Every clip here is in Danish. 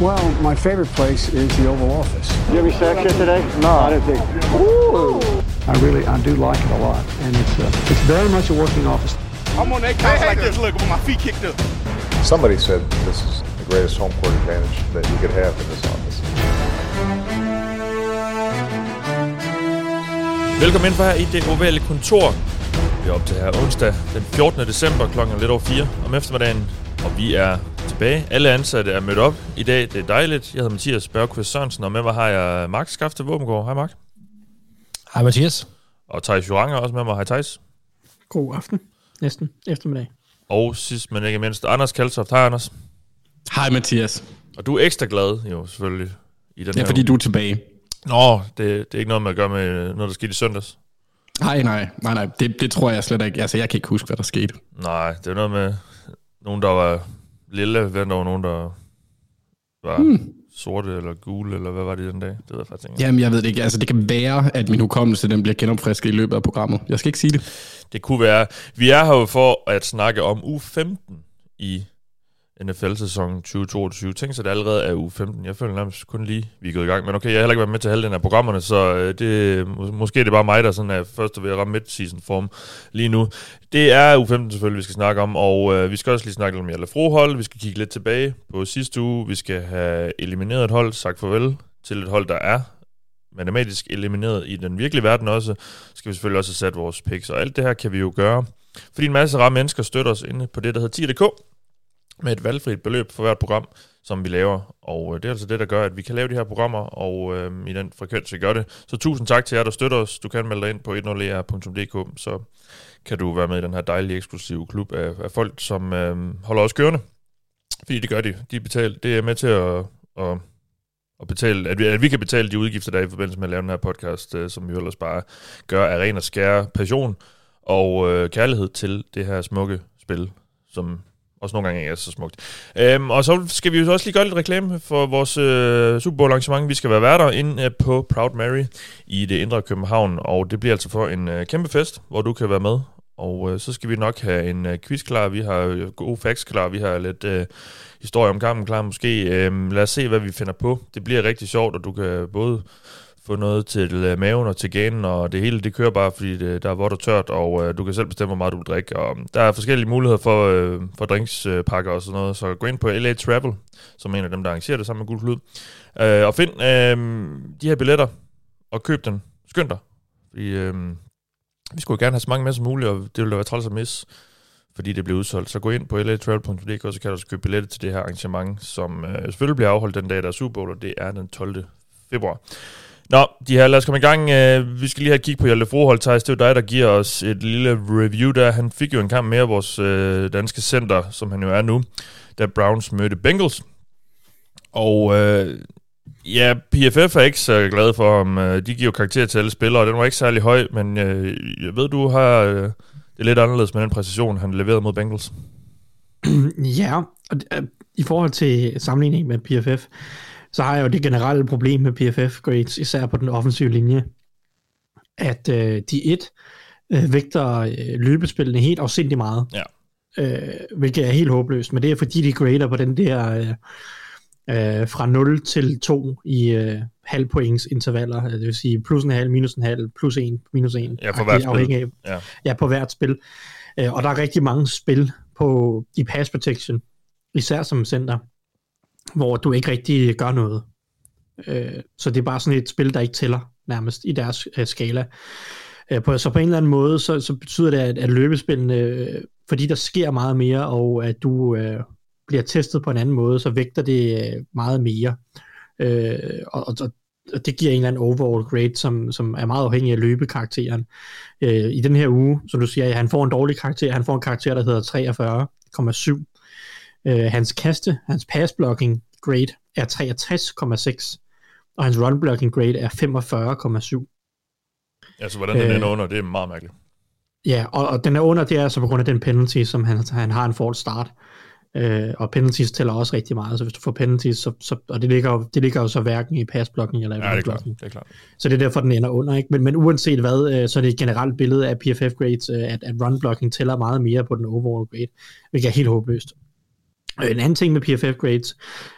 Well, my favorite place is the Oval Office. You have any sex here today? No. I didn't think. Ooh. I really, I do like it a lot, and it's uh, it's very much a working office. I'm on that couch like this, look, with my feet kicked up. Somebody said this is the greatest home court advantage that you could have in this office. Velkommen ind for her i det ovale kontor. Vi er op til her onsdag den 14. december klokken lidt over 4 om eftermiddagen. Og vi er tilbage. Alle ansatte er mødt op i dag. Det er dejligt. Jeg hedder Mathias Bergqvist Sørensen, og med mig har jeg Mark Skafte Våbengård. Hej Mark. Hej Mathias. Og Thijs Jurang er også med mig. Hej Thijs. God aften. Næsten eftermiddag. Og sidst men ikke mindst, Anders Kaltoft. Hej Anders. Hej Mathias. Og du er ekstra glad jo selvfølgelig i den Ja, her fordi uge. du er tilbage. Nå, det, det er ikke noget med at gøre med noget, der skete i søndags. Nej, nej, nej, nej. Det, det tror jeg slet ikke. Altså, jeg kan ikke huske, hvad der skete. Nej, det er noget med nogen, der var lille, hvad der var nogen, der var hmm. sorte eller gule, eller hvad var det den dag? Det ved jeg faktisk ikke. Jamen, jeg ved det ikke. Altså, det kan være, at min hukommelse den bliver genopfrisket i løbet af programmet. Jeg skal ikke sige det. Det kunne være. Vi er her jo for at snakke om u 15 i NFL-sæsonen 2022. Tænk så, det allerede er u 15. Jeg føler nærmest kun lige, vi er gået i gang. Men okay, jeg har heller ikke været med til halvdelen af programmerne, så øh, det, mås- måske er det bare mig, der sådan er først ved at ramme midt-season form lige nu. Det er u 15 selvfølgelig, vi skal snakke om, og øh, vi skal også lige snakke lidt om Jelle Frohold. Vi skal kigge lidt tilbage på sidste uge. Vi skal have elimineret et hold, sagt farvel til et hold, der er matematisk elimineret i den virkelige verden også, skal vi selvfølgelig også have sat vores picks, og alt det her kan vi jo gøre, fordi en masse rare mennesker støtter os inde på det, der hedder 10.dk, med et valgfrit beløb for hvert program, som vi laver. Og øh, det er altså det, der gør, at vi kan lave de her programmer, og øh, i den frekvens, vi gør det. Så tusind tak til jer, der støtter os. Du kan melde dig ind på 10er.dk, så kan du være med i den her dejlige, eksklusive klub af, af folk, som øh, holder os kørende. Fordi det gør de. De betaler. Det er med til at, at, at betale, at vi, at vi kan betale de udgifter, der er i forbindelse med at lave den her podcast, øh, som vi ellers bare gør af ren og skære passion og øh, kærlighed til det her smukke spil, som også nogle gange ikke er så smukt. Øhm, og så skal vi jo også lige gøre lidt reklame for vores øh, Super Bowl arrangement. Vi skal være værter inde øh, på Proud Mary i det indre København, og det bliver altså for en øh, kæmpe fest, hvor du kan være med. Og øh, så skal vi nok have en øh, quiz klar, vi har øh, gode facts klar, vi har lidt øh, historie om kampen klar måske. Øh, lad os se, hvad vi finder på. Det bliver rigtig sjovt, og du kan både få noget til øh, maven og til ganen, og det hele det kører bare, fordi det, der er vådt og tørt, og øh, du kan selv bestemme, hvor meget du vil drikke. Og um, der er forskellige muligheder for, øh, for drinkspakker og sådan noget, så gå ind på LA Travel, som er en af dem, der arrangerer det sammen med Guld Klud, øh, og find øh, de her billetter, og køb den. Skynd dig, fordi øh, vi skulle gerne have så mange med som muligt, og det ville da være træls at misse, fordi det bliver udsolgt. Så gå ind på latravel.dk, så kan du også købe billetter til det her arrangement, som øh, selvfølgelig bliver afholdt den dag, der er Super Bowl, og det er den 12. februar. Nå, de her, lad os komme i gang. Øh, vi skal lige have et kig på Hjalte Froholt, Thijs. Det er jo dig, der giver os et lille review der. Han fik jo en kamp mere vores øh, danske center, som han jo er nu, da Browns mødte Bengals. Og øh, ja, PFF er ikke så glad for ham. Øh, de giver jo karakter til alle spillere, og den var ikke særlig høj, men øh, jeg ved, du har øh, det er lidt anderledes med den præcision, han leverede mod Bengals. Ja, og øh, i forhold til sammenligning med PFF, så har jeg jo det generelle problem med PFF grades, især på den offensive linje, at øh, de et øh, vægter øh, løbespillene helt afsindig meget. Ja. Øh, hvilket er helt håbløst, men det er fordi, de grader på den der øh, øh, fra 0 til 2 i øh, halv points intervaller, det vil sige plus en halv, minus en halv, plus en, minus en. Ja, for hvert spil. afhængig af, Ja. ja, på hvert spil. Øh, og der er rigtig mange spil på i pass protection, især som center, hvor du ikke rigtig gør noget. Øh, så det er bare sådan et spil, der ikke tæller nærmest i deres øh, skala. Øh, på, så på en eller anden måde, så, så betyder det, at, at løbespillene, øh, fordi der sker meget mere, og at du øh, bliver testet på en anden måde, så vægter det øh, meget mere. Øh, og, og, og det giver en eller anden overall grade, som, som er meget afhængig af løbekarakteren. Øh, I den her uge, som du siger, han får en dårlig karakter. Han får en karakter, der hedder 43,7. Øh, hans kaste, hans pass blocking grade er 63,6, og hans run blocking grade er 45,7. Altså, hvordan den Øh. under, det er meget mærkeligt. Ja, og, og den er under, det er altså på grund af den penalty, som han, han har en false start. Øh, og penalties tæller også rigtig meget, så hvis du får penalties, så, så, og det ligger, jo, det ligger jo så hverken i passblocking eller i Ja, det er klart. run-blocking. Det er klart. Så det er derfor, den ender under. Ikke? Men, men uanset hvad, øh, så er det et generelt billede af PFF grades, øh, at, at run blocking tæller meget mere på den overall grade, hvilket er helt håbløst. En anden ting med PFF grades,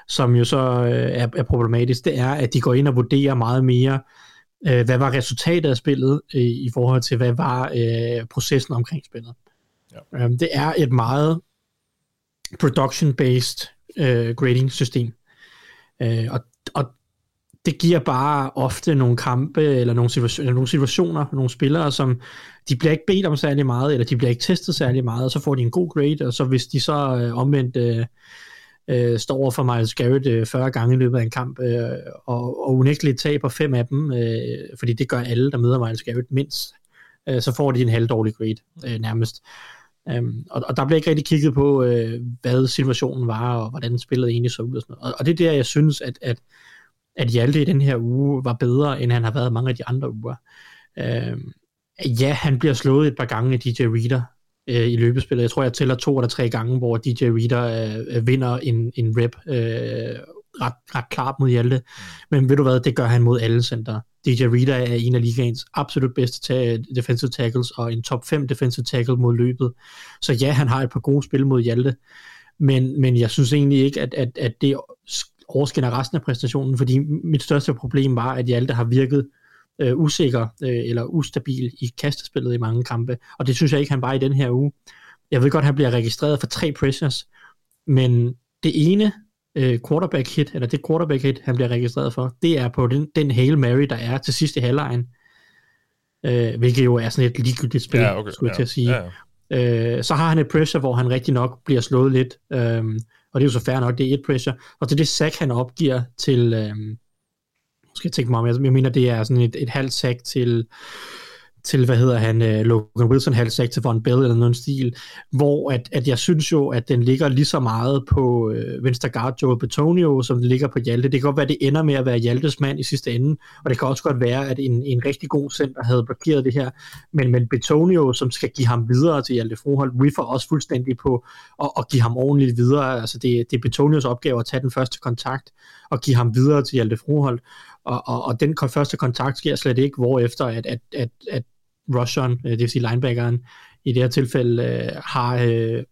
som jo så øh, er, er problematisk, det er, at de går ind og vurderer meget mere, øh, hvad var resultatet af spillet øh, i forhold til, hvad var øh, processen omkring spillet. Ja. Um, det er et meget production-based øh, grading-system. Øh, og, og det giver bare ofte nogle kampe, eller nogle, situationer, eller nogle situationer, nogle spillere, som de bliver ikke bedt om særlig meget, eller de bliver ikke testet særlig meget, og så får de en god grade, og så hvis de så øh, omvendt øh, øh, står over for Miles Garrett øh, 40 gange i løbet af en kamp, øh, og, og unægteligt taber fem af dem, øh, fordi det gør alle, der møder Miles Garrett mindst, øh, så får de en halvdårlig grade øh, nærmest. Um, og, og der bliver ikke rigtig kigget på, øh, hvad situationen var, og hvordan spillet egentlig så ud. Og, sådan noget. Og, og det er der, jeg synes, at, at, at Hjalte i den her uge var bedre, end han har været mange af de andre uger. Øh, ja, han bliver slået et par gange af DJ Reader øh, i løbespillet. Jeg tror, jeg tæller to eller tre gange, hvor DJ Reader øh, vinder en, en rep øh, ret, ret klart mod Hjalte. Men ved du hvad, det gør han mod alle center. DJ Reader er en af ligaens absolut bedste ta- defensive tackles, og en top 5 defensive tackle mod løbet. Så ja, han har et par gode spil mod Hjalte, men, men jeg synes egentlig ikke, at, at, at det overskinner resten af præstationen, fordi mit største problem var, at Hjalte har virket øh, usikker øh, eller ustabil i kastespillet i mange kampe, og det synes jeg ikke, han var i den her uge. Jeg ved godt, at han bliver registreret for tre pressures, men det ene øh, quarterback hit, eller det quarterback hit, han bliver registreret for, det er på den, den Hail Mary, der er til sidste halvlejen. Øh, hvilket jo er sådan et ligegyldigt spil, ja, okay, skulle jeg ja, til at sige. Ja, ja. Øh, så har han et pressure, hvor han rigtig nok bliver slået lidt, øh, og det er jo så fair nok, det er et pressure, og det er det sack, han opgiver til, øh, skal jeg tænke mig om, jeg mener, det er sådan et, et halvt sack til, til, hvad hedder han, øh, Logan Wilson halvsæk til Von Bell eller noget stil, hvor at, at jeg synes jo, at den ligger lige så meget på øh, venstre guard Joe Betonio, som den ligger på Hjalte. Det kan godt være, at det ender med at være Hjaltes mand i sidste ende, og det kan også godt være, at en, en rigtig god center havde blokeret det her, men, men Betonio, som skal give ham videre til Hjalte Froholt, får også fuldstændig på at, at give ham ordentligt videre. Altså det, det er Betonios opgave at tage den første kontakt og give ham videre til Hjalte Froholt, og, og, og den første kontakt sker slet ikke, hvor efter at, at, at, at rusheren, øh, det vil sige linebackeren, i det her tilfælde øh, har, øh,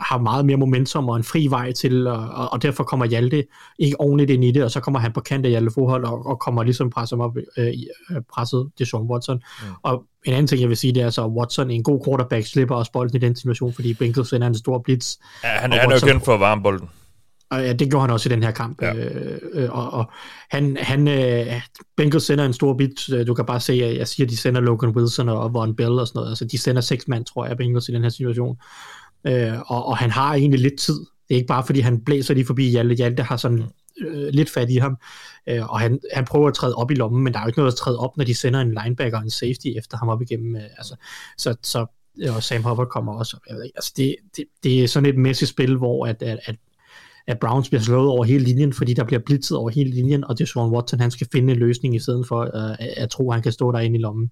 har meget mere momentum og en fri vej til, og, og, og derfor kommer Hjalte ikke ordentligt ind i det, og så kommer han på kant af Hjalte forhold og, og kommer ligesom presset op, øh, øh presset Deshaun Watson. Mm. Og en anden ting, jeg vil sige, det er så, at Watson, en god quarterback, slipper også bolden i den situation, fordi Bengals sender en stor blitz. Ja, han, han er jo kendt for at varme bolden. Og ja, det gjorde han også i den her kamp. Ja. Øh, øh, og, og han, han øh, Bengals sender en stor bit. Øh, du kan bare se, at jeg siger, at de sender Logan Wilson og Von Bell og sådan noget. Altså, de sender seks mand, tror jeg, Bengals i den her situation. Øh, og, og han har egentlig lidt tid. Det er ikke bare, fordi han blæser lige forbi Hjalte. Hjalte har sådan øh, lidt fat i ham. Øh, og han, han prøver at træde op i lommen, men der er jo ikke noget at træde op, når de sender en linebacker og en safety efter ham op igennem. Øh, altså, så, så og Sam Hubbard kommer også. Jeg ved altså det, det, det er sådan et mæssigt spil, hvor at, at, at at Browns bliver slået over hele linjen, fordi der bliver blitzet over hele linjen, og det er Sean Watson, han skal finde en løsning i stedet for uh, at tro, at han kan stå derinde i lommen.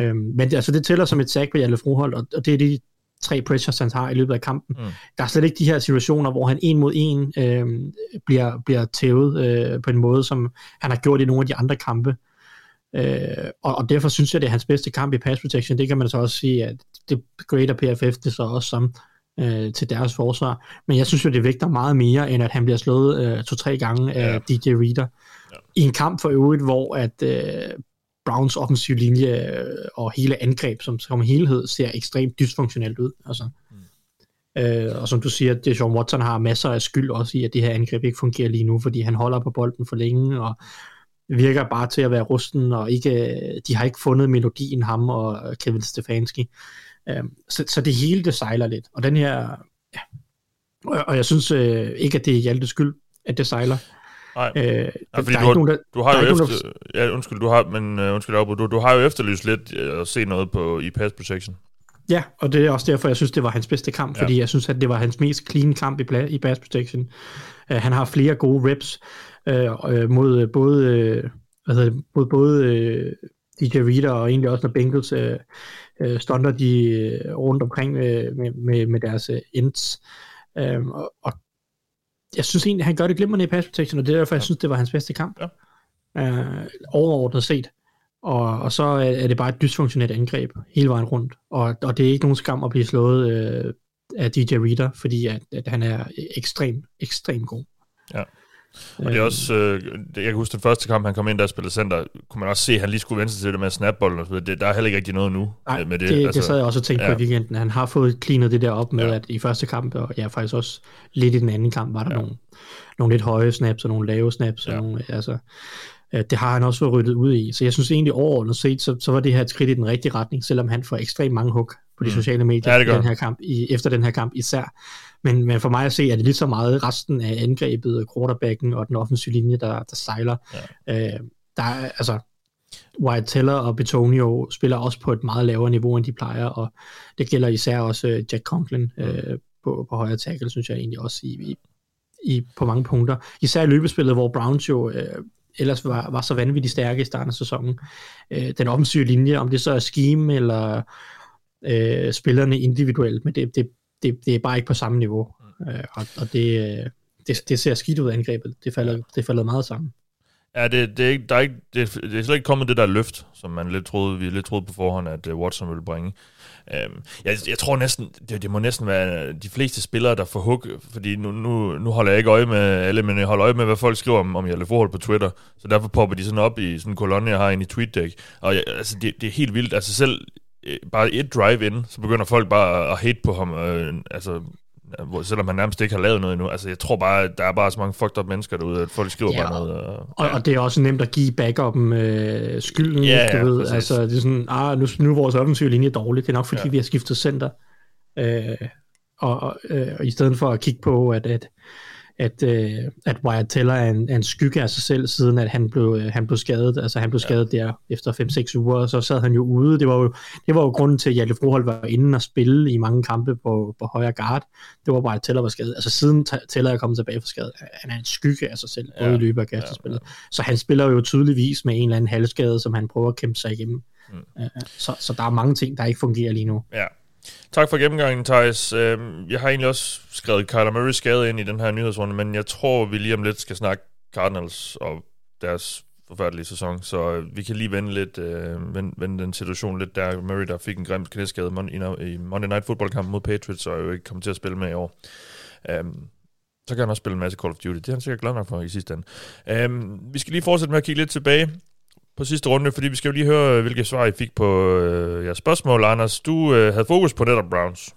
Um, men det, altså, det tæller som et sack på Jalle Frohold, og, og det er de tre pressures, han har i løbet af kampen. Mm. Der er slet ikke de her situationer, hvor han en mod en øh, bliver, bliver tævet øh, på en måde, som han har gjort i nogle af de andre kampe. Øh, og, og derfor synes jeg, det er hans bedste kamp i pass protection. Det kan man så også sige, at det grader PFF det så også som øh, til deres forsvar. Men jeg synes jo, det vægter meget mere, end at han bliver slået øh, to-tre gange af ja. DJ Reader. Ja. I en kamp for øvrigt, hvor at øh, Browns offensiv linje øh, og hele angreb som, som helhed ser ekstremt dysfunktionelt ud. Altså. Mm. Øh, og som du siger, det Sean Watson har masser af skyld også i, at det her angreb ikke fungerer lige nu, fordi han holder på bolden for længe, og virker bare til at være rusten, og ikke, de har ikke fundet melodien, ham og Kevin Stefanski. Øh, så, så det hele, det sejler lidt. Og den her, ja, og, og jeg synes øh, ikke, at det er Hjaltes skyld, at det sejler. Nej, øh, ja, fordi du, har, nogen, der, du har jo efter, nogen, der... ja, undskyld, du har, men uh, undskyld, du, du har jo efterlyst lidt uh, at se noget på i pass protection. Ja, og det er også derfor, jeg synes, det var hans bedste kamp, ja. fordi jeg synes, at det var hans mest clean kamp i, i pass protection. Uh, han har flere gode reps uh, uh, mod både, uh, hvad hedder det, mod både uh, DJ Reader og egentlig også når Bengals uh, øh, stunder de øh, rundt omkring øh, med, med, med deres øh, ends. Øh, og, og jeg synes egentlig, han gør det glimrende i pass protection, og det er derfor, jeg synes, det var hans bedste kamp. Ja. Øh, overordnet set. Og, og så er det bare et dysfunktionelt angreb hele vejen rundt. Og, og det er ikke nogen skam at blive slået øh, af DJ Reader, fordi at, at han er ekstremt, ekstremt god. Ja. Og det er også, øh, jeg kan huske den første kamp, han kom ind der og spillede center, kunne man også se, at han lige skulle vende sig til det med snapbolden og så videre. Det, der er heller ikke rigtig noget nu Nej, med det. det, altså, det sad jeg også og tænkte ja. på i weekenden. Han har fået cleanet det der op med, ja. at i første kamp, og ja, faktisk også lidt i den anden kamp, var der ja. nogle, nogle lidt høje snaps og nogle lave snaps. Ja. Og nogle, altså, det har han også fået ryddet ud i. Så jeg synes egentlig overordnet set, så, så var det her et skridt i den rigtige retning, selvom han får ekstremt mange hug på de mm. sociale medier ja, den her kamp, i, efter den her kamp især. Men, men for mig at se, er det lige så meget resten af angrebet, quarterbacken og den offensive linje, der, der sejler. Ja. Øh, der er, altså, Wyatt Teller og Betonio spiller også på et meget lavere niveau, end de plejer, og det gælder især også øh, Jack Conklin øh, på, på højre tackle, synes jeg egentlig også i, i, i på mange punkter. Især i løbespillet, hvor Browns jo øh, ellers var, var så vanvittigt stærke i starten af sæsonen. Øh, den offensive linje, om det så er scheme eller øh, spillerne individuelt, men det, det, det, det er bare ikke på samme niveau. Mm. Øh, og og det, øh, det, det ser skidt ud af angrebet. Det falder, det falder meget sammen. Ja, det, det, er ikke, der er ikke, det, det er slet ikke kommet det der løft, som man lidt troede, vi lidt troede på forhånd, at øh, Watson ville bringe. Øhm, jeg, jeg tror næsten, det, det må næsten være de fleste spillere, der får hug, fordi nu, nu, nu holder jeg ikke øje med alle, men jeg holder øje med, hvad folk skriver om, om Jelle Forhold på Twitter, så derfor popper de sådan op i sådan en kolonne, jeg har inde i TweetDeck, og jeg, altså, det, det er helt vildt, altså selv øh, bare et drive in, så begynder folk bare at hate på ham, øh, altså hvor, selvom han nærmest ikke har lavet noget endnu. Altså, jeg tror bare, at der er bare så mange fucked up mennesker derude, at folk skriver ja, bare noget. Og, og, og, det er også nemt at give backupen øh, skylden, ja, ja, du ved. Præcis. Altså, det er sådan, ah, nu, nu er vores offensive linje dårlig. Det er nok, fordi ja. vi har skiftet center. Øh, og, og, øh, og i stedet for at kigge på, at, at at, øh, at Wyatt Teller er en, er en skygge af sig selv, siden at han blev, øh, han blev skadet. Altså han blev ja. skadet der efter 5-6 uger, og så sad han jo ude. Det var jo, det var jo grunden til, at Jalle Froholt var inde og spille i mange kampe på, på højre guard. Det var bare, at Teller var skadet. Altså siden Teller er kommet tilbage fra skadet, han er en skygge af sig selv, både ja. i løbet af kastespillet. Ja, ja. Så han spiller jo tydeligvis med en eller anden halvskade, som han prøver at kæmpe sig igennem. Mm. Så, så der er mange ting, der ikke fungerer lige nu. Ja, Tak for gennemgangen, Thijs. Øhm, jeg har egentlig også skrevet Kyler Murray skade ind i den her nyhedsrunde, men jeg tror, vi lige om lidt skal snakke Cardinals og deres forfærdelige sæson, så øh, vi kan lige vende, lidt, øh, vende, vende den situation lidt der. Murray, der fik en grim knæskade i Monday Night Football-kamp mod Patriots, og er jo ikke kommet til at spille med i år. Um, så kan han også spille en masse Call of Duty. Det er han sikkert glad nok for i sidste ende. Um, vi skal lige fortsætte med at kigge lidt tilbage på sidste runde, fordi vi skal jo lige høre, hvilke svar I fik på øh, jeres spørgsmål. Anders, du øh, havde fokus på netop Browns.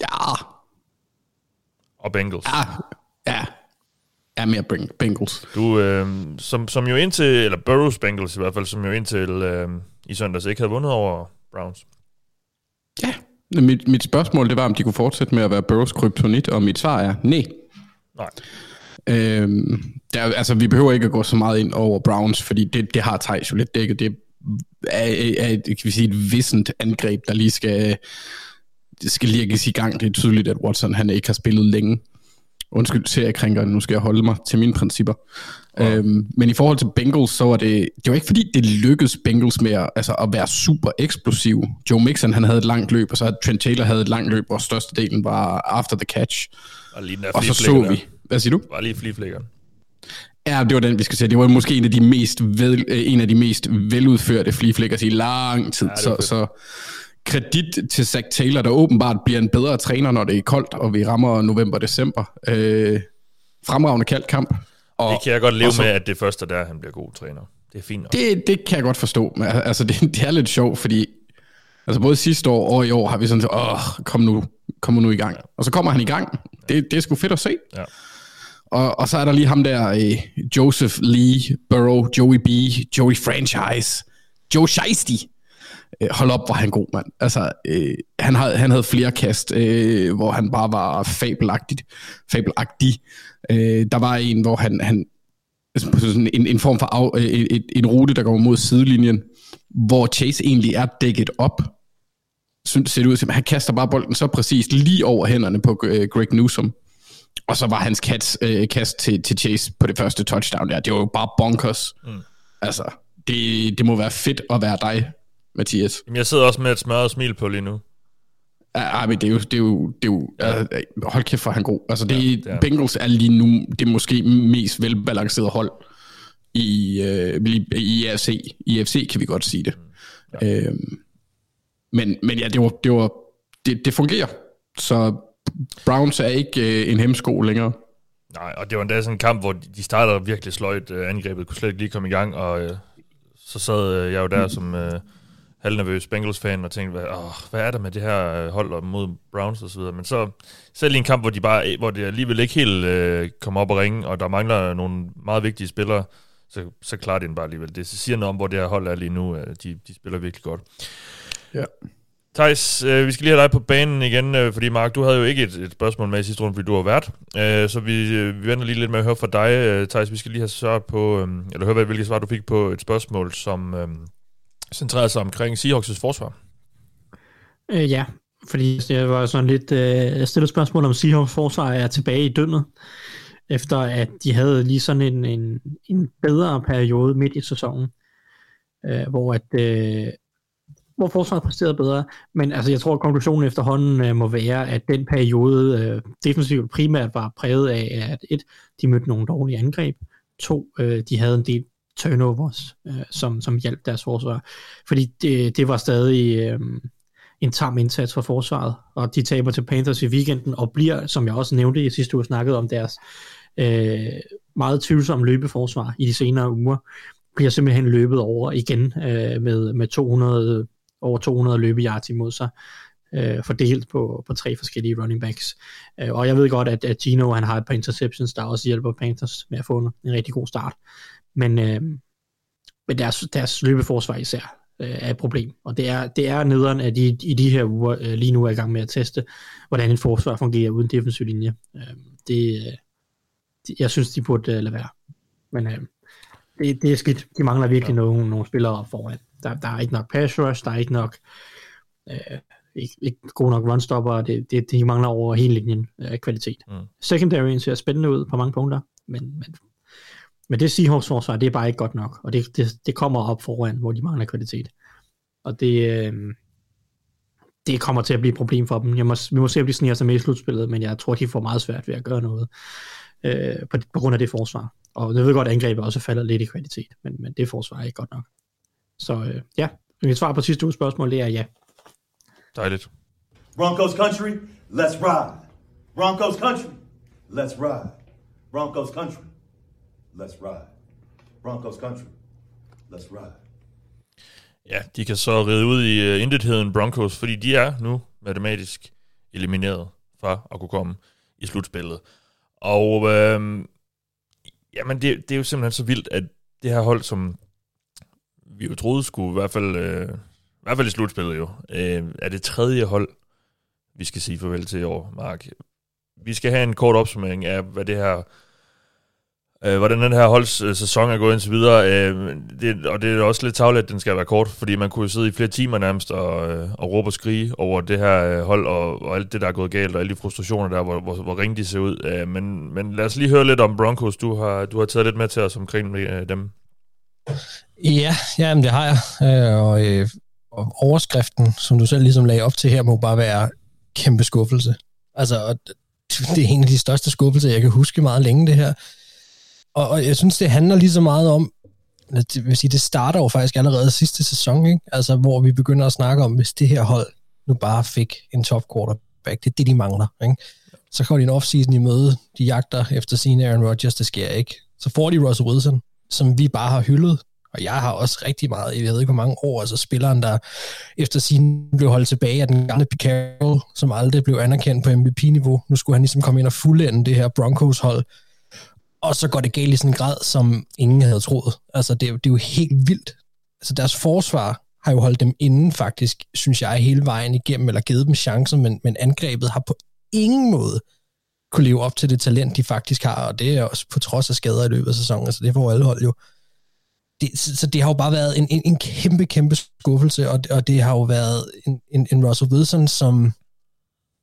Ja. Og Bengals. Ja, ja. Ja, mere Bengals. Du, øh, som, som jo indtil, eller Burrows Bengals i hvert fald, som jo indtil øh, i søndags ikke havde vundet over Browns. Ja, mit, mit spørgsmål det var, om de kunne fortsætte med at være Burrows kryptonit, og mit svar er nej. Nej. Øhm, der, altså, vi behøver ikke at gå så meget ind over Browns, fordi det, det har Thijs jo lidt dækket. Det er, er, kan vi sige, et vissent angreb, der lige skal, skal lægges i gang. Det er tydeligt, at Watson han ikke har spillet længe. Undskyld, seriekrænkeren, nu skal jeg holde mig til mine principper. Ja. Øhm, men i forhold til Bengals, så var det, det var ikke fordi, det lykkedes Bengals med at, altså, at være super eksplosiv. Joe Mixon, han havde et langt løb, og så Trent Taylor havde et langt løb, hvor størstedelen var after the catch. Og, lige og så så vi, hvad siger du? Var lige fliflækkeren. Ja, det var den, vi skal se. Det var måske en af de mest, vel, øh, en af de mest veludførte fliflækkers i lang tid. Ja, så, så kredit til Zach Taylor, der åbenbart bliver en bedre træner, når det er koldt, og vi rammer november-december. Øh, fremragende kaldt kamp. Og, det kan jeg godt leve så, med, at det første der, han bliver god træner. Det er fint Det, det kan jeg godt forstå. Men, altså, det, det er lidt sjovt, fordi altså, både sidste år og i år har vi sådan, åh, kom nu, kom nu i gang. Og så kommer han i gang. Det, det er sgu fedt at se. Ja. Og, og så er der lige ham der, øh, Joseph Lee, Burrow, Joey B, Joey Franchise, Joe Scheisty. Øh, hold op, hvor han god, mand. Altså, øh, han, havde, han havde flere kast, øh, hvor han bare var fabelagtigt. fabelagtig. Øh, der var en, hvor han, han sådan en, en form for af, øh, et, en rute, der går mod sidelinjen, hvor Chase egentlig er dækket op. Synes, ser det ud som, han kaster bare bolden så præcist lige over hænderne på øh, Greg Newsom. Og så var hans kast, øh, kast til, til Chase på det første touchdown der, det var jo bare bonkers. Mm. Altså, det, det må være fedt at være dig, Mathias. Jamen, jeg sidder også med et smørret smil på lige nu. Ja, men det er jo, det er jo, det er jo ja. altså, hold kæft for han god. Altså, det, ja, det er. Bengals er lige nu det måske mest velbalancerede hold i, øh, i, i AFC. I AFC kan vi godt sige det. Mm. Ja. Øhm, men, men ja, det var, det var det, det fungerer. Så Browns er ikke øh, en hemsko længere. Nej, og det var endda sådan en kamp, hvor de starter virkelig sløjt. Øh, angrebet kunne slet ikke lige komme i gang, og øh, så sad øh, jeg jo der som øh, halvnervøs Bengals-fan og tænkte, hvad, åh, hvad er der med det her øh, hold mod Browns og så videre. Men så selv i en kamp, hvor de bare, hvor det alligevel ikke helt øh, kommer op og ringe, og der mangler nogle meget vigtige spillere, så, så klarer de den bare alligevel. Det siger noget om, hvor det her hold er lige nu. Øh, de, de spiller virkelig godt. Ja. Thijs, øh, vi skal lige have dig på banen igen, øh, fordi Mark, du havde jo ikke et, et spørgsmål med i sidste runde, fordi du har været. Øh, så vi, øh, vi venter lige lidt med at høre fra dig, øh, Thijs. Vi skal lige have svaret på, øh, eller høre, hvilket svar du fik på et spørgsmål, som øh, centrerede sig omkring Seahawks' forsvar. Øh, ja, fordi det var sådan lidt... Øh, jeg stillede spørgsmål om Seahawks forsvar er tilbage i døgnet, efter at de havde lige sådan en, en, en bedre periode midt i sæsonen, øh, hvor at... Øh, hvor forsvaret præsterede bedre, men altså, jeg tror, at konklusionen efterhånden øh, må være, at den periode øh, defensivt primært var præget af, at et, de mødte nogle dårlige angreb, to, øh, de havde en del turnovers, øh, som, som hjalp deres forsvar, fordi det, det var stadig øh, en tam indsats for forsvaret, og de taber til Panthers i weekenden, og bliver, som jeg også nævnte i sidste uge, snakket om deres øh, meget tvivlsomme løbeforsvar i de senere uger, bliver simpelthen løbet over igen øh, med, med 200 over 200 løbeyards imod sig, øh, fordelt på, på tre forskellige running backs. Øh, og jeg ved godt, at, at Gino han har et par interceptions, der også hjælper Panthers med at få en, en rigtig god start. Men, øh, men deres, deres løbeforsvar især øh, er et problem. Og det er, det er nederen, at de i de her uger øh, lige nu er i gang med at teste, hvordan en forsvar fungerer uden defensiv linje. Øh, det, øh, det, jeg synes, de burde øh, lade være. Men øh, det, det er skidt. De mangler virkelig ja. nogle, nogle spillere foran. Der, der er ikke nok pass rush, der er ikke nok øh, ikke, ikke gode nok runstopper, det, det, de mangler over hele linjen af øh, kvalitet. Mm. Secondary ser spændende ud på mange punkter, men, men, men det Seahawks forsvar, det er bare ikke godt nok, og det, det, det kommer op foran, hvor de mangler kvalitet. Og det, øh, det kommer til at blive et problem for dem. Jeg må, vi må se, om de sniger sig med i slutspillet, men jeg tror, de får meget svært ved at gøre noget øh, på, på grund af det forsvar. Og jeg ved godt, at angrebet også falder lidt i kvalitet, men, men det forsvar er ikke godt nok. Så øh, ja, mit svar på sidste uges spørgsmål, det er ja. Dejligt. Broncos country, let's ride. Broncos country, let's ride. Broncos country, let's ride. Broncos country, let's ride. Ja, de kan så ride ud i uh, intetheden Broncos, fordi de er nu matematisk elimineret fra at kunne komme i slutspillet. Og øh, jamen, det, det er jo simpelthen så vildt, at det her hold, som vi jo troede skulle i hvert fald, øh, i hvert fald i slutspillet jo, øh, er det tredje hold, vi skal sige farvel til i år, Mark. Vi skal have en kort opsummering af, hvad det her, øh, hvordan den her holds øh, sæson er gået indtil videre. Øh, det, og det er også lidt tavligt, at den skal være kort, fordi man kunne sidde i flere timer nærmest og, øh, og råbe og skrige over det her øh, hold, og, og alt det, der er gået galt, og alle de frustrationer der, hvor, hvor, hvor ringe de ser ud. Øh, men, men lad os lige høre lidt om Broncos. Du har, du har taget lidt med til os omkring øh, dem. Ja, jamen det har jeg. Øh, og, øh, og overskriften, som du selv ligesom lagde op til her, må bare være kæmpe skuffelse. Altså, det er en af de største skuffelser, jeg kan huske meget længe, det her. Og, og jeg synes, det handler lige så meget om, det vil sige, det starter jo faktisk allerede sidste sæson, ikke? Altså, hvor vi begynder at snakke om, hvis det her hold nu bare fik en top quarterback, det er det, de mangler, ikke? Så kommer de en offseason i møde, de jagter efter sine Aaron Rodgers, det sker ikke. Så får de Russell Wilson, som vi bare har hyldet, og jeg har også rigtig meget, jeg ved ikke hvor mange år, altså spilleren, der efter sin blev holdt tilbage af den gamle Picaro, som aldrig blev anerkendt på MVP-niveau. Nu skulle han ligesom komme ind og fuldende det her Broncos-hold. Og så går det galt i sådan en grad, som ingen havde troet. Altså, det, er, det er jo helt vildt. Altså, deres forsvar har jo holdt dem inden faktisk, synes jeg, hele vejen igennem, eller givet dem chancer, men, men angrebet har på ingen måde kunne leve op til det talent, de faktisk har, og det er også på trods af skader i løbet af sæsonen, altså det får alle hold jo det, så, så det har jo bare været en, en, en kæmpe, kæmpe skuffelse, og, og det har jo været en, en, en Russell Wilson, som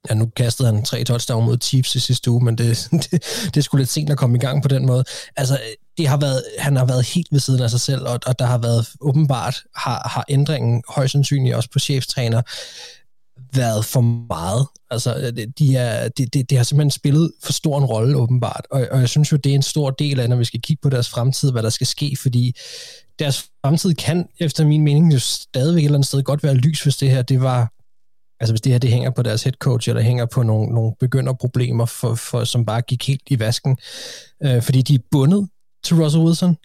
ja, nu kastede han tre touchdown mod Chiefs i sidste uge, men det, det, det skulle lidt sent at komme i gang på den måde. Altså, det har været, han har været helt ved siden af sig selv, og, og der har været åbenbart, har, har ændringen højst sandsynligt også på cheftræner været for meget. Altså, de, er, de, de, de har simpelthen spillet for stor en rolle, åbenbart. Og, og jeg synes jo, det er en stor del af, når vi skal kigge på deres fremtid, hvad der skal ske, fordi deres fremtid kan, efter min mening, jo stadigvæk et eller andet sted godt være lys, hvis det her, det var Altså hvis det her det hænger på deres head coach, eller hænger på nogle, nogle begynderproblemer, for, for, som bare gik helt i vasken, øh, fordi de er bundet til Russell Wilson.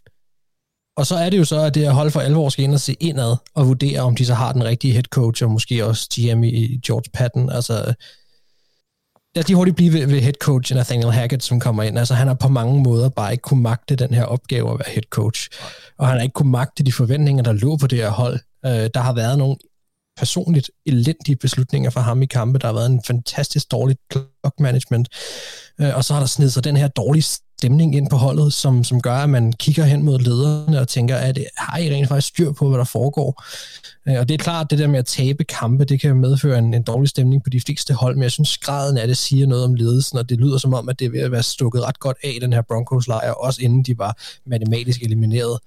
Og så er det jo så, at det her hold for alvor skal ind og se indad og vurdere, om de så har den rigtige head coach, og måske også GM i George Patton. Altså, lad os lige hurtigt blive ved, ved head coach Nathaniel Hackett, som kommer ind. Altså, han har på mange måder bare ikke kunne magte den her opgave at være head coach. Og han har ikke kunne magte de forventninger, der lå på det her hold. Øh, der har været nogle personligt elendige beslutninger fra ham i kampe. Der har været en fantastisk dårlig clock management. Øh, og så har der snedet sig den her dårlige stemning ind på holdet, som, som gør, at man kigger hen mod lederne og tænker, at har I rent faktisk styr på, hvad der foregår? Øh, og det er klart, det der med at tabe kampe, det kan medføre en, en dårlig stemning på de fleste hold, men jeg synes, graden af det siger noget om ledelsen, og det lyder som om, at det er ved at være stukket ret godt af den her Broncos-lejr, også inden de var matematisk elimineret.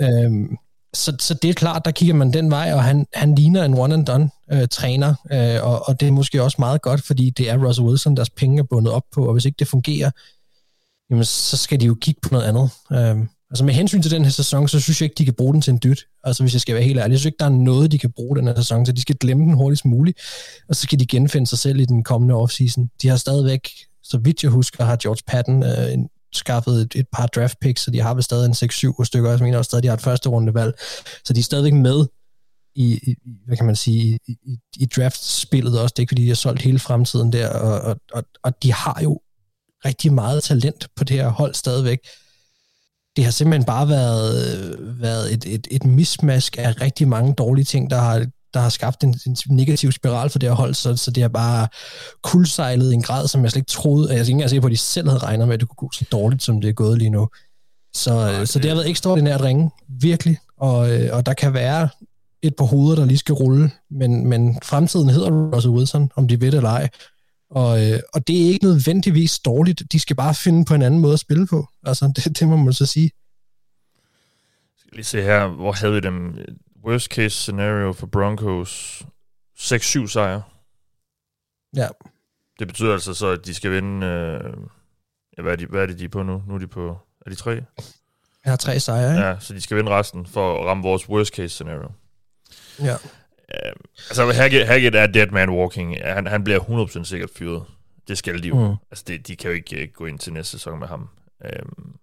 Ja. Øhm, så, så det er klart, der kigger man den vej, og han, han ligner en one-and-done øh, træner, øh, og, og det er måske også meget godt, fordi det er Russell Wilson, deres penge er bundet op på, og hvis ikke det fungerer, jamen så skal de jo kigge på noget andet. Øhm, altså med hensyn til den her sæson, så synes jeg ikke, de kan bruge den til en dyt. Altså hvis jeg skal være helt ærlig, jeg synes ikke, der er noget, de kan bruge den her sæson, så de skal glemme den hurtigst muligt, og så skal de genfinde sig selv i den kommende offseason. De har stadigvæk, så vidt jeg husker, har George Patton øh, en skaffet et, et par draft picks, så de har vel stadig en 6-7 stykker, jeg mener også stadig, de har et første rundevalg. Så de er stadigvæk med i, i hvad kan man sige, i, i, i draftspillet også. Det er ikke, fordi de har solgt hele fremtiden der, og, og, og, og de har jo rigtig meget talent på det her hold stadigvæk. Det har simpelthen bare været, været et, et, et mismask af rigtig mange dårlige ting, der har der har skabt en, en negativ spiral for det her hold, så, så det har bare kuldsejlet i en grad, som jeg slet ikke troede, jeg er ikke engang sikker på, at de selv havde regnet med, at det kunne gå så dårligt, som det er gået lige nu. Så, okay. så det har været ekstraordinært ringe, virkelig, og, øh, og der kan være et par hoveder, der lige skal rulle, men, men fremtiden hedder Russell Wilson, om de ved det eller ej. Og, øh, og det er ikke nødvendigvis dårligt, de skal bare finde på en anden måde at spille på. Altså, det, det må man så sige. Skal lige se her, hvor havde vi dem? worst case scenario for Broncos 6-7 sejre. Ja. Det betyder altså så, at de skal vinde... Øh, ja, hvad er, de, hvad er det, de er på nu? Nu er de på... Er de tre? Jeg har tre sejre, ikke? Ja, så de skal vinde resten for at ramme vores worst case scenario. Ja. Uh, altså, Hackett, Hackett er dead man walking. Han, han bliver 100% sikkert fyret. Det skal de jo. Mm. Altså, det, de kan jo ikke uh, gå ind til næste sæson med ham. Um,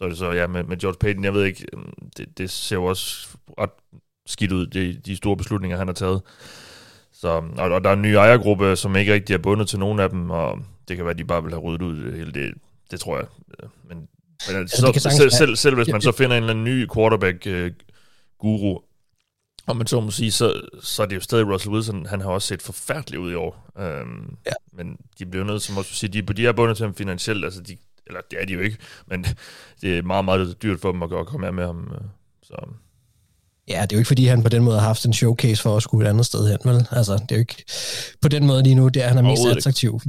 så er det så, ja, med, med George Payton, jeg ved ikke, øhm, det, det ser jo også ret skidt ud, de, de store beslutninger, han har taget. Så, og, og der er en ny ejergruppe, som ikke rigtig er bundet til nogen af dem, og det kan være, at de bare vil have ryddet ud hele det, det tror jeg. Men, men altså, så, sagtens, selv, selv, selv hvis man så finder en eller anden ny quarterback-guru, uh, om man så må sige, så, så er det jo stadig Russell Wilson, han har også set forfærdeligt ud i år. Um, ja. Men de bliver nødt, som også sige, de, de er bundet til ham finansielt, altså de, eller det er de jo ikke, men det er meget, meget dyrt for dem at komme af med ham. Øh, så. Ja, det er jo ikke, fordi han på den måde har haft en showcase for at skulle et andet sted hen, vel? Altså, det er jo ikke på den måde lige nu, det er, han er mest attraktiv.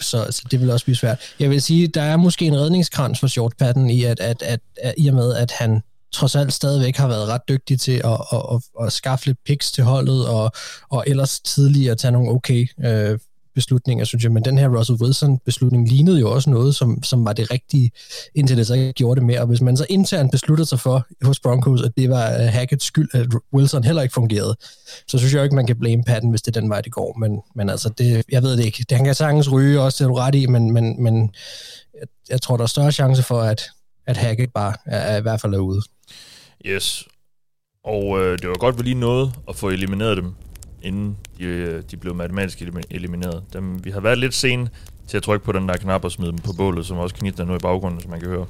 Så, så, det vil også blive svært. Jeg vil sige, der er måske en redningskrans for Short Patton i, at, at, at, at, i og med, at han trods alt stadigvæk har været ret dygtig til at, at, at, at skaffe lidt picks til holdet, og, og ellers tidligere at tage nogle okay øh, beslutninger, synes jeg. Men den her Russell Wilson-beslutning lignede jo også noget, som, som var det rigtige, indtil det så ikke gjorde det mere. Og hvis man så internt besluttede sig for hos Broncos, at det var uh, Hackett's skyld, at Wilson heller ikke fungerede, så synes jeg jo ikke, man kan blame Patton, hvis det er den vej, det går. Men, men altså, det, jeg ved det ikke. Det, han kan sagtens ryge også, det er du ret i, men, men, men jeg, jeg tror, der er større chance for, at, at Hackett bare er, er i hvert fald er ude. Yes. Og øh, det var godt, vi lige nåede at få elimineret dem inden de, øh, de blev matematisk elimineret. Dem, vi har været lidt sen til at trykke på den der knap og smide dem på bålet, som også knitter nu i baggrunden, som man kan høre.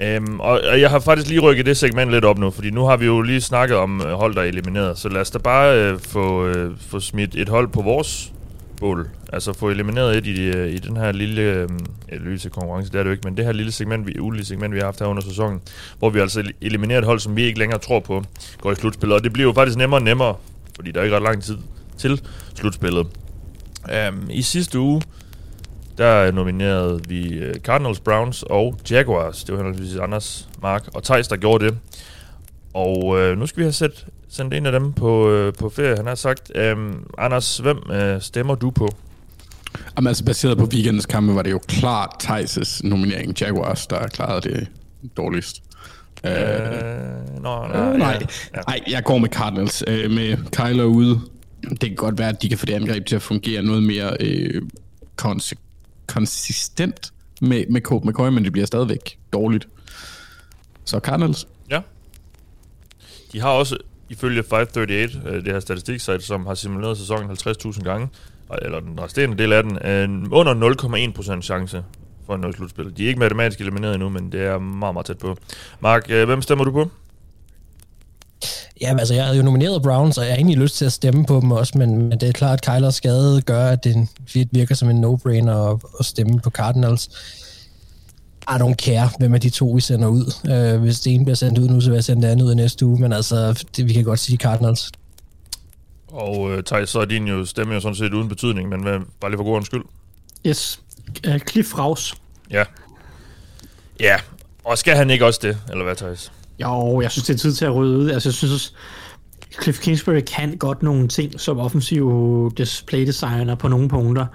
Øhm, og, og jeg har faktisk lige rykket det segment lidt op nu, fordi nu har vi jo lige snakket om øh, hold, der er elimineret. Så lad os da bare øh, få, øh, få smidt et hold på vores bål. Altså få elimineret et i, øh, i den her lille, øh, lille konkurrence, det er det jo ikke, men det her lille segment, vi, ulige segment, vi har haft her under sæsonen, hvor vi altså eliminerer et hold, som vi ikke længere tror på, går i slutspillet. Og det bliver jo faktisk nemmere og nemmere, fordi der er ikke ret lang tid til slutspillet. Um, I sidste uge, der nominerede vi øh, Cardinals, Browns og Jaguars. Det var henholdsvis Anders, Mark og Tejs, der gjorde det. Og uh, nu skal vi have set, sendt en af dem på, uh, på ferie. Han har sagt, um, Anders, hvem uh, stemmer du på? Jamen, altså baseret på weekendens kampe, var det jo klart Thijs' nominering Jaguars, der klarede det dårligst. Uh, nå, nej, uh, nej. Ja. nej, jeg går med Cardinals. Uh, med Kyler ude, Det kan godt være, at de kan få det angreb til at fungere noget mere øh, kons- konsistent med, med Colt McCoy, men det bliver stadigvæk dårligt. Så Cardinals. De har også, ifølge 538, øh, det her statistiksite, som har simuleret sæsonen 50.000 gange, eller den resterende del af den, øh, under 0,1% chance for at nå slutspillet. De er ikke matematisk elimineret endnu, men det er meget, meget tæt på. Mark, øh, hvem stemmer du på? Jamen, altså, jeg havde jo nomineret Browns, og jeg har egentlig lyst til at stemme på dem også, men, men det er klart, at Kylers skade gør, at det virker som en no-brainer at, at stemme på Cardinals. I don't care, hvem af de to, vi sender ud. Uh, hvis det ene bliver sendt ud nu, så vil jeg sende det andet ud i næste uge, men altså, det, vi kan godt sige Cardinals. Og øh, Thijs, så er din jo stemme jo sådan set uden betydning, men hvad, bare lige for god skyld. Yes. Uh, Cliff Raus. Ja. Ja, og skal han ikke også det, eller hvad, Thijs? Jo, jeg synes, det er tid til at rydde ud. Altså, jeg synes, Cliff Kingsbury kan godt nogle ting som offensiv display designer på nogle punkter.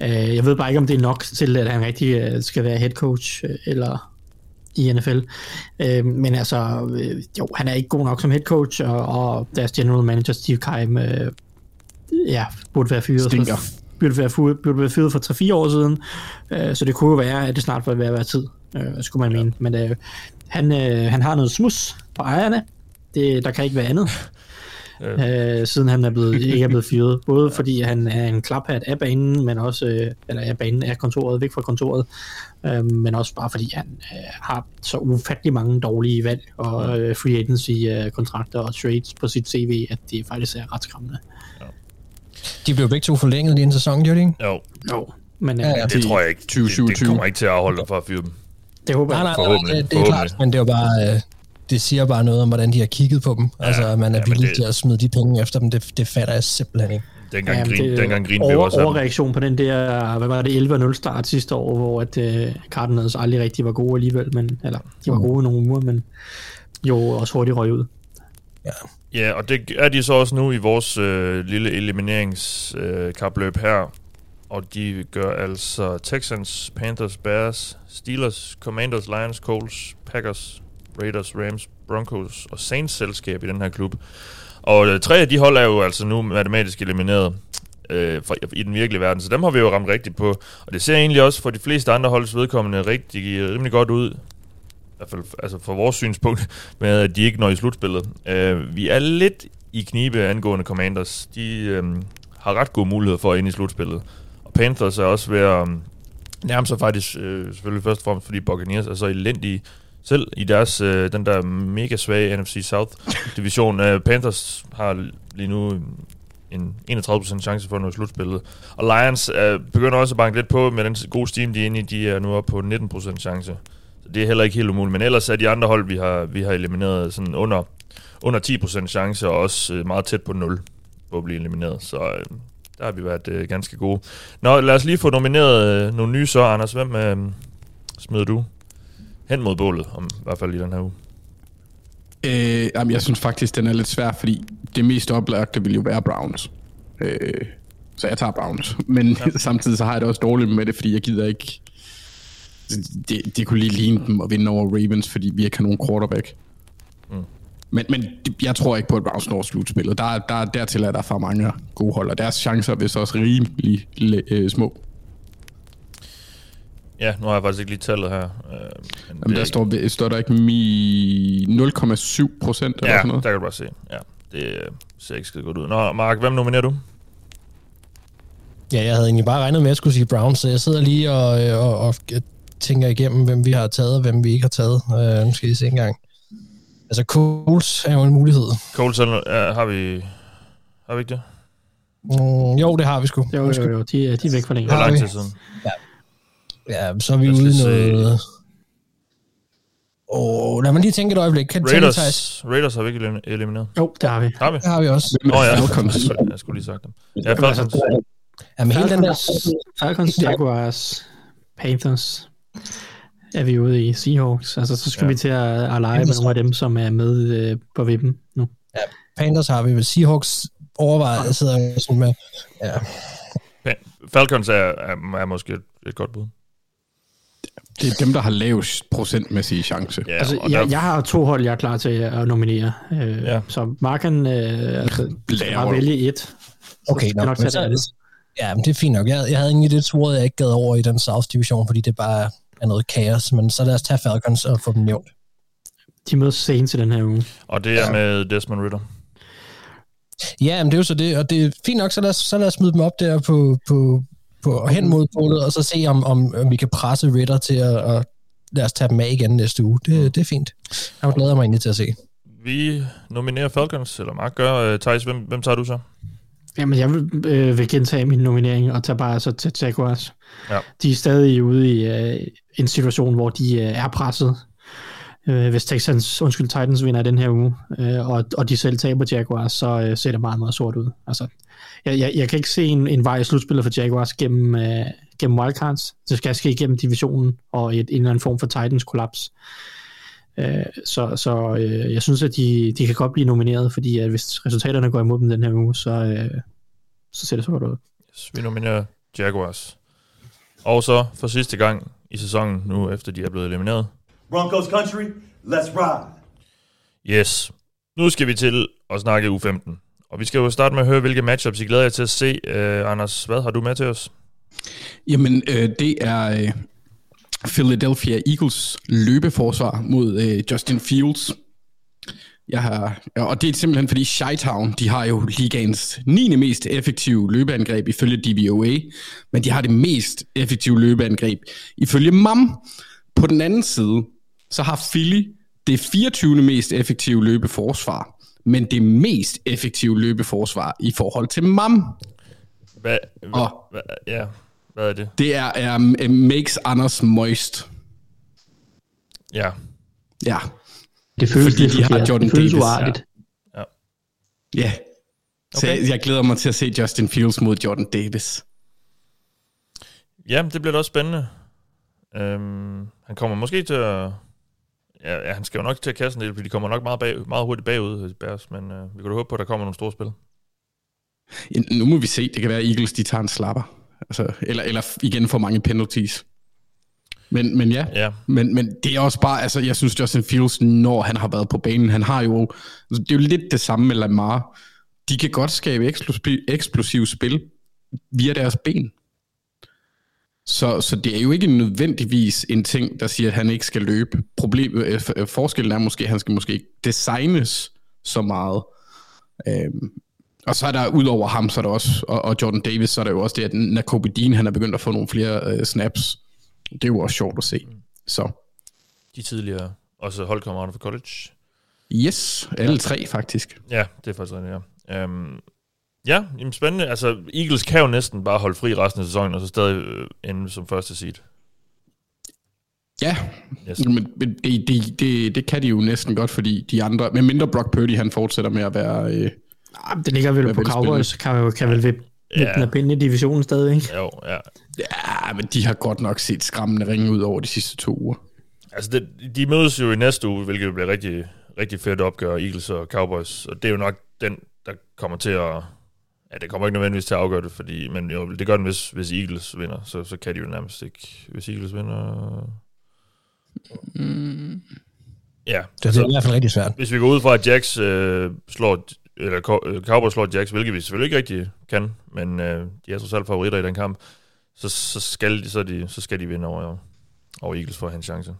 Uh, jeg ved bare ikke, om det er nok til, at han rigtig uh, skal være head coach uh, eller i NFL. Men altså, jo, han er ikke god nok som head coach, og, deres general manager Steve Keim, ja, burde være fyret. Stinker. For, burde være, fyret, burde være fyret for 3-4 år siden. Så det kunne jo være, at det snart var ved at være tid, skulle man ja. mene. Men han, øh, han har noget smus på ejerne. Det, der kan ikke være andet. Øh, siden han er blevet, ikke er blevet fyret. Både fordi han er en klaphat af banen, men også, øh, eller af banen af kontoret, væk fra kontoret, øh, men også bare fordi han øh, har så ufattelig mange dårlige valg og øh, free agency øh, kontrakter og trades på sit CV, at det faktisk er ret skræmmende. De blev begge to forlænget i en sæson, gjorde de ikke? Jo, Jo, men øh, Ja, ja. det tror jeg ikke. Det, det 2027. kommer ikke til at afholde dig fra at fyre dem. det håber Nej, jeg. nej, nej, Forhåbentlig, det, det er klart, men det er jo bare... Øh, det siger bare noget om, hvordan de har kigget på dem. Ja, altså, at man er ja, villig det- til at smide de penge efter dem. Det, det fatter jeg simpelthen ikke. Dengang, Jamen, grin, det- dengang grinede vi over, også af dem. overreaktion på den der, hvad var det, 11-0 start sidste år, hvor at uh, Cardinals aldrig rigtig var gode alligevel, men, eller de var gode i nogle uger, men jo også hurtigt røg ud. Ja, og det er de så også nu i vores øh, lille elimineringskapløb øh, her. Og de gør altså Texans, Panthers, Bears, Steelers, Commanders, Lions, Colts, Packers, Raiders, Rams, Broncos og Saints selskab i den her klub. Og øh, tre af de hold er jo altså nu matematisk elimineret øh, for, i den virkelige verden, så dem har vi jo ramt rigtigt på. Og det ser egentlig også for de fleste andre holds vedkommende rigtig, rimelig godt ud. I hvert fald altså fra vores synspunkt, med at de ikke når i slutspillet. Øh, vi er lidt i knibe angående Commanders. De øh, har ret gode muligheder for at ind i slutspillet. Og Panthers er også ved at øh, nærme sig faktisk, øh, selvfølgelig først og fremmest, fordi Buccaneers er så elendige selv i deres, øh, den der mega svage NFC South division. Øh, Panthers har lige nu en 31% chance for at nå slutspillet. Og Lions øh, begynder også at banke lidt på med den gode steam, de er inde i. De er nu oppe på 19% chance. Så det er heller ikke helt umuligt. Men ellers er de andre hold, vi har, vi har elimineret sådan under, under 10% chance, og også øh, meget tæt på 0 på at blive elimineret. Så øh, der har vi været øh, ganske gode. Nå, lad os lige få nomineret øh, nogle nye så. Anders, hvem øh, smider du hen mod bålet, om, i hvert fald i den her uge? Øh, jamen, jeg synes faktisk, den er lidt svær, fordi det mest oplagte vil jo være Browns. Øh, så jeg tager Browns. Men ja. samtidig så har jeg det også dårligt med det, fordi jeg gider ikke... Det, det kunne lige ligne dem at vinde over Ravens, fordi vi ikke har nogen quarterback. Mm. Men, men jeg tror ikke på, at Browns når slutspillet. Der, der, dertil er der for mange gode hold, og deres chancer er vist også rimelig øh, små. Ja, nu har jeg faktisk ikke lige tallet her. Øh, men Jamen, der står, står der ikke mi 0,7 procent eller Ja, sådan noget. der kan du bare se. Ja, det øh, ser ikke skide godt ud. Nå, Mark, hvem nominerer du? Ja, jeg havde egentlig bare regnet med, at jeg skulle sige Browns, så jeg sidder lige og, øh, og, og tænker igennem, hvem vi har taget, og hvem vi ikke har taget. Øh, nu skal I se engang. Altså, Coles er jo en mulighed. Coles, uh, har vi... Har vi ikke det? Mm, jo, det har vi sgu. Jo, jo, jo, de, er- de er væk for længe. Hvor Har lang tid siden? Ja, så er vi ude i noget... Åh, oh, lad mig lige tænke et øjeblik. Kan Raiders. Raiders, Raiders har vi ikke elim- elimineret. Jo, det har vi. Har vi? Det har vi også. Nå ja, Falcons. jeg skulle lige sagt dem. Ja, Falcons. Jamen, hele den der... Falcons, Jaguars, Panthers er vi ude i Seahawks. Altså, så skal Ja. ja. vi til at, at lege med nogle af dem, som er med øh, på vippen nu. Panthers har vi vel. Seahawks overvejer, jeg sidder sådan med... Ja, Falcons er, er, er måske et, et godt bud. Det er dem, der har lavest procentmæssige chance. Ja, altså, jeg, der- jeg har to hold, jeg er klar til at nominere. Øh, Ja. Så Marken øh, altså, bare vælge et. Okay, nok, nok men tage det så, ja, men det er fint nok. Jeg, jeg havde egentlig lidt troet, jeg ikke gad over i den South Division, fordi det bare er noget kaos, men så lad os tage Falcons og få dem nævnt. De mødes sent til den her uge. Og det er ja. med Desmond Ritter. Ja, men det er jo så det, og det er fint nok, så lad os, så lad os smide dem op der på, på, på hen mod målet, og så se, om, om, om vi kan presse Ritter til at, at lad os tage dem af igen næste uge. Det, det er fint. Jeg glæder mig egentlig til at se. Vi nominerer Falcons, eller Mark gør. Uh, Thijs, hvem, hvem tager du så? Jamen, jeg vil, øh, vil gentage min nominering og tage bare så til Jaguars. Ja. De er stadig ude i øh, en situation, hvor de øh, er presset. Øh, hvis Texans, undskyld, Titans vinder den her uge, øh, og, og de selv taber Jaguars, så øh, ser det meget, meget sort ud. Altså, jeg, jeg, jeg kan ikke se en, en vej i slutspillet for Jaguars gennem, øh, gennem wildcards. Det skal ske gennem divisionen og et, en eller anden form for Titans kollaps. Øh, så så øh, jeg synes, at de, de kan godt blive nomineret, fordi at hvis resultaterne går imod dem den her uge, så, øh, så ser det så godt ud. Yes, vi nominerer Jaguars. Og så for sidste gang i sæsonen, nu efter de er blevet elimineret. Broncos country, let's ride. Yes. Nu skal vi til at snakke U15. Og vi skal jo starte med at høre, hvilke matchups I glæder jer til at se. Uh, Anders, hvad har du med til os? Jamen, øh, det er øh, Philadelphia Eagles løbeforsvar mod øh, Justin Fields. Jeg har, og det er simpelthen fordi Chi-Town, de har jo ligaens 9. mest effektive løbeangreb ifølge DVOA, men de har det mest effektive løbeangreb ifølge MAM. På den anden side, så har Philly det 24. mest effektive løbeforsvar, men det mest effektive løbeforsvar i forhold til MAM. Hvad, hvad, Og- hvad, ja, hvad er det? Det er, er makes Anders moist. Ja, Ja, Det føles Fordi de har. Jordan det føles Davis, uartigt. ja. Så Okay. jeg, jeg glæder mig til at se Justin Fields mod Jordan Davis. ja det bliver da også spændende. Um, han kommer måske til at... Ja, ja, han skal jo nok til at kaste en del, fordi de kommer nok meget, bag, meget hurtigt bagud, Bears, men uh, vi kan da håbe på, at der kommer nogle store spil. Ja, Nu må vi se. Det kan være, at Eagles de tager en slapper. Altså, eller, eller igen for mange penalties. Men, men ja, Ja, Men, men det er også bare, altså jeg synes Justin Fields, når han har været på banen, han har jo, altså, det er jo lidt det samme med Lamar. De kan godt skabe eksplosiv, eksplosiv spil via deres ben. Så, så det er jo ikke nødvendigvis en ting, der siger, at han ikke skal løbe. Problemet, øh, øh, forskellen er måske, at han skal måske ikke designes så meget. Øhm, og så er der, ud over ham, så er der også, og, og Jordan Davis, så er der jo også det, at Nakobe Dean, han er begyndt at få nogle flere øh, snaps. Det er jo også sjovt at se. Så de tidligere også holdkammerater for college. Yes, alle tre faktisk. Ja, det er faktisk rigtigt, ja. Um, ja, jamen spændende. Altså, Eagles kan jo næsten bare holde fri resten af sæsonen, og så stadig øh, ende som første seed. Ja, Yes. men men det, det, det, det kan de jo næsten godt, fordi de andre, med mindre Brock Purdy, han fortsætter med at være... Øh, Ah, Det ligger vel på? Cowboys, kan, jo, kan vel vippe Ja. den i divisionen stadig, ikke? Jo, ja. ja, men de har godt nok set skræmmende ringe ud over de sidste to uger. Altså, det, de mødes jo i næste uge, hvilket bliver rigtig, rigtig fedt opgør, Eagles og Cowboys. Og det er jo nok den, der kommer til at... Ja, det kommer ikke nødvendigvis til at afgøre det, fordi, men jo, det gør den, hvis, hvis Eagles vinder. Så, så kan de jo nærmest ikke... Hvis Eagles vinder... Mm. Ja, Det, det er i hvert fald rigtig svært. hvis vi går ud fra, at Jacks øh, slår, eller øh, Cowboys slår Jacks, hvilket vi selvfølgelig ikke rigtig kan, men øh, de er trods alt favoritter i den kamp, så, så, skal, de, så, de, så skal de vinde over, over Eagles for at have en chance.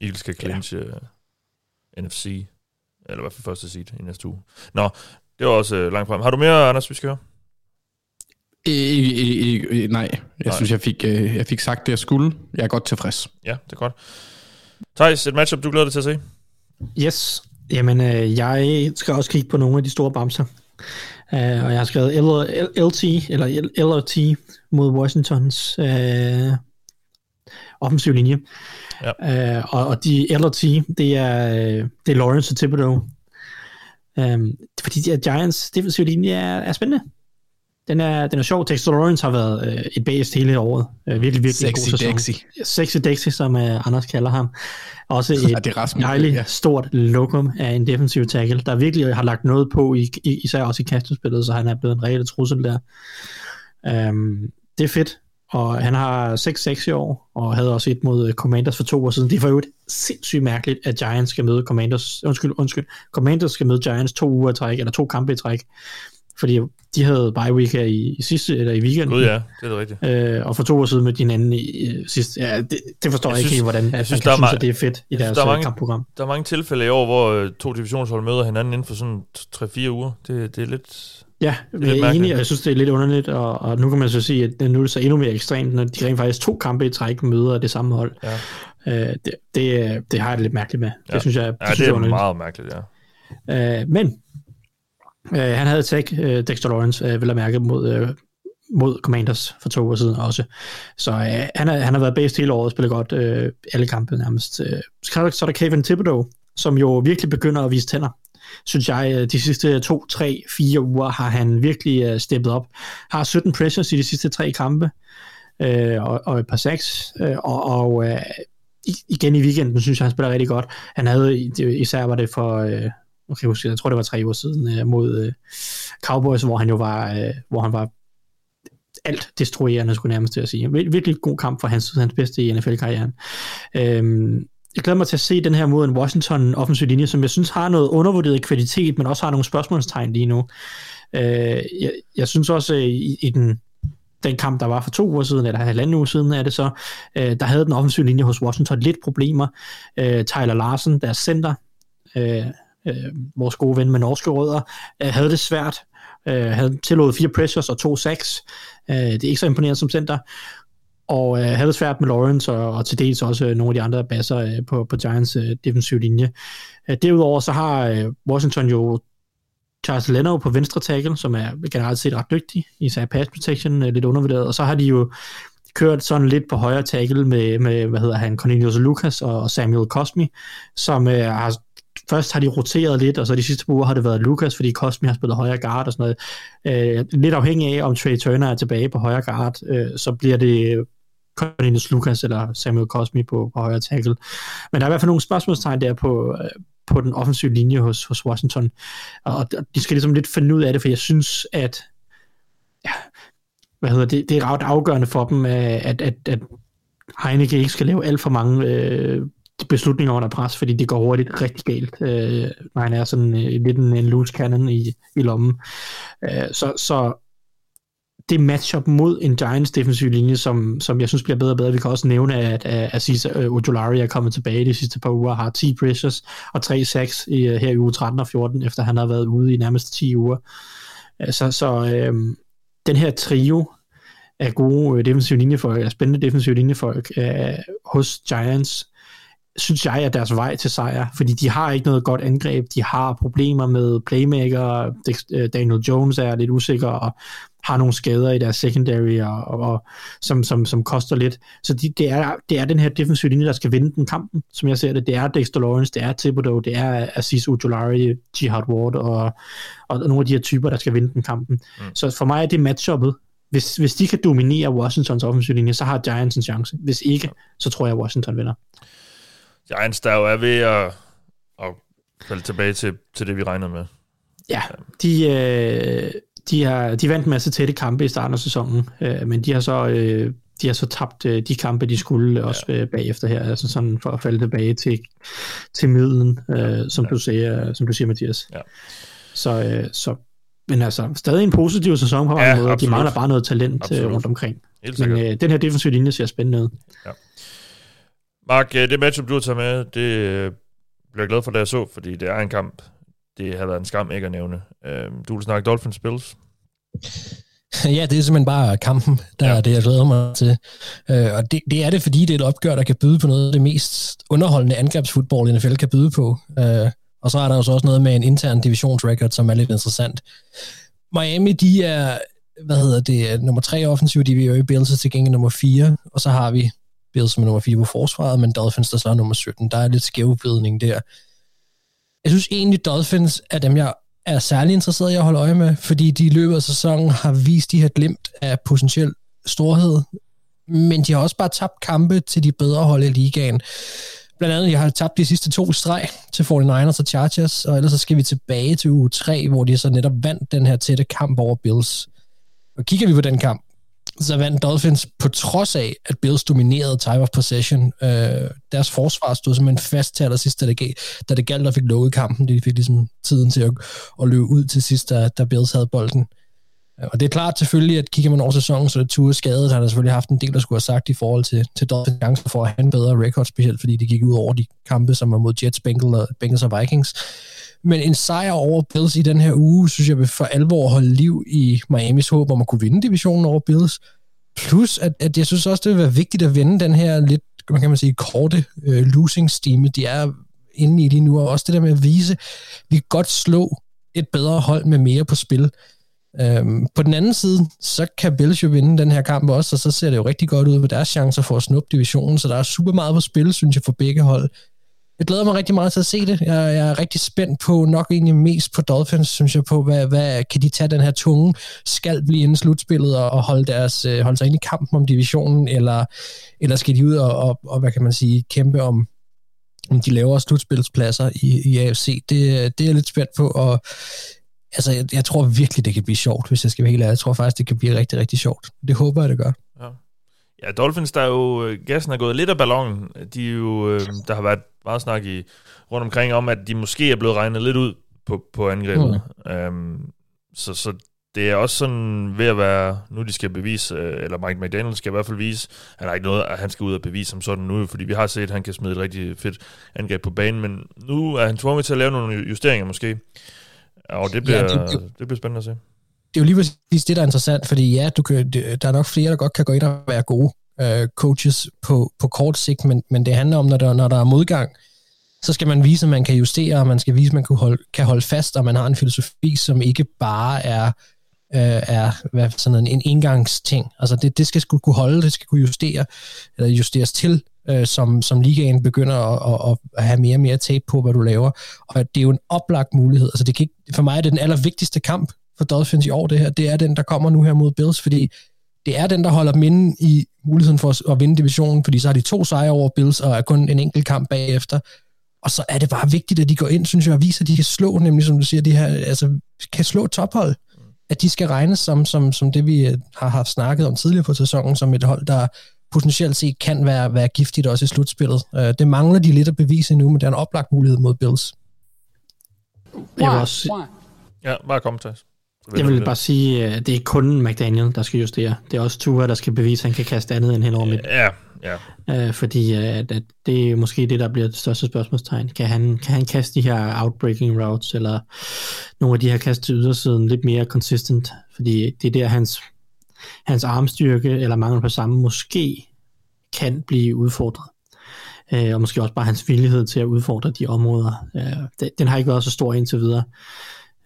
Eagles skal clinche ja. uh, NFC, eller i hvert fald første seed i næste uge. Nå, det var også øh, langt frem. Har du mere, Anders, vi skal høre? Ikke, ikke, ikke, nej, jeg Nej. synes, jeg fik, øh, jeg fik sagt det, jeg skulle. Jeg er godt tilfreds. Ja, det er godt. Thijs, et matchup, du glæder dig til at se? Yes. Jamen, øh, jeg skal også kigge på nogle af de store bamser. Uh, og jeg har skrevet L- L- LT, eller L- LRT mod Washingtons uh, offensiv linje. Ja. Uh, og, og de LRT, det er, øh, det er Lawrence og Thibodeau. Um, fordi de her Giants defensiv linje er, er spændende. Den er, den er sjov. Dexter Lawrence har været øh, et bæst hele året. Øh, virkelig, virkelig Sexy god sæson. Dexy. Sexy Dexy, som uh, Anders kalder ham. Også Ja, et det er dejligt ja. stort lokum af en defensiv tackle, der virkelig har lagt noget på, i, i, især også i kastespillet, så han er blevet en reel trussel der. Um, det er fedt, og han har 6-6 i år, og havde også et mod øh, Commanders for to år siden. Det er for øvrigt sindssygt mærkeligt, at Giants skal møde Commanders, undskyld, undskyld, Commanders skal møde Giants to uger i træk, eller to kampe i træk, fordi de havde bye week her i, i sidste, eller i weekenden. Gud ja, det er det rigtigt. Øh, og for to år siden med din anden i, i sidste. Ja, det, det forstår jeg, Jeg ikke synes- helt, hvordan jeg jeg synes, er man kan synes, ma- at det er fedt i deres synes, der er øh, mange- kampprogram. Der er mange tilfælde i år, hvor øh, to divisionshold møder hinanden inden for sådan 3-4 uger. Det, det er lidt... Ja, jeg er enig, og jeg synes, det er lidt underligt, og, og nu kan man så sige, at nu er det så endnu mere ekstremt, når de rent faktisk to kampe i træk møder det samme hold. Ja. Øh, det, det, det har jeg det lidt mærkeligt med. Ja. Det synes jeg, det Ja, synes det er underligt. meget mærkeligt, ja. Øh, men øh, han havde tag øh, Dexter Lawrence, øh, vil jeg mærke, mod, øh, mod Commanders for to år siden også. Så øh, han, er, han har været bedst hele året, spillet godt øh, alle kampe nærmest. Øh, så der- så er der Kevin Thibodeau, som jo virkelig begynder at vise tænder. Synes jeg, øh, de sidste øh, to, tre, fire uger har han virkelig øh, steppet op. Har 17 pressures i de sidste tre kampe, øh, og, og et par sacks, øh, og, og øh, igen i weekenden synes jeg, han spiller rigtig godt. Han havde, især var det for, øh, okay, jeg tror det var tre uger siden, øh, mod øh, Cowboys, hvor han jo var, øh, hvor han var alt destruerende, skulle jeg nærmest til at sige. Virkelig god kamp for hans, hans bedste i NFL-karrieren. Øhm, jeg glæder mig til at se den her mod en Washington offensiv linje, som jeg synes har noget undervurderet kvalitet, men også har nogle spørgsmålstegn lige nu. Øh, jeg, jeg synes også øh, i, i den, den kamp, der var for to uger siden, eller halvanden uge siden er det så, øh, der havde den offensive linje hos Washington lidt problemer. Øh, Tyler Larsen, deres center, øh, øh, vores gode ven med norske rødder, øh, havde det svært. Øh, havde tillået fire pressures og to sacks. Øh, det er ikke så imponerende som center. Og øh, havde det svært med Lawrence og, og til dels også øh, nogle af de andre basser øh, på, på Giants øh, defensive linje. Øh, derudover så har øh, Washington jo Charles Leno på venstre tackle, som er generelt set ret dygtig, især pass protection, øh, lidt undervurderet, og så har de jo kørt sådan lidt på højre tackle med, med hvad hedder han, Cornelius Lucas og, Samuel Cosmi, som øh, har først har de roteret lidt, og så de sidste par uger har det været Lucas, fordi Cosmi har spillet højre guard og sådan noget. Øh, lidt afhængig af, om Trey Turner er tilbage på højre guard, øh, så bliver det Cornelius Lucas eller Samuel Cosmi på, på højre tackle. Men der er i hvert fald nogle spørgsmålstegn der på, øh, på den offensive linje hos, hos Washington, og de skal ligesom lidt finde ud af det, for jeg synes, at ja, hvad hedder det, det er ret afgørende for dem, øh, at, at, at Heineke ikke skal lave alt for mange øh, beslutninger under pres, fordi det går hurtigt rigtig galt, øh, når han er sådan øh, lidt en, en loose cannon i, i lommen. Øh, så, så det matchup mod en Giants defensiv linje, som, som jeg synes bliver bedre og bedre. Vi kan også nævne, at, at Aziz øh, Ojolari er kommet tilbage de sidste par uger, har 10 pressures og 3 sacks i, her i uge 13 og 14, efter han har været ude i nærmest 10 uger. Øh, så så øh, den her trio af gode defensive linjefolk, eller spændende defensive linjefolk øh, hos Giants, synes jeg er deres vej til sejr, fordi de har ikke noget godt angreb, de har problemer med playmaker, øh, Daniel Jones er lidt usikker, og har nogle skader i deres secondary, og, og, og som, som, som koster lidt. Så de, det, er, det er den her defensive linje, der skal vinde den kampen, som jeg ser det. Det er Dexter Lawrence, det er Thibodeau, det er Aziz Ujulari, Jihad Ward, og, og nogle af de her typer, der skal vinde den kampen. Mm. Så for mig er det matchuppet. Hvis, hvis de kan dominere Washingtons offensive linje, så har Giants en chance. Hvis ikke, så tror jeg, at Washington vinder. Giants, der jo er ved at, at falde tilbage til, til det, vi regnede med. Ja, de, øh, de, har, de vandt en masse tætte kampe i starten af sæsonen, øh, men de har så, øh, de har så tabt øh, de kampe, de skulle også øh, bagefter her, altså sådan for at falde tilbage til, til middelen, øh, som, ja. du siger, som du siger, Mathias. Ja. Så, øh, så, men altså, stadig en positiv sæson på mange Ja, måder. De mangler bare noget talent øh, rundt omkring. Men øh, den her defensive linje ser spændende ud. Mark, øh, det matchup, du har taget med, det øh, blev jeg glad for, da jeg så, fordi det er en kamp. Det har været en skam ikke at nævne. Øh, Du vil snakke Dolphins Bills. Ja, det er simpelthen bare kampen, der ja. er det, jeg glæder mig til. Øh, og det, det er det, fordi det er et opgør, der kan byde på noget af det mest underholdende angrebsfodbold, NFL kan byde på. Øh, og så er der jo så også noget med en intern divisionsrecord, som er lidt interessant. Miami, de er, hvad hedder det, nummer tre offensiv, de er Bills er til gengæld nummer fire, og så har vi Bills som er nummer 4 på forsvaret, men Dolphins der så er nummer 17. Der er lidt skævvridning der. Jeg synes egentlig, Dolphins er dem, jeg er særlig interesseret i at holde øje med, fordi de i løbet af sæsonen har vist de her glimt af potentiel storhed, men de har også bare tabt kampe til de bedre hold i ligaen. Blandt andet, jeg har tabt de sidste to streg til 49ers og Chargers, og ellers så skal vi tilbage til uge 3, hvor de så netop vandt den her tætte kamp over Bills. Og kigger vi på den kamp, så vandt Dolphins på trods af, at Bills dominerede time of possession. Øh, deres forsvar stod simpelthen fast til allersidst, da det, da det galt og fik lukket kampen. De fik ligesom tiden til at, at løbe ud til sidst, da, da Bills havde bolden. Øh, og det er klart selvfølgelig, at kigger man over sæsonen, så er Ture skadet. Han har selvfølgelig haft en del, der skulle have sagt i forhold til, til Dolphins chancer for at have en bedre record, specielt fordi de gik ud over de kampe, som var mod Jets, Bengals og, Bengals og Vikings. Men en sejr over Bills i den her uge, synes jeg vil for alvor holde liv i Miamis håb om at kunne vinde divisionen over Bills. Plus, at, at jeg synes også, det vil være vigtigt at vende den her lidt, man kan man sige, korte øh, losing-stime, de er inde i lige nu, og også det der med at vise, at vi kan godt slå et bedre hold med mere på spil. Øhm, på den anden side, så kan Bills jo vinde den her kamp også, og så ser det jo rigtig godt ud med deres chancer for at snuppe divisionen, så der er super meget på spil, synes jeg, for begge hold. Jeg glæder mig rigtig meget til at se det. Jeg, jeg er rigtig spændt på, nok egentlig mest på Dolphins, synes jeg, på, hvad, hvad kan de tage den her tunge skal blive inden slutspillet og, og holde, deres, øh, holde sig ind i kampen om divisionen, eller, eller skal de ud og, og, og, hvad kan man sige, kæmpe om, om de lavere slutspilspladser i, i AFC. Det, det er jeg lidt spændt på, og altså, jeg, jeg tror virkelig, det kan blive sjovt, hvis jeg skal være helt ærlig. Jeg tror faktisk, det kan blive rigtig, rigtig sjovt. Det håber jeg, det gør. Ja. Ja, Dolphins, der er jo, øh, gassen er gået lidt af ballonen. De er jo, øh, der har været meget snak i, rundt omkring om, at de måske er blevet regnet lidt ud på, på angrebet. Mm. Um, så, så det er også sådan ved at være, nu de skal bevise, øh, eller Mike McDaniel skal i hvert fald vise, han har ikke noget, at han skal ud og bevise som sådan nu, fordi vi har set, at han kan smide et rigtig fedt angreb på banen, men nu er han tvunget til at lave nogle justeringer måske. Og det bliver, ja, det, det, det bliver spændende at se. Det er jo lige præcis det, der er interessant, fordi ja, du kan, der er nok flere, der godt kan gå ind og være gode øh, coaches på, på kort sigt, men, men det handler om, når der, når der er modgang, så skal man vise, at man kan justere, og man skal vise, at man kan holde, kan holde fast, og man har en filosofi, som ikke bare er, øh, er hvad, sådan en, en engangsting. Altså det, det skal kunne holde, det skal kunne justere, eller justeres til, øh, som, som ligaen begynder at, at, at have mere og mere tape på, hvad du laver. Og det er jo en oplagt mulighed. Altså det kan ikke, for mig er det den allervigtigste kamp for Dolphins i år, det her. Det er den, der kommer nu her mod Bills, fordi det er den, der holder dem inde i muligheden for at vinde divisionen, fordi så har de to sejre over Bills, og er kun en enkelt kamp bagefter. Og så er det bare vigtigt, at de går ind, synes jeg, og viser, at de kan slå, nemlig som du siger, de her, altså, kan slå tophold. At de skal regnes som, som, som det, vi har haft snakket om tidligere på sæsonen, som et hold, der potentielt set kan være, være giftigt også i slutspillet. Uh, det mangler de lidt at bevise nu, men det er en oplagt mulighed mod Bills. Jeg vil også... Ja, bare kom til jeg vil bare sige, at det er ikke kun McDaniel, der skal justere. Det er også Tua, der skal bevise, at han kan kaste andet end hen over midt. Ja, ja. Uh, fordi at, at det er måske det, der bliver det største spørgsmålstegn. Kan han, kan han kaste de her outbreaking routes, eller nogle af de her kast til ydersiden lidt mere consistent? Fordi det er der, hans, hans armstyrke, eller mangel på samme, måske kan blive udfordret. Uh, og måske også bare hans villighed til at udfordre de områder. Uh, den har ikke været så stor indtil videre.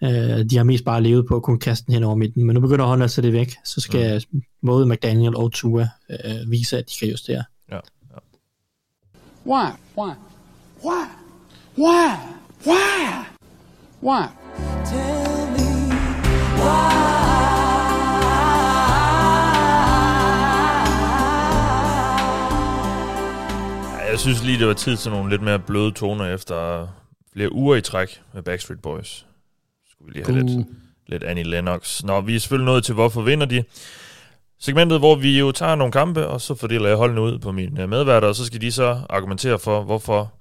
Øh, de har mest bare levet på at kunne kaste den hen over midten, men nu begynder Honda at sætte det væk, så skal mm. både McDaniel og Tua øh, vise, at de kan justere. Ja. ja. Why? Why? Why? Why? Why? Why? Tell me why? Jeg synes lige, det var tid til nogle lidt mere bløde toner efter flere uger i træk med Backstreet Boys skulle vi lige have uh. lidt, lidt Annie Lennox. Nå, vi er selvfølgelig nået til, hvorfor vinder de? Segmentet, hvor vi jo tager nogle kampe, og så fordeler jeg holdene ud på mine medværter, og så skal de så argumentere for, hvorfor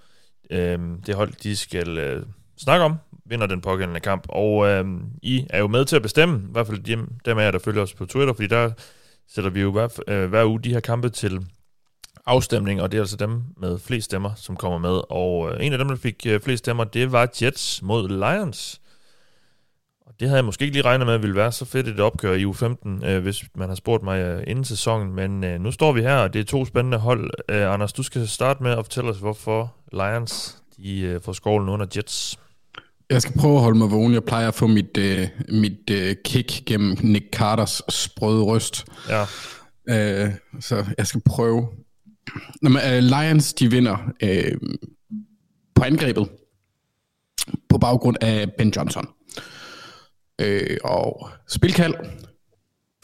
øh, det hold, de skal øh, snakke om, vinder den pågældende kamp. Og øh, I er jo med til at bestemme, i hvert fald dem, dem af jer, der følger os på Twitter, fordi der sætter vi jo hver, øh, hver uge de her kampe til afstemning, og det er altså dem med flest stemmer, som kommer med. Og øh, en af dem, der fik øh, flest stemmer, det var Jets mod Lions. Det havde jeg måske ikke lige regnet med, at ville være så fedt et opgør i U15, øh, hvis man har spurgt mig øh, inden sæsonen. Men øh, nu står vi her, og det er to spændende hold. Øh, Anders, du skal starte med at fortælle os, hvorfor Lions de, øh, får skålen under Jets. Jeg skal prøve at holde mig vågen. Jeg plejer at få mit, øh, mit øh, kick gennem Nick Carters sprøde røst. Ja. Øh, så jeg skal prøve. Nå, men, øh, Lions, de vinder øh, på angrebet på baggrund af Ben Johnson øh, og spilkald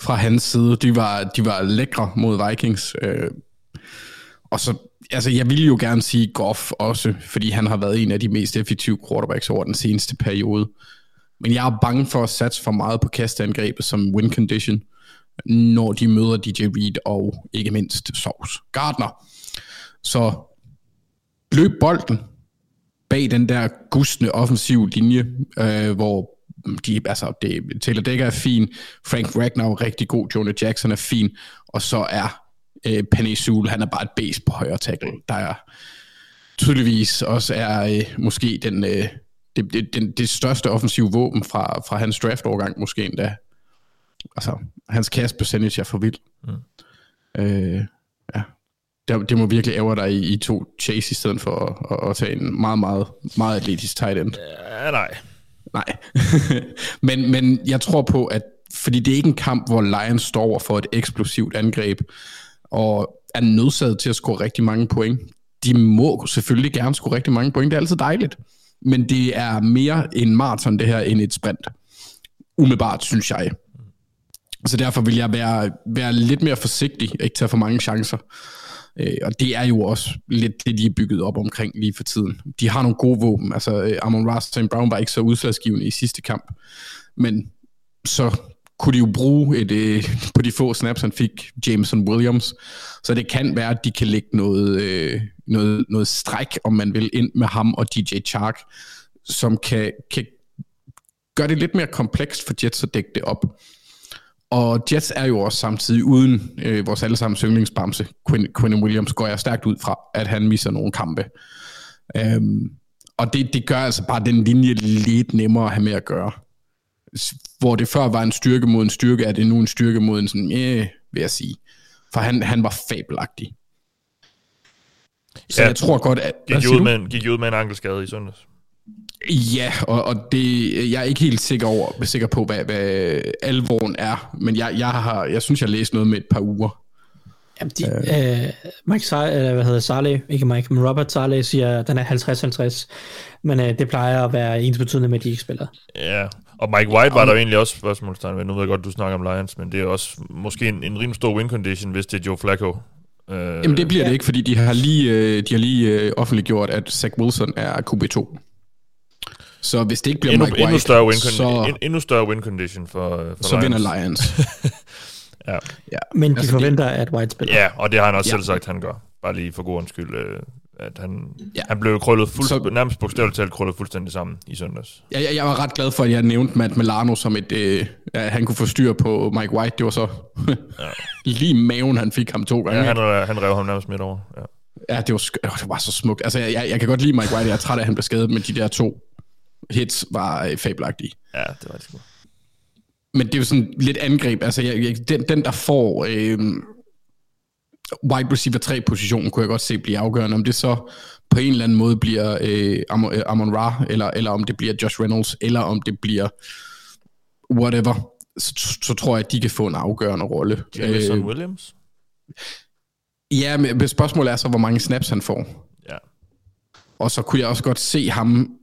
fra hans side. De var, de var lækre mod Vikings. Øh, og så, altså jeg ville jo gerne sige Goff også, fordi han har været en af de mest effektive quarterbacks over den seneste periode. Men jeg er bange for at satse for meget på kastangrebet som win condition. når de møder DJ Reed og ikke mindst Sovs Gardner. Så løb bolden bag den der gustne offensiv linje, øh, hvor de, altså, det, Taylor Decker er fin, Frank Ragnar er rigtig god, Jonah Jackson er fin, og så er øh, Penny Sewell, han er bare et base på højre tackle, der er tydeligvis også er øh, måske den, øh, det, det, den, det største offensive våben fra, fra hans draft-overgang, måske endda. Altså, hans cast percentage er for vild. Mm. Øh, ja. Det, det må virkelig ære dig i, i to chase i stedet for at, at, at tage en meget, meget, meget atletisk tight end. Ja, nej. Nej. men, men jeg tror på, at fordi det er ikke en kamp, hvor Lions står over for et eksplosivt angreb, og er nødsaget til at score rigtig mange point. De må selvfølgelig gerne score rigtig mange point, det er altid dejligt. Men det er mere en maraton det her, end et sprint. Umiddelbart, synes jeg. Så derfor vil jeg være, være lidt mere forsigtig, ikke tage for mange chancer. Øh, og det er jo også lidt det, de er bygget op omkring lige for tiden. De har nogle gode våben. Altså, øh, Amon Ross og Brown var ikke så udslagsgivende i sidste kamp. Men så kunne de jo bruge et, øh, på de få snaps, han fik Jameson Williams. Så det kan være, at de kan lægge noget, øh, noget, noget stræk, om man vil, ind med ham og DJ Chark, som kan, kan gøre det lidt mere komplekst for Jets at dække det op. Og Jets er jo også samtidig uden øh, vores allesammens yndlingsbamse, Quinn, Quinn Williams, går jeg stærkt ud fra, at han misser nogle kampe. Øhm, og det, det gør altså bare den linje lidt nemmere at have med at gøre. Hvor det før var en styrke mod en styrke, er det nu en styrke mod en sådan, øh, vil jeg sige. For han, han var fabelagtig. Så ja, jeg tror godt, at... Gik ud, med en, gik ud med en ankelskade i søndags. Ja, og, og det, jeg er ikke helt sikker, over, sikker på, hvad, hvad alvoren er, men jeg, jeg, har, jeg synes, jeg har læst noget med et par uger. Jamen, de, øh. Øh, Mike Sar, eller hvad hedder Sarley, ikke Mike, men Robert Sarley siger, at den er 50-50, men øh, det plejer at være ens betydende med, at de ikke spiller. Ja, og Mike White var der egentlig også spørgsmålstegn ved. Nu ved jeg godt, du snakker om Lions, men det er også måske en, en rimelig stor win condition, hvis det er Joe Flacco. Øh, Jamen det bliver ja. det ikke, fordi de har lige, øh, de har lige øh, offentliggjort, at Zach Wilson er QB2. Så hvis det ikke bliver endnu, Mike White, endnu større win så, en, endnu større win condition for, for så Lions. vinder Lions. ja. ja. Men de altså, forventer, det, at White spiller. Ja, og det har han også Ja. selv sagt, han gør. Bare lige for god undskyld. Øh, at han, Ja. han blev krøllet fuld, Så- nærmest bogstaveligt talt krøllet fuldstændig sammen i søndags. jeg, jeg, jeg var ret glad for, at jeg nævnte Matt Milano som et, øh, at han kunne få styr på Mike White. Det var så lige maven, han fik ham to gange. Ja, han, rev- han rev ham nærmest midt over. Ja. Ja, det var, sk- det var så smukt. Altså, jeg, jeg, jeg kan godt lide Mike White. Jeg er træt af, at han blev skadet, men de der to hits var øh, fabelagtige. ja, det var det sgu. Men det er jo sådan lidt angreb. Altså, jeg, jeg, den, den, der får øh, wide receiver 3-positionen, kunne jeg godt se blive afgørende. Om det så på en eller anden måde bliver øh, Amon, øh, Amon Ra, eller, eller om det bliver Josh Reynolds, eller om det bliver whatever, så, så tror jeg, at de kan få en afgørende rolle. Jameson Williams? ja, men spørgsmålet er så, hvor mange snaps han får. Ja. Og så kunne jeg også godt se ham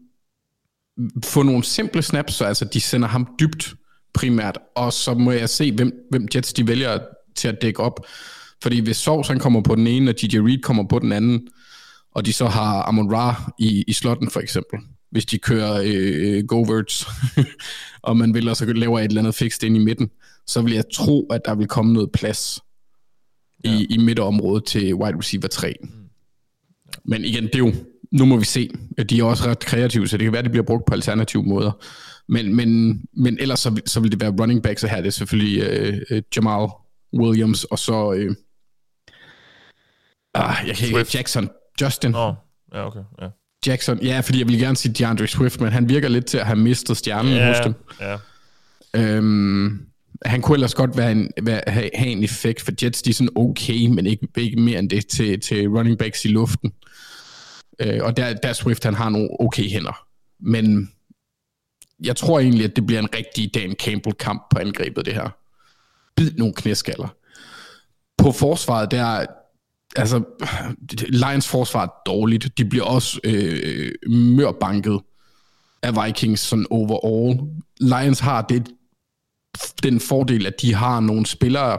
få nogle simple snaps, så altså de sender ham dybt primært, og så må jeg se, hvem, hvem Jets de vælger til at dække op. Fordi hvis Sovs han kommer på den ene, og DJ Reed kommer på den anden, og de så har Amon Ra i, i slotten for eksempel, hvis de kører øh, Goverts, og man vil også laver et eller andet fikst ind i midten, så vil jeg tro, at der vil komme noget plads ja. i, i midterområdet til wide receiver 3. Mm. Men igen, det er jo, nu må vi se. De er også ret kreative, så det kan være, at det bliver brugt på alternative måder. Men, men, men ellers så, så vil det være running backs, og her er det selvfølgelig øh, øh, Jamal Williams, og så øh, ah, jeg kan ikke. Jackson, Justin Nå, ja, okay. Ja, Jackson. Ja, fordi jeg vil gerne sige DeAndre Swift, men han virker lidt til at have mistet stjernen ja, hos dem. ja. Øhm, han kunne ellers godt være en, være, have, have en effekt, for Jets de er sådan okay, men ikke, ikke mere end det til, til running backs i luften. Øh, og der, der Swift, han har nogle okay hænder. Men jeg tror egentlig, at det bliver en rigtig Dan Campbell-kamp på angrebet, det her. Bid nogle knæskaller. På forsvaret, der altså, Lions forsvar er dårligt. De bliver også øh, mørbanket af Vikings sådan overall. Lions har det, den fordel, at de har nogle spillere,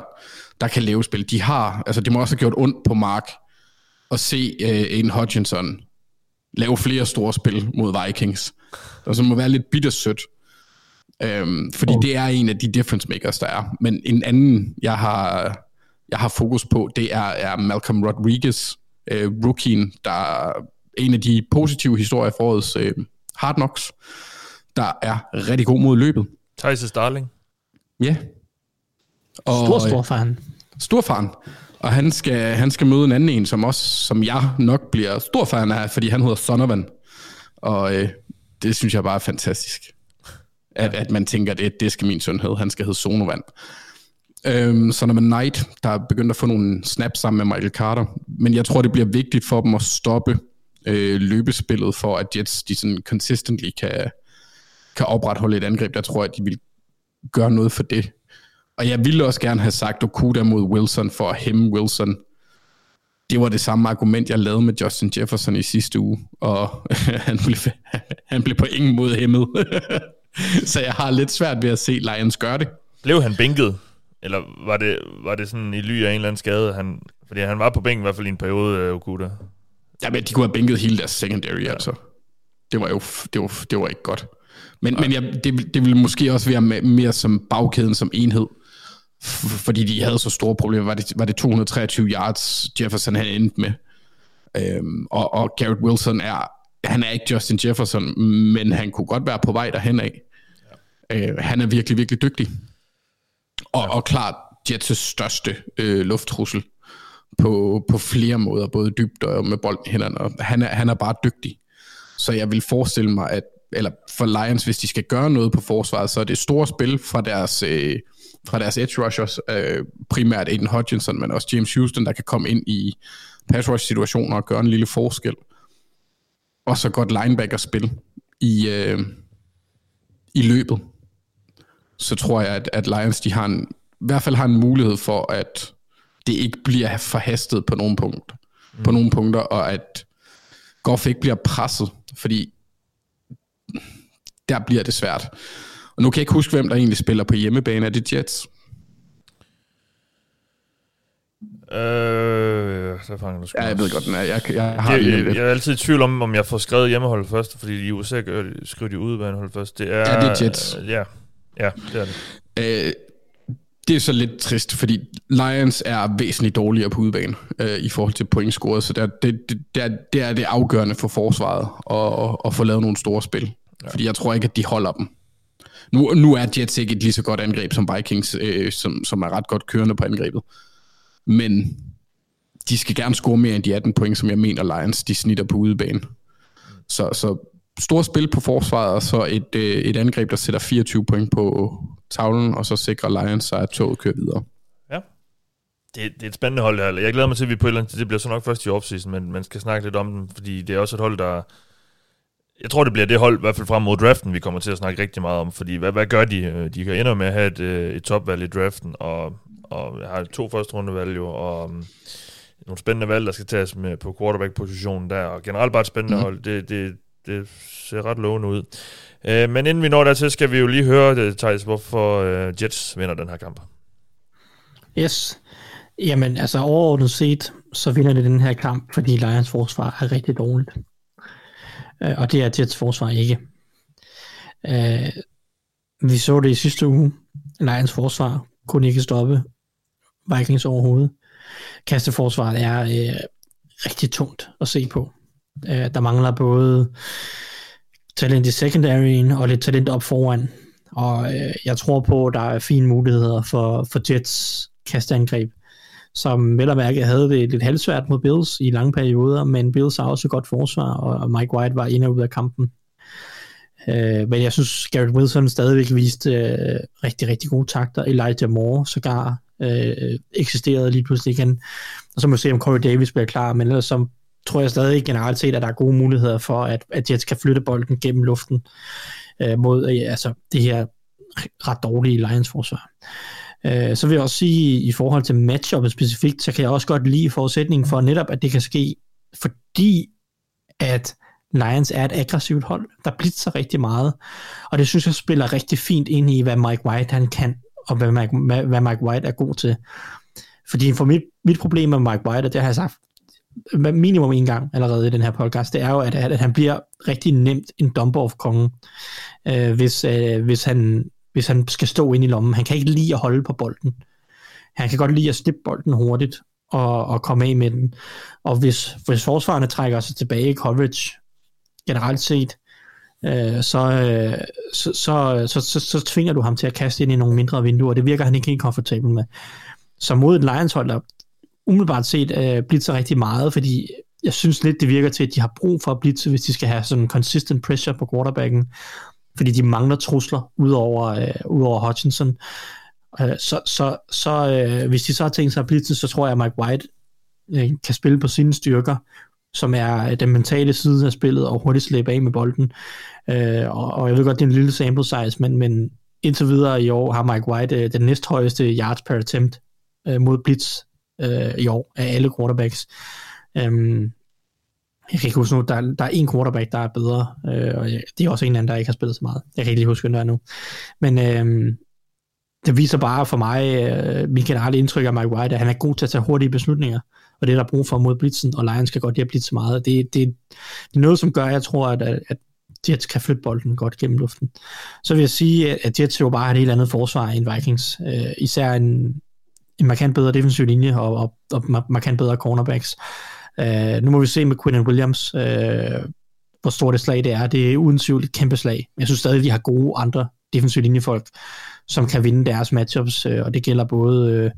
der kan lave spil. De har, altså det må også have gjort ondt på Mark at se øh, en Hutchinson lave flere store spil mod Vikings. Der så må være lidt bittersødt. Øhm, fordi oh. det er en af de difference makers, der er. Men en anden, jeg har, jeg har fokus på, det er, er Malcolm Rodriguez, øh, rookien, der er en af de positive historier for årets øh, Hard Knocks, der er rigtig god mod løbet. Thijs' darling. Ja. Og, stor, stor fan. Stor fan. Og han skal, han skal møde en anden en, som også, som jeg nok bliver stor fan af, fordi han hedder Sonovan. Og øh, det synes jeg bare er fantastisk. At, at man tænker, det, det skal min søn hedde. Han skal hedde Sonovan. Øhm, Sonovan Knight, der er begyndt at få nogle snaps sammen med Michael Carter. Men jeg tror, det bliver vigtigt for dem at stoppe øh, løbespillet, for at Jets de sådan consistently kan, kan opretholde et angreb. Der tror jeg, at de vil gøre noget for det. Og jeg ville også gerne have sagt Okuda mod Wilson for at hæmme Wilson. Det var det samme argument, jeg lavede med Justin Jefferson i sidste uge, og han, blev, han blev på ingen måde hæmmet. Så jeg har lidt svært ved at se Lions gøre det. Blev han bænket? Eller var det, var det sådan i ly af en eller anden skade? Han, fordi han var på bænken i hvert fald i en periode, øh, Okuda. Ja, men de kunne have bænket hele deres secondary, ja. altså. Det var jo det var, det var ikke godt. Men, men ja, det, det ville måske også være mere som bagkæden som enhed fordi de havde så store problemer. Var det, var det 223 yards, Jefferson havde endt med. Øhm, og, og Garrett Wilson er, han er ikke Justin Jefferson, men han kunne godt være på vej derhen af. Ja. Øh, han er virkelig, virkelig dygtig. Og, ja. og klart Jets' største øh, lufttrussel på, på flere måder, både dybt og med bolden i hænderne. Og han, er, han er bare dygtig. Så jeg vil forestille mig, at eller for Lions, hvis de skal gøre noget på forsvaret, så er det store spil fra deres øh, fra deres edge rushers, øh, primært Aiden Hutchinson, men også James Houston, der kan komme ind i pass rush situationer og gøre en lille forskel. Og så godt linebacker-spil i, øh, i løbet. Så tror jeg, at, at Lions de har en, i hvert fald har en mulighed for, at det ikke bliver forhastet på nogle punkter, mm. på nogle punkter, og at Goff ikke bliver presset, fordi der bliver det svært. Og nu kan jeg ikke huske, hvem der egentlig spiller på hjemmebane. Er det Jets? Øh, så fanger du Ja, jeg ved godt, den er. Jeg, jeg, har jeg, jeg, jeg, er altid i tvivl om, om jeg får skrevet hjemmehold først, fordi i USA skriver de udbanehold først. Det er, ja, det er Jets. Ja, ja det er det. Øh, det er så lidt trist, fordi Lions er væsentligt dårligere på udebane øh, i forhold til pointscoret, så det, det, det, det, er, det er det afgørende for forsvaret at, at, at få lavet nogle store spil. Ja. Fordi jeg tror ikke, at de holder dem. Nu, nu er Jets ikke et lige så godt angreb som Vikings, øh, som, som er ret godt kørende på angrebet. Men de skal gerne score mere end de 18 point, som jeg mener Lions, de snitter på udebane. Så, så stort spil på forsvaret, og så et, øh, et angreb, der sætter 24 point på tavlen, og så sikrer Lions sig, at toget kører videre. Ja. Det, det er et spændende hold her. Jeg glæder mig til, at vi på et eller andet det bliver så nok først i offseason, men man skal snakke lidt om dem, fordi det er også et hold, der jeg tror, det bliver det hold, i hvert fald frem mod draften, vi kommer til at snakke rigtig meget om, fordi hvad, hvad gør de? Øh, de kan ende med at have et, øh, et topvalg i draften, og, og har to første rundevalg jo, og um, nogle spændende valg, der skal tages med på quarterback-positionen der, og generelt bare et spændende mm. hold. Det, det, det ser ret lovende ud. Uh, men inden vi når dertil, skal vi jo lige høre, det, Thijs, hvorfor uh, Jets vinder den her kamp. Yes. Jamen, altså overordnet set, så vinder det den her kamp, fordi Lions forsvar er rigtig dårligt øh, og det er Jets forsvar ikke. Øh, vi så det i sidste uge. Lions forsvar kunne ikke stoppe Vikings overhovedet. Kasteforsvaret er øh, rigtig tungt at se på. Øh, der mangler både talent i secondaryen og lidt talent op foran. Og øh, jeg tror på, at der er fine muligheder for, for Jets kasteangreb som vel og mærke havde det lidt halvsvært mod Bills i lange perioder, men Bills har også godt forsvar, og Mike White var ind og ud af kampen. Øh, men jeg synes, Garrett Wilson stadigvæk viste øh, rigtig, rigtig gode takter. Elijah Moore sågar øh, eksisterede lige pludselig igen. Og så må vi se, om Corey Davis bliver klar, men ellers så tror jeg stadig generelt set, at der er gode muligheder for, at, at Jets kan flytte bolden gennem luften øh, mod øh, altså det her ret dårlige Lions-forsvar. Øh, så vil jeg også sige, i forhold til matchuppet specifikt, så kan jeg også godt lide forudsætningen for netop, at det kan ske, fordi at Lions er et aggressivt hold, der blitzer rigtig meget, og det synes jeg spiller rigtig fint ind i, hvad Mike White han kan, og hvad Mike, hvad Mike White er god til. Fordi for mit, mit problem med Mike White, og det har jeg sagt minimum en gang allerede i den her podcast, det er jo, at, at han bliver rigtig nemt en dumper of kongen, øh, hvis, øh, hvis, han, hvis han skal stå ind i lommen. Han kan ikke lide at holde på bolden. Han kan godt lide at slippe bolden hurtigt og, og komme af med den. Og hvis, hvis forsvarerne trækker sig tilbage i coverage, generelt set, øh, så, øh, så, så, så, så, så tvinger du ham til at kaste ind i nogle mindre vinduer, det virker han ikke helt komfortabel med. Så mod et Lions-hold, der umiddelbart set øh, blitzer rigtig meget, fordi jeg synes lidt, det virker til, at de har brug for at blitse, hvis de skal have sådan consistent pressure på quarterbacken, fordi de mangler trusler ud over, øh, ud over Hutchinson. Øh, så så, så øh, hvis de så har tænkt sig at blitse, så tror jeg, at Mike White øh, kan spille på sine styrker, som er øh, den mentale side af spillet, og hurtigt slæbe af med bolden. Øh, og, og jeg ved godt, det er en lille sample size, men, men indtil videre i år har Mike White øh, den næsthøjeste yards per attempt øh, mod blitz øh, i år af alle quarterbacks. Øhm, jeg kan ikke huske nu, der, der er en quarterback, der er bedre, øh, og det er også en anden, der ikke har spillet så meget. Jeg kan ikke lige huske, hvem der er nu. Men øh, det viser bare for mig, øh, min generelle indtryk af Mike White, at han er god til at tage hurtige beslutninger, og det er der brug for mod blitzen, og Lions kan godt lide at blitse meget. Det, det, det er noget, som gør, at jeg tror, at, at Jets kan flytte bolden godt gennem luften. Så vil jeg sige, at Jets jo bare har et helt andet forsvar end Vikings. Øh, især en, en markant bedre defensiv linje og, og, og markant bedre cornerbacks. Uh, nu må vi se med Quinn Williams, uh, hvor stort et slag det er. Det er uden tvivl et kæmpe slag. Jeg synes stadig, de har gode andre defensive linjefolk, som kan vinde deres matchups, uh, og det gælder både uh,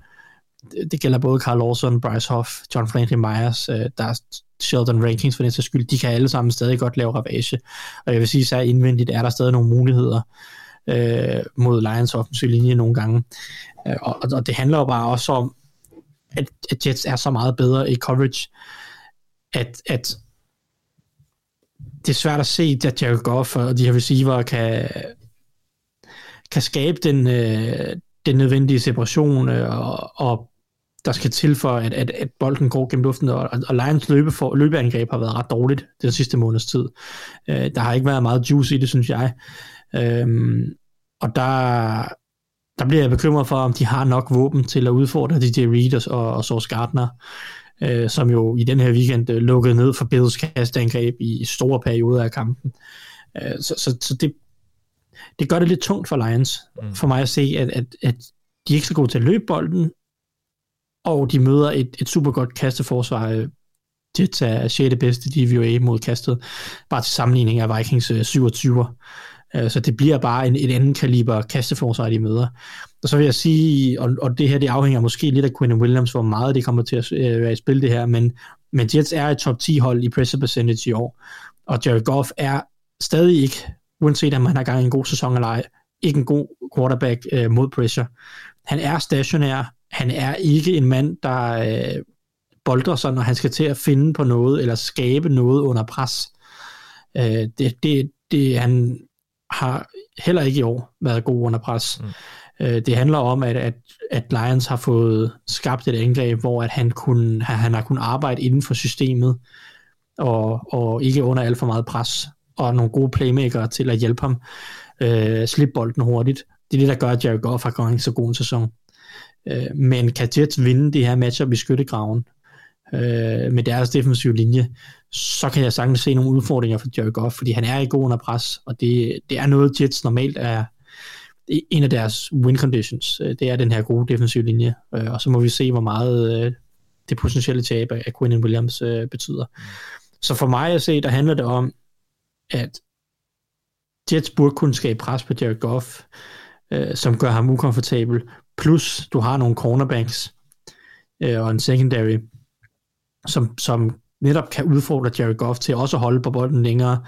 det gælder både Carl Lawson, Bryce Hoff, John Franklin Myers, uh, der er Sheldon Rankings for den sags skyld, de kan alle sammen stadig godt lave ravage. Og jeg vil sige, så indvendigt er der stadig nogle muligheder øh, mod Lions offensiv linje nogle gange. Øh, og, og det handler jo bare også om, at, at Jets er så meget bedre i coverage, at, at det er svært at se, at Jared Goff og de her receiver kan, kan skabe den, øh, den nødvendige separation, øh, og, og der skal til for, at, at, at bolden går gennem luften, og, og Lions løbe for, løbeangreb har været ret dårligt den sidste måneds tid. Øh, der har ikke været meget juice i det, synes jeg. Øh, og der, der bliver jeg bekymret for, om de har nok våben til at udfordre DJ Reed og, og Source Gardner, øh, som jo i den her weekend øh, lukkede ned for Bills kastangreb i store perioder af kampen. Øh, så så, så det, det gør det lidt tungt for Lions, mm. for mig at se, at, at, at de ikke skal gå til at løbe bolden, og de møder et, et super godt kasteforsvar. Jets er 6. bedste DVOA mod kastet, bare til sammenligning af Vikings 27. Øh, Øh, så det bliver bare en, et andet kaliber kasteforsvar, de møder. Og så vil jeg sige, og, og det her det afhænger måske lidt af Quinn Williams, hvor meget det kommer til at øh, være i spil det her, men, men Jets er et top 10 hold i pressure percentage i år, og Jared Goff er stadig ikke, uanset om han har gang i en god sæson eller ej, ikke en god quarterback øh, mod pressure. Han er stationær, han er ikke en mand, der øh, boldrer sig, når han skal til at finde på noget, eller skabe noget under pres. Øh, det, det, det, han, har heller ikke i år været god under pres. Mm. Øh, det handler om, at, at, at Lions har fået skabt et angreb, hvor at han, kunne, han har kunnet arbejde inden for systemet, og, og ikke under alt for meget pres, og nogle gode playmakere til at hjælpe ham øh, slippe bolden hurtigt. Det er det, der gør, at Jared Goff har gået så god en sæson. Øh, men kan Jets vinde det her matchup i skyttegraven øh, med deres defensive linje, så kan jeg sagtens se nogle udfordringer for Jerry Goff, fordi han er i god under pres, og det, det er noget, Jets normalt er en af deres win conditions. Øh, det er den her gode defensive linje, øh, og så må vi se, hvor meget øh, det potentielle tab af Quinn Williams øh, betyder. Så for mig at se, der handler det om, at Jets burde kunne skabe pres på Jared Goff, øh, som gør ham ukomfortabel, plus du har nogle cornerbacks og en secondary, som, som netop kan udfordre Jerry Goff til også at holde på bolden længere,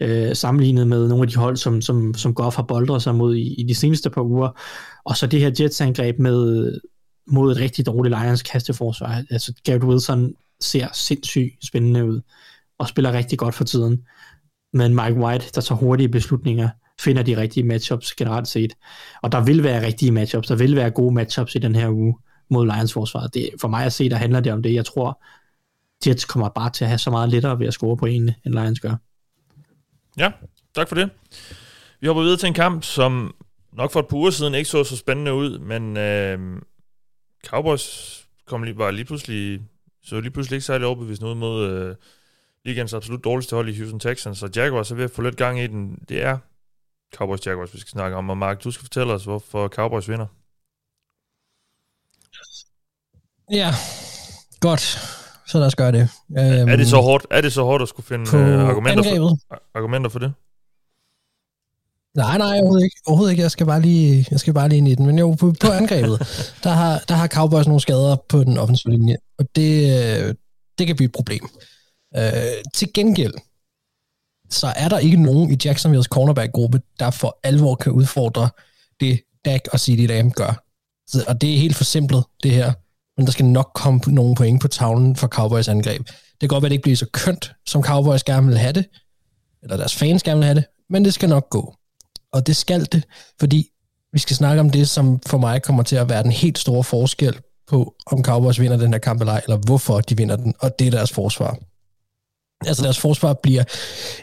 øh, sammenlignet med nogle af de hold, som, som, som Goff har boldret sig mod i, i de seneste par uger. Og så det her Jets-angreb med, mod et rigtig dårligt Lions kasteforsvar. Altså Garrett Wilson ser sindssygt spændende ud, og spiller rigtig godt for tiden. Men Mike White, der tager hurtige beslutninger, finder de rigtige matchups generelt set. Og der vil være rigtige matchups, der vil være gode matchups i den her uge mod Lions forsvar. Det, for mig at se, der handler det om det. Jeg tror, Jets kommer bare til at have så meget lettere ved at score på en, end Lions gør. Ja, tak for det. Vi hopper videre til en kamp, som nok for et par uger siden ikke så så spændende ud, men øh, Cowboys kom lige, var lige pludselig så lige pludselig ikke særlig overbevisende ud mod øh, ligens absolut dårligste hold i Houston Texans, så Jaguars er ved at få lidt gang i den. Det er Cowboys Jaguars, vi skal snakke om. Og Mark, du skal fortælle os, hvorfor Cowboys vinder. Ja, godt. Så lad os gøre det. Um, er det så hårdt, er det så hårdt at skulle finde uh, argumenter, for, argumenter for det? Nej, nej, overhovedet ikke. Overhovedet ikke. Jeg skal bare lige, jeg skal bare lige ind i den. Men jo, på, på angrebet, der har, der har Cowboys nogle skader på den offensive linje, og det, det kan blive et problem. Uh, til gengæld, så er der ikke nogen i Jacksonville's cornerback-gruppe, der for alvor kan udfordre det, Dak og CeeDee Lamb gør. Så, og det er helt for simpelt, det her. Men der skal nok komme nogle point på tavlen for Cowboys angreb. Det kan godt være, at det ikke bliver så kønt, som Cowboys gerne vil have det, eller deres fans gerne vil have det, men det skal nok gå. Og det skal det, fordi vi skal snakke om det, som for mig kommer til at være den helt store forskel på, om Cowboys vinder den her kamp eller ej, eller hvorfor de vinder den, og det er deres forsvar. Altså deres forsvar bliver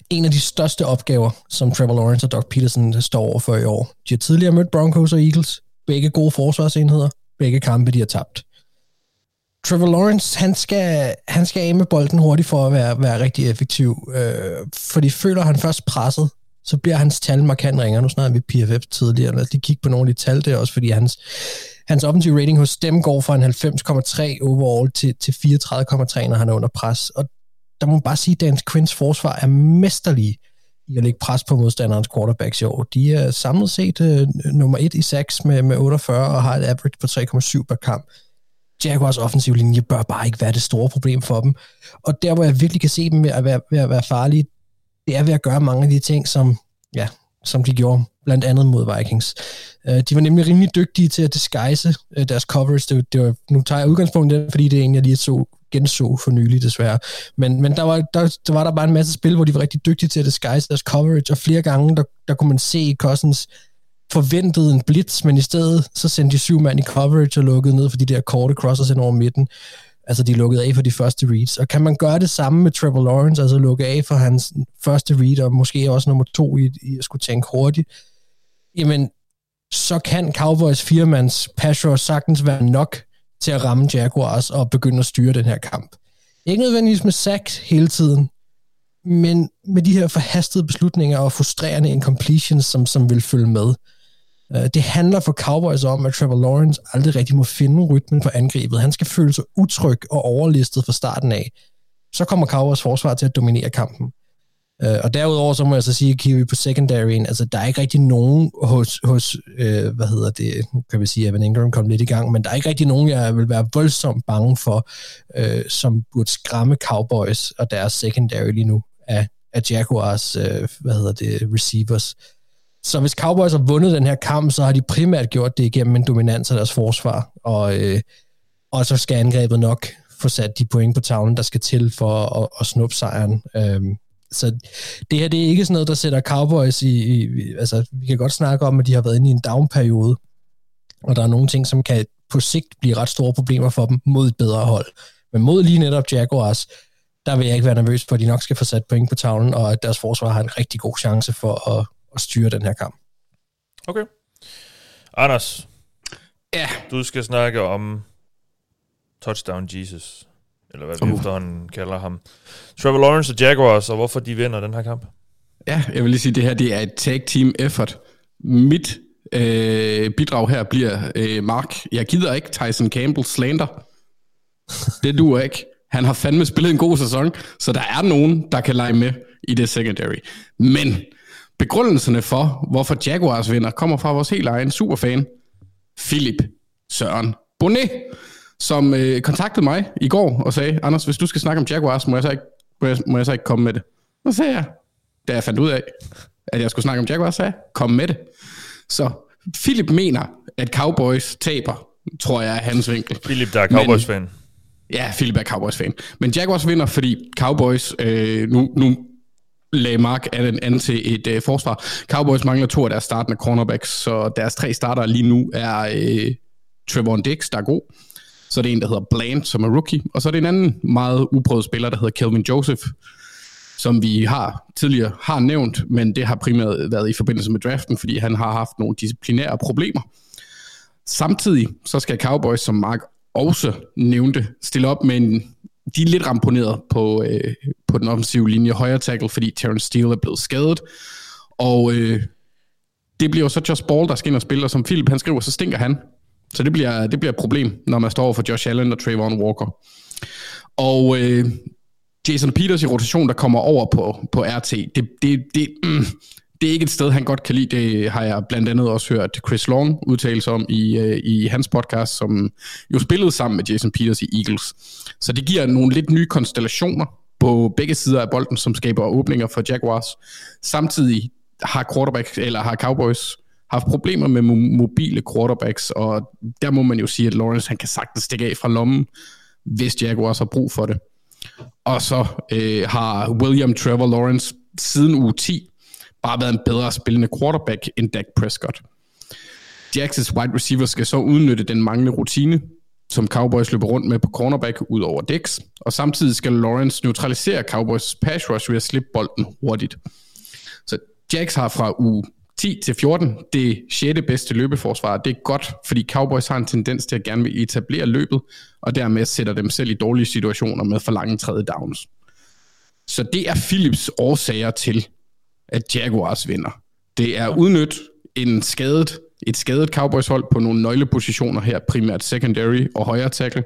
en af de største opgaver, som Trevor Lawrence og Doc Peterson står over for i år. De har tidligere mødt Broncos og Eagles, begge gode forsvarsenheder, begge kampe de har tabt. Trevor Lawrence, han skal, han skal af med bolden hurtigt for at være, være rigtig effektiv, øh, fordi føler han først presset, så bliver hans tal markant ringere. Nu snakker vi PFF tidligere, lad os lige kigge på nogle af de tal der også, fordi hans, hans offensive rating hos dem går fra en 90,3 overall til, til 34,3, når han er under pres. Og der må man bare sige, at Dan Quinns forsvar er mesterlige i at lægge pres på modstanderens quarterbacks i år. De er samlet set øh, nummer et i 6 med, med 48 og har et average på 3,7 per kamp. Jaguars offensiv linje bør bare ikke være det store problem for dem. Og der, hvor jeg virkelig kan se dem ved at være, ved at være farlige, det er ved at gøre mange af de ting, som, ja, som de gjorde, blandt andet mod Vikings. Øh, de var nemlig rimelig dygtige til at disguise øh, deres coverage. Det, det var, nu tager jeg udgangspunkt i det, fordi det er en, jeg lige så genså for nylig desværre. Men, men der, var, der, der var der bare en masse spil, hvor de var rigtig dygtige til at disguise deres coverage, og flere gange, der, der kunne man se Cousins forventede en blitz, men i stedet så sendte de syv mand i coverage og lukkede ned for de der korte crossers ind over midten. Altså de lukkede af for de første reads. Og kan man gøre det samme med Trevor Lawrence, altså lukke af for hans første read, og måske også nummer to i, i at skulle tænke hurtigt, jamen så kan Cowboys firemands pass rush sagtens være nok til at ramme Jaguars og begynde at styre den her kamp. Ikke nødvendigvis med sacks hele tiden, men med de her forhastede beslutninger og frustrerende incompletions, som, som vil følge med. Øh, det handler for Cowboys om, at Trevor Lawrence aldrig rigtig må finde rytmen på angrebet. Han skal føle sig utryg og overlistet fra starten af. Så kommer Cowboys forsvar til at dominere kampen. Øh, og derudover så må jeg så sige, at kigger vi på secondaryen, altså der er ikke rigtig nogen hos, hos øh, hvad hedder det, kan vi sige, Evan Ingram kom lidt i gang, men der er ikke rigtig nogen, jeg vil være voldsomt bange for, øh, som burde skræmme Cowboys og deres secondary lige nu af, af Jaguars, øh, hvad hedder det, receivers. Så hvis Cowboys har vundet den her kamp, så har de primært gjort det igennem en dominans af deres forsvar, og, øh, og så skal angrebet nok få sat de point på tavlen, der skal til for at, at snuppe sejren. Øhm, så det her, det er ikke sådan noget, der sætter Cowboys i, i... Altså, vi kan godt snakke om, at de har været inde i en down-periode, og der er nogle ting, som kan på sigt blive ret store problemer for dem mod et bedre hold. Men mod lige netop Jaguars, der vil jeg ikke være nervøs for, at de nok skal få sat point på tavlen, og at deres forsvar har en rigtig god chance for at, at styre den her kamp. Okay. Anders. Ja. Du skal snakke om Touchdown Jesus eller hvad vi uh. efterhånden kalder ham. Trevor Lawrence og Jaguars, og hvorfor de vinder den her kamp? Ja, jeg vil lige sige, at det her det er et tag team effort. Mit øh, bidrag her bliver, øh, Mark, jeg gider ikke Tyson Campbell slander. Det duer ikke. Han har fandme spillet en god sæson, så der er nogen, der kan lege med i det secondary. Men begrundelserne for, hvorfor Jaguars vinder, kommer fra vores helt egen superfan, Philip Søren Bonnet som øh, kontaktede mig i går og sagde, Anders, hvis du skal snakke om Jaguars, må jeg så ikke, må jeg, må jeg så ikke komme med det? Og så sagde jeg, da jeg fandt ud af, at jeg skulle snakke om Jaguars, sagde kom med det. Så Philip mener, at Cowboys taber, tror jeg er hans vinkel. Philip, der er Cowboys-fan. Ja, Philip er Cowboys-fan. Men Jaguars vinder, fordi Cowboys, øh, nu, nu lagde Mark Allen an til et øh, forsvar. Cowboys mangler to af deres startende cornerbacks, så deres tre starter lige nu er øh, Trevor Dix, der er god. Så er det en, der hedder Bland, som er rookie. Og så er det en anden meget uprøvet spiller, der hedder Kelvin Joseph, som vi har tidligere har nævnt, men det har primært været i forbindelse med draften, fordi han har haft nogle disciplinære problemer. Samtidig så skal Cowboys, som Mark også nævnte, stille op med en de er lidt ramponeret på, øh, på den offensive linje højre tackle, fordi Terrence Steele er blevet skadet. Og øh, det bliver jo så Josh Ball, der skal ind og spille, og som Philip han skriver, så stinker han. Så det bliver, det bliver et problem, når man står over for Josh Allen og Trayvon Walker. Og øh, Jason Peters i rotation, der kommer over på, på RT, det, det, det, mm, det er ikke et sted, han godt kan lide. Det har jeg blandt andet også hørt Chris Long udtale sig om i, øh, i hans podcast, som jo spillede sammen med Jason Peters i Eagles. Så det giver nogle lidt nye konstellationer på begge sider af bolden, som skaber åbninger for Jaguars. Samtidig har quarterback, eller har Cowboys haft problemer med mobile quarterbacks, og der må man jo sige, at Lawrence han kan sagtens stikke af fra lommen, hvis Jaguars har brug for det. Og så øh, har William Trevor Lawrence siden uge 10 bare været en bedre spillende quarterback end Dak Prescott. Jacksons wide receiver skal så udnytte den manglende rutine, som Cowboys løber rundt med på cornerback ud over Dix, og samtidig skal Lawrence neutralisere Cowboys pass rush ved at slippe bolden hurtigt. Så Jax har fra u 10 til 14 det 6. bedste løbeforsvar. Det er godt, fordi Cowboys har en tendens til at gerne vil etablere løbet, og dermed sætter dem selv i dårlige situationer med for lange tredje downs. Så det er Philips årsager til, at Jaguars vinder. Det er udnyt en skadet, et skadet Cowboys hold på nogle nøglepositioner her, primært secondary og højre tackle.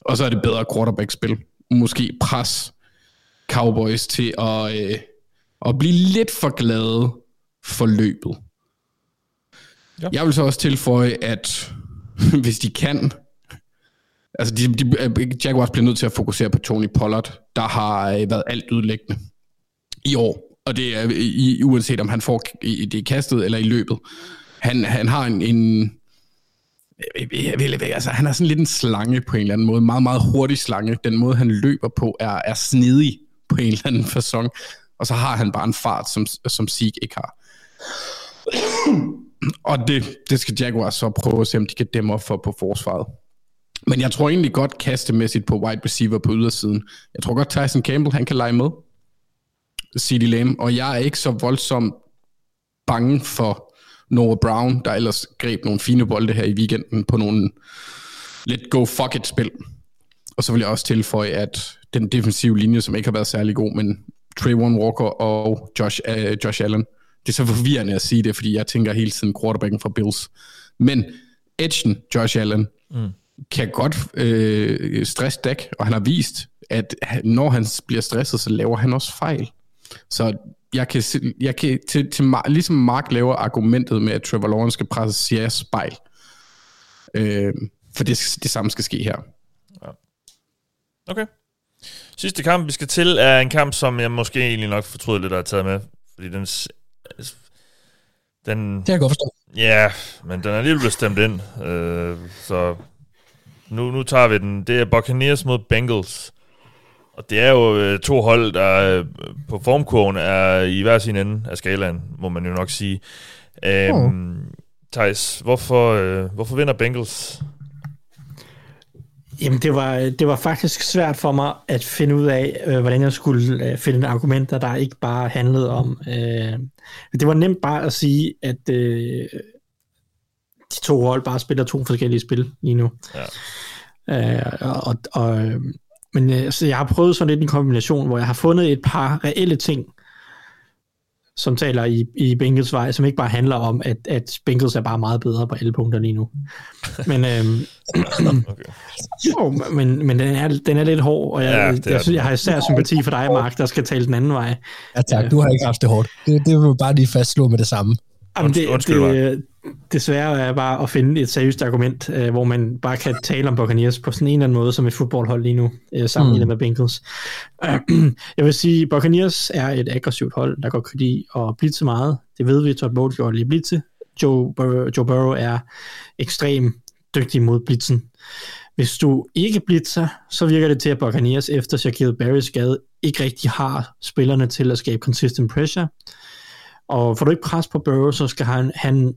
Og så er det bedre quarterback-spil. Måske pres Cowboys til at, øh, at blive lidt for glade for løbet. Ja. Jeg vil så også tilføje, at hvis de kan, altså de, de, Jaguars bliver nødt til at fokusere på Tony Pollard, der har øh, været alt udlæggende i år. Og det er i, uanset om han får i det kastet eller i løbet. Han, han har en, en jeg vil, altså, han er sådan lidt en slange på en eller anden måde. Meget, meget hurtig slange. Den måde, han løber på, er, er snidig på en eller anden fasong. Og så har han bare en fart, som, som Zeke ikke har. Og det, det skal Jaguars så prøve at se, om de kan dæmme op for på forsvaret. Men jeg tror egentlig godt kastemæssigt på wide receiver på ydersiden. Jeg tror godt Tyson Campbell, han kan lege med. CeeDee Lamb. Og jeg er ikke så voldsomt bange for Noah Brown, der ellers greb nogle fine bolde her i weekenden på nogle lidt go fuck it spil. Og så vil jeg også tilføje, at den defensive linje, som ikke har været særlig god, men Trayvon Walker og Josh, uh, Josh Allen, det er så forvirrende at sige det, fordi jeg tænker hele tiden quarterbacken fra Bills. Men Edgen, Josh Allen, mm. kan godt øh, stresse Dak, og han har vist, at når han bliver stresset, så laver han også fejl. Så jeg kan, jeg kan til, til, ligesom Mark laver argumentet med, at Trevor Lawrence skal presse Sias spejl. Øh, for det, det samme skal ske her. Ja. Okay. Sidste kamp, vi skal til, er en kamp, som jeg måske egentlig nok fortryder lidt at have taget med. Fordi den den, det kan jeg godt forstå. Ja, men den er alligevel blevet stemt ind. Øh, så nu, nu tager vi den. Det er Buccaneers mod Bengals. Og det er jo øh, to hold, der øh, på formkurven er i hver sin ende af skalaen, må man jo nok sige. Øh, oh. Thijs, hvorfor, øh, hvorfor vinder Bengals? Jamen, det var, det var faktisk svært for mig at finde ud af, øh, hvordan jeg skulle øh, finde argumenter, der ikke bare handlede om... Øh, det var nemt bare at sige, at øh, de to hold bare spiller to forskellige spil lige nu. Ja. Øh, og, og, men øh, så jeg har prøvet sådan lidt en kombination, hvor jeg har fundet et par reelle ting, som taler i, i Bengals vej, som ikke bare handler om, at, at Bengals er bare meget bedre på alle punkter lige nu. Men, øhm, okay. jo, men, men den, er, den er lidt hård, og jeg, ja, jeg, jeg, synes, jeg har især sympati for dig, Mark, der skal tale den anden vej. Ja tak, du har ikke haft det hårdt. Det, det vil bare lige fastslå med det samme. Jamen, det, det, det svære er bare at finde et seriøst argument, øh, hvor man bare kan tale om Buccaneers på sådan en eller anden måde som et fodboldhold lige nu, øh, sammenlignet mm. med Bengals. Øh, jeg vil sige, Buccaneers er et aggressivt hold, der går kan lide at blitse meget. Det ved vi, Todd Bowles gjorde lige blitse. Joe, Bur- Joe Burrow er ekstrem dygtig mod blitzen. Hvis du ikke blitzer, så virker det til, at Buccaneers efter Shaquille Barrys skade ikke rigtig har spillerne til at skabe consistent pressure. Og får du ikke pres på Burrow, så skal han, han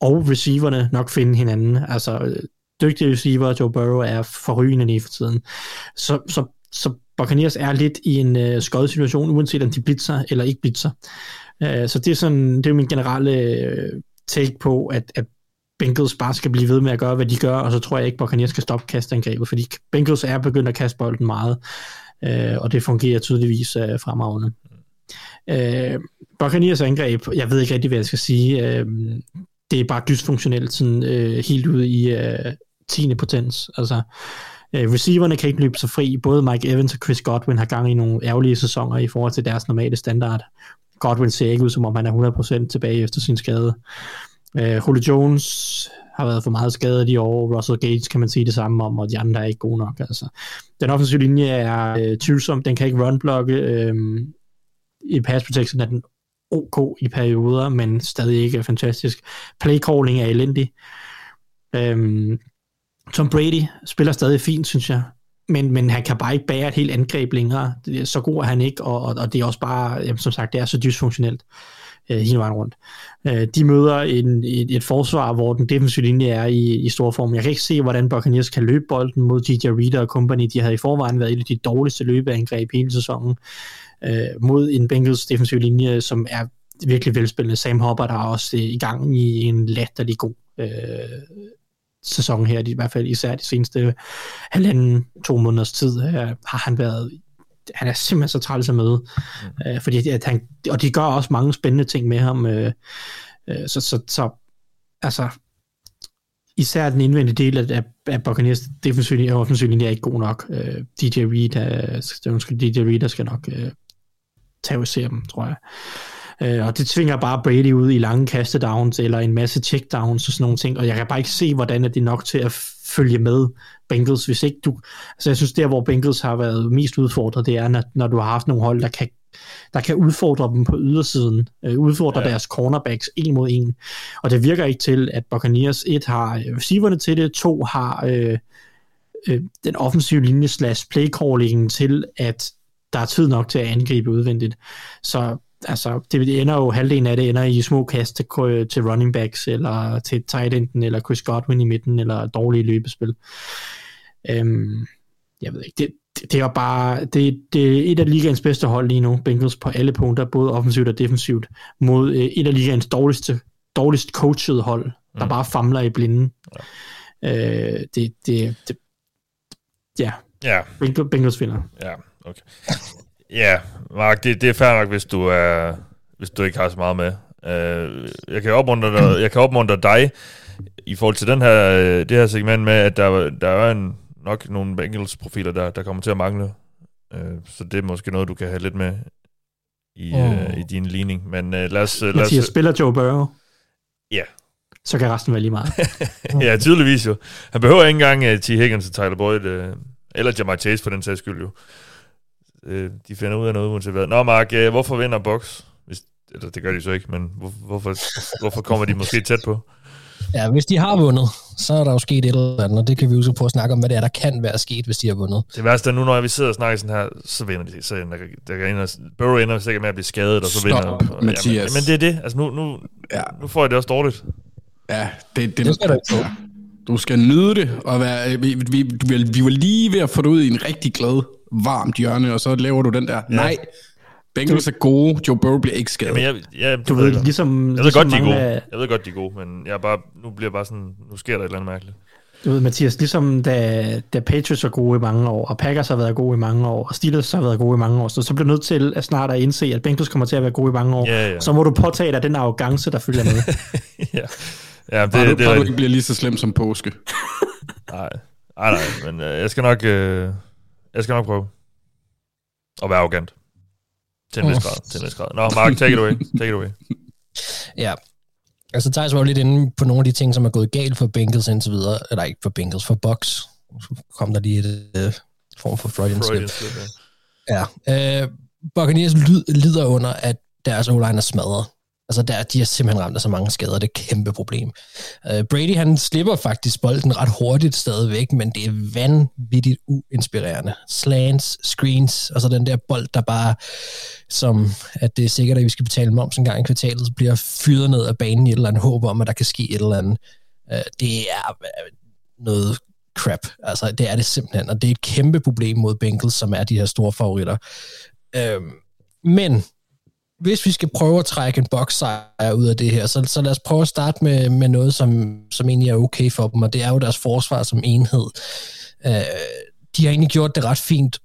og receiverne nok finde hinanden. Altså, dygtige receiver, Joe Burrow er forrygende lige for tiden. Så, så, så Buccaneers er lidt i en uh, skød situation, uanset om de blitzer eller ikke blitzer. Uh, så det er sådan, det er min generelle uh, take på, at, at Bengals bare skal blive ved med at gøre, hvad de gør, og så tror jeg ikke, Buccaneers skal stoppe kastangrebet, fordi Bengals er begyndt at kaste bolden meget, øh, og det fungerer tydeligvis øh, fremragende. Øh, Buccaneers angreb, jeg ved ikke rigtig, hvad jeg skal sige, øh, det er bare dysfunktionelt, sådan øh, helt ude i øh, 10. potens. Altså, øh, receiverne kan ikke løbe sig fri. Både Mike Evans og Chris Godwin har gang i nogle ærgerlige sæsoner i forhold til deres normale standard. Godwin ser ikke ud, som om han er 100% tilbage efter sin skade. Øh, Julio Jones har været for meget skadet i år. Russell Gage kan man sige det samme om, og de andre er ikke gode nok. Altså. Den offensive linje er øh, tvivlsom. Den kan ikke run-blokke. Øh, I pass protection er den ok i perioder, men stadig ikke fantastisk. Play calling er elendig. Øhm, Tom Brady spiller stadig fint, synes jeg, men, men han kan bare ikke bære et helt angreb længere. Så god er han ikke, og, og, og det er også bare, jamen, som sagt, det er så dysfunktionelt øh, hele vejen rundt. Øh, de møder en, et, et forsvar, hvor den defensive linje er i, i stor form. Jeg kan ikke se, hvordan Buccaneers kan løbe bolden mod DJ Reader og company. De havde i forvejen været et af de dårligste løbeangreb hele sæsonen øh, mod en Bengals defensiv linje, som er virkelig velspillende. Sam Hopper, der er også øh, i gang i en latterlig god øh, sæson her, i hvert fald især de seneste halvanden, to måneders tid, øh, har han været han er simpelthen så træls at møde, mm. øh, fordi at han, og de gør også mange spændende ting med ham, øh, øh, så, så, så altså, især den indvendige del af, af Buccaneers defensive og offensive linje er ikke god nok. Øh, DJ Reed, øh, DJ Reed der skal nok øh, terrorisere dem, tror jeg. Øh, og det tvinger bare Brady ud i lange kastedowns eller en masse checkdowns og sådan nogle ting, og jeg kan bare ikke se, hvordan er det nok til at følge med Bengals, hvis ikke du... Altså jeg synes, der hvor Bengals har været mest udfordret, det er, når, når du har haft nogle hold, der kan der kan udfordre dem på ydersiden, øh, udfordre ja. deres cornerbacks en mod en. Og det virker ikke til, at Buccaneers et har øh, receiverne til det, to har øh, øh, den offensive linje slash playcallingen til, at der er tid nok til at angribe udvendigt. Så altså, det ender jo, halvdelen af det ender i små kast til, til running backs, eller til tight enden, eller Chris Godwin i midten, eller dårlige løbespil. Øhm, jeg ved ikke, det, det, det er bare, det, det er et af ligaens bedste hold lige nu, Bengals på alle punkter, både offensivt og defensivt, mod øh, et af ligaens dårligste, dårligst coachede hold, der mm. bare famler i blinden. Ja. Øh, det, det, det, ja, ja. Bengals vinder. Ja, okay. Ja, Mark, det, det er fair nok, hvis du, er, hvis du ikke har så meget med. Uh, jeg kan opmuntre dig, jeg kan opmuntre dig i forhold til den her, det her segment med, at der, der er en, nok nogle Bengals-profiler, der, der kommer til at mangle. Uh, så det er måske noget, du kan have lidt med i, oh. uh, i din ligning. Men uh, lad os... Uh, lad os spiller Joe Burrow? Ja. Så kan resten være lige meget. ja, tydeligvis jo. Han behøver ikke engang uh, T. Higgins og Tyler Boyd, uh, eller Jamar Chase for den sags skyld jo øh, de finder ud af noget uanset. Nå, Mark, øh, hvorfor vinder Box? Hvis, eller det gør de så ikke, men hvor, hvorfor, hvorfor kommer de måske tæt på? Ja, hvis de har vundet, så er der jo sket et eller andet, og det kan vi jo så prøve at snakke om, hvad det er, der kan være sket, hvis de har vundet. Det værste er nu, når vi sidder og snakker sådan her, så vinder de. Så ender, der, der ender, Burrow ender sikkert med at blive skadet, og så Stop, vinder Mathias. Ja, men, men, det er det. Altså nu, nu, ja. nu får jeg det også dårligt. Ja, det, det, det skal du ikke Du skal nyde det, og være, vi, vi, vi, vi var lige ved at få det ud i en rigtig glad varmt hjørne, og så laver du den der. Ja. Nej, Bengals er gode, Joe Burrow bliver ikke skadet. Jamen, jeg, jeg, du ved, ligesom, jeg ved ligesom godt, de er gode. Af... Jeg ved godt, de er gode, men jeg er bare, nu bliver jeg bare sådan, nu sker der et eller andet mærkeligt. Du ved, Mathias, ligesom da, da Patriots var gode i mange år, og Packers har været gode i mange år, og Steelers har været gode i mange år, så, så bliver du nødt til at snart at indse, at Bengals kommer til at være gode i mange år. Ja, ja. Så må du påtage dig den arrogance, der følger med. ja. ja, det, bare det, du, bare du ikke bliver lige så slem som påske. nej, nej, nej, men øh, jeg skal nok, øh, jeg skal nok prøve. Og være arrogant. Til en vis grad. Til en vis grad. Nå, Mark, take it away. Take it away. ja. Altså, Thijs var jo lidt inde på nogle af de ting, som er gået galt for Bengals indtil videre. Eller ikke for Bengals, for Bucks. Så kom der lige et uh, form for Freudian, Freudian slip. slip ja. ja. Uh, Buccaneers lider under, at deres O-line er smadret. Altså, der, de har simpelthen ramt af så mange skader, det er et kæmpe problem. Uh, Brady, han slipper faktisk bolden ret hurtigt stadigvæk, men det er vanvittigt uinspirerende. Slants, screens, og så den der bold, der bare, som at det er sikkert, at vi skal betale moms en gang i kvartalet, så bliver fyret ned af banen i et eller andet håb om, at der kan ske et eller andet. Uh, det er øh, noget crap. Altså, det er det simpelthen, og det er et kæmpe problem mod Bengals, som er de her store favoritter. Uh, men hvis vi skal prøve at trække en bokssejr ud af det her, så, så lad os prøve at starte med, med noget, som, som egentlig er okay for dem, og det er jo deres forsvar som enhed. Øh, de har egentlig gjort det ret fint.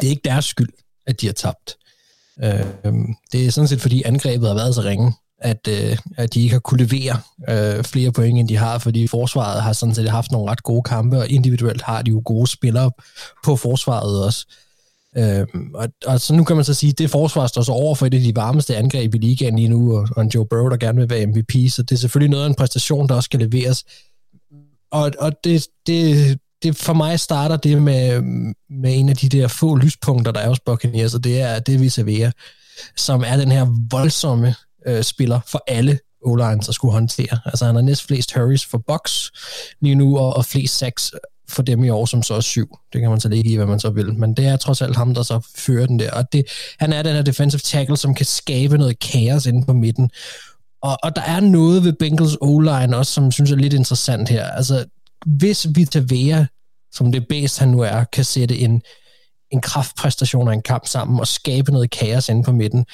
Det er ikke deres skyld, at de har tabt. Øh, det er sådan set, fordi angrebet har været så ringe, at, øh, at de ikke har kunne levere øh, flere point, end de har, fordi forsvaret har sådan set haft nogle ret gode kampe, og individuelt har de jo gode spillere på forsvaret også. Øhm, og, og så nu kan man så sige, at det forsvar står så over for et af de varmeste angreb i ligaen lige nu, og, og en Joe Burrow, der gerne vil være MVP, så det er selvfølgelig noget af en præstation, der også skal leveres. Og, og det, det, det for mig starter det med, med en af de der få lyspunkter, der er hos Buccaneers, og det er det David Sevilla, som er den her voldsomme øh, spiller for alle o at skulle håndtere. Altså han har næst flest hurries for box lige nu, og, og flest sacks for dem i år, som så er syv. Det kan man så ikke i, hvad man så vil. Men det er trods alt ham, der så fører den der. Og det, han er den her defensive tackle, som kan skabe noget kaos inde på midten. Og, og der er noget ved Bengals O-line også, som synes er lidt interessant her. Altså, hvis Vita som det bedst han nu er, kan sætte en, en kraftpræstation og en kamp sammen og skabe noget kaos inde på midten,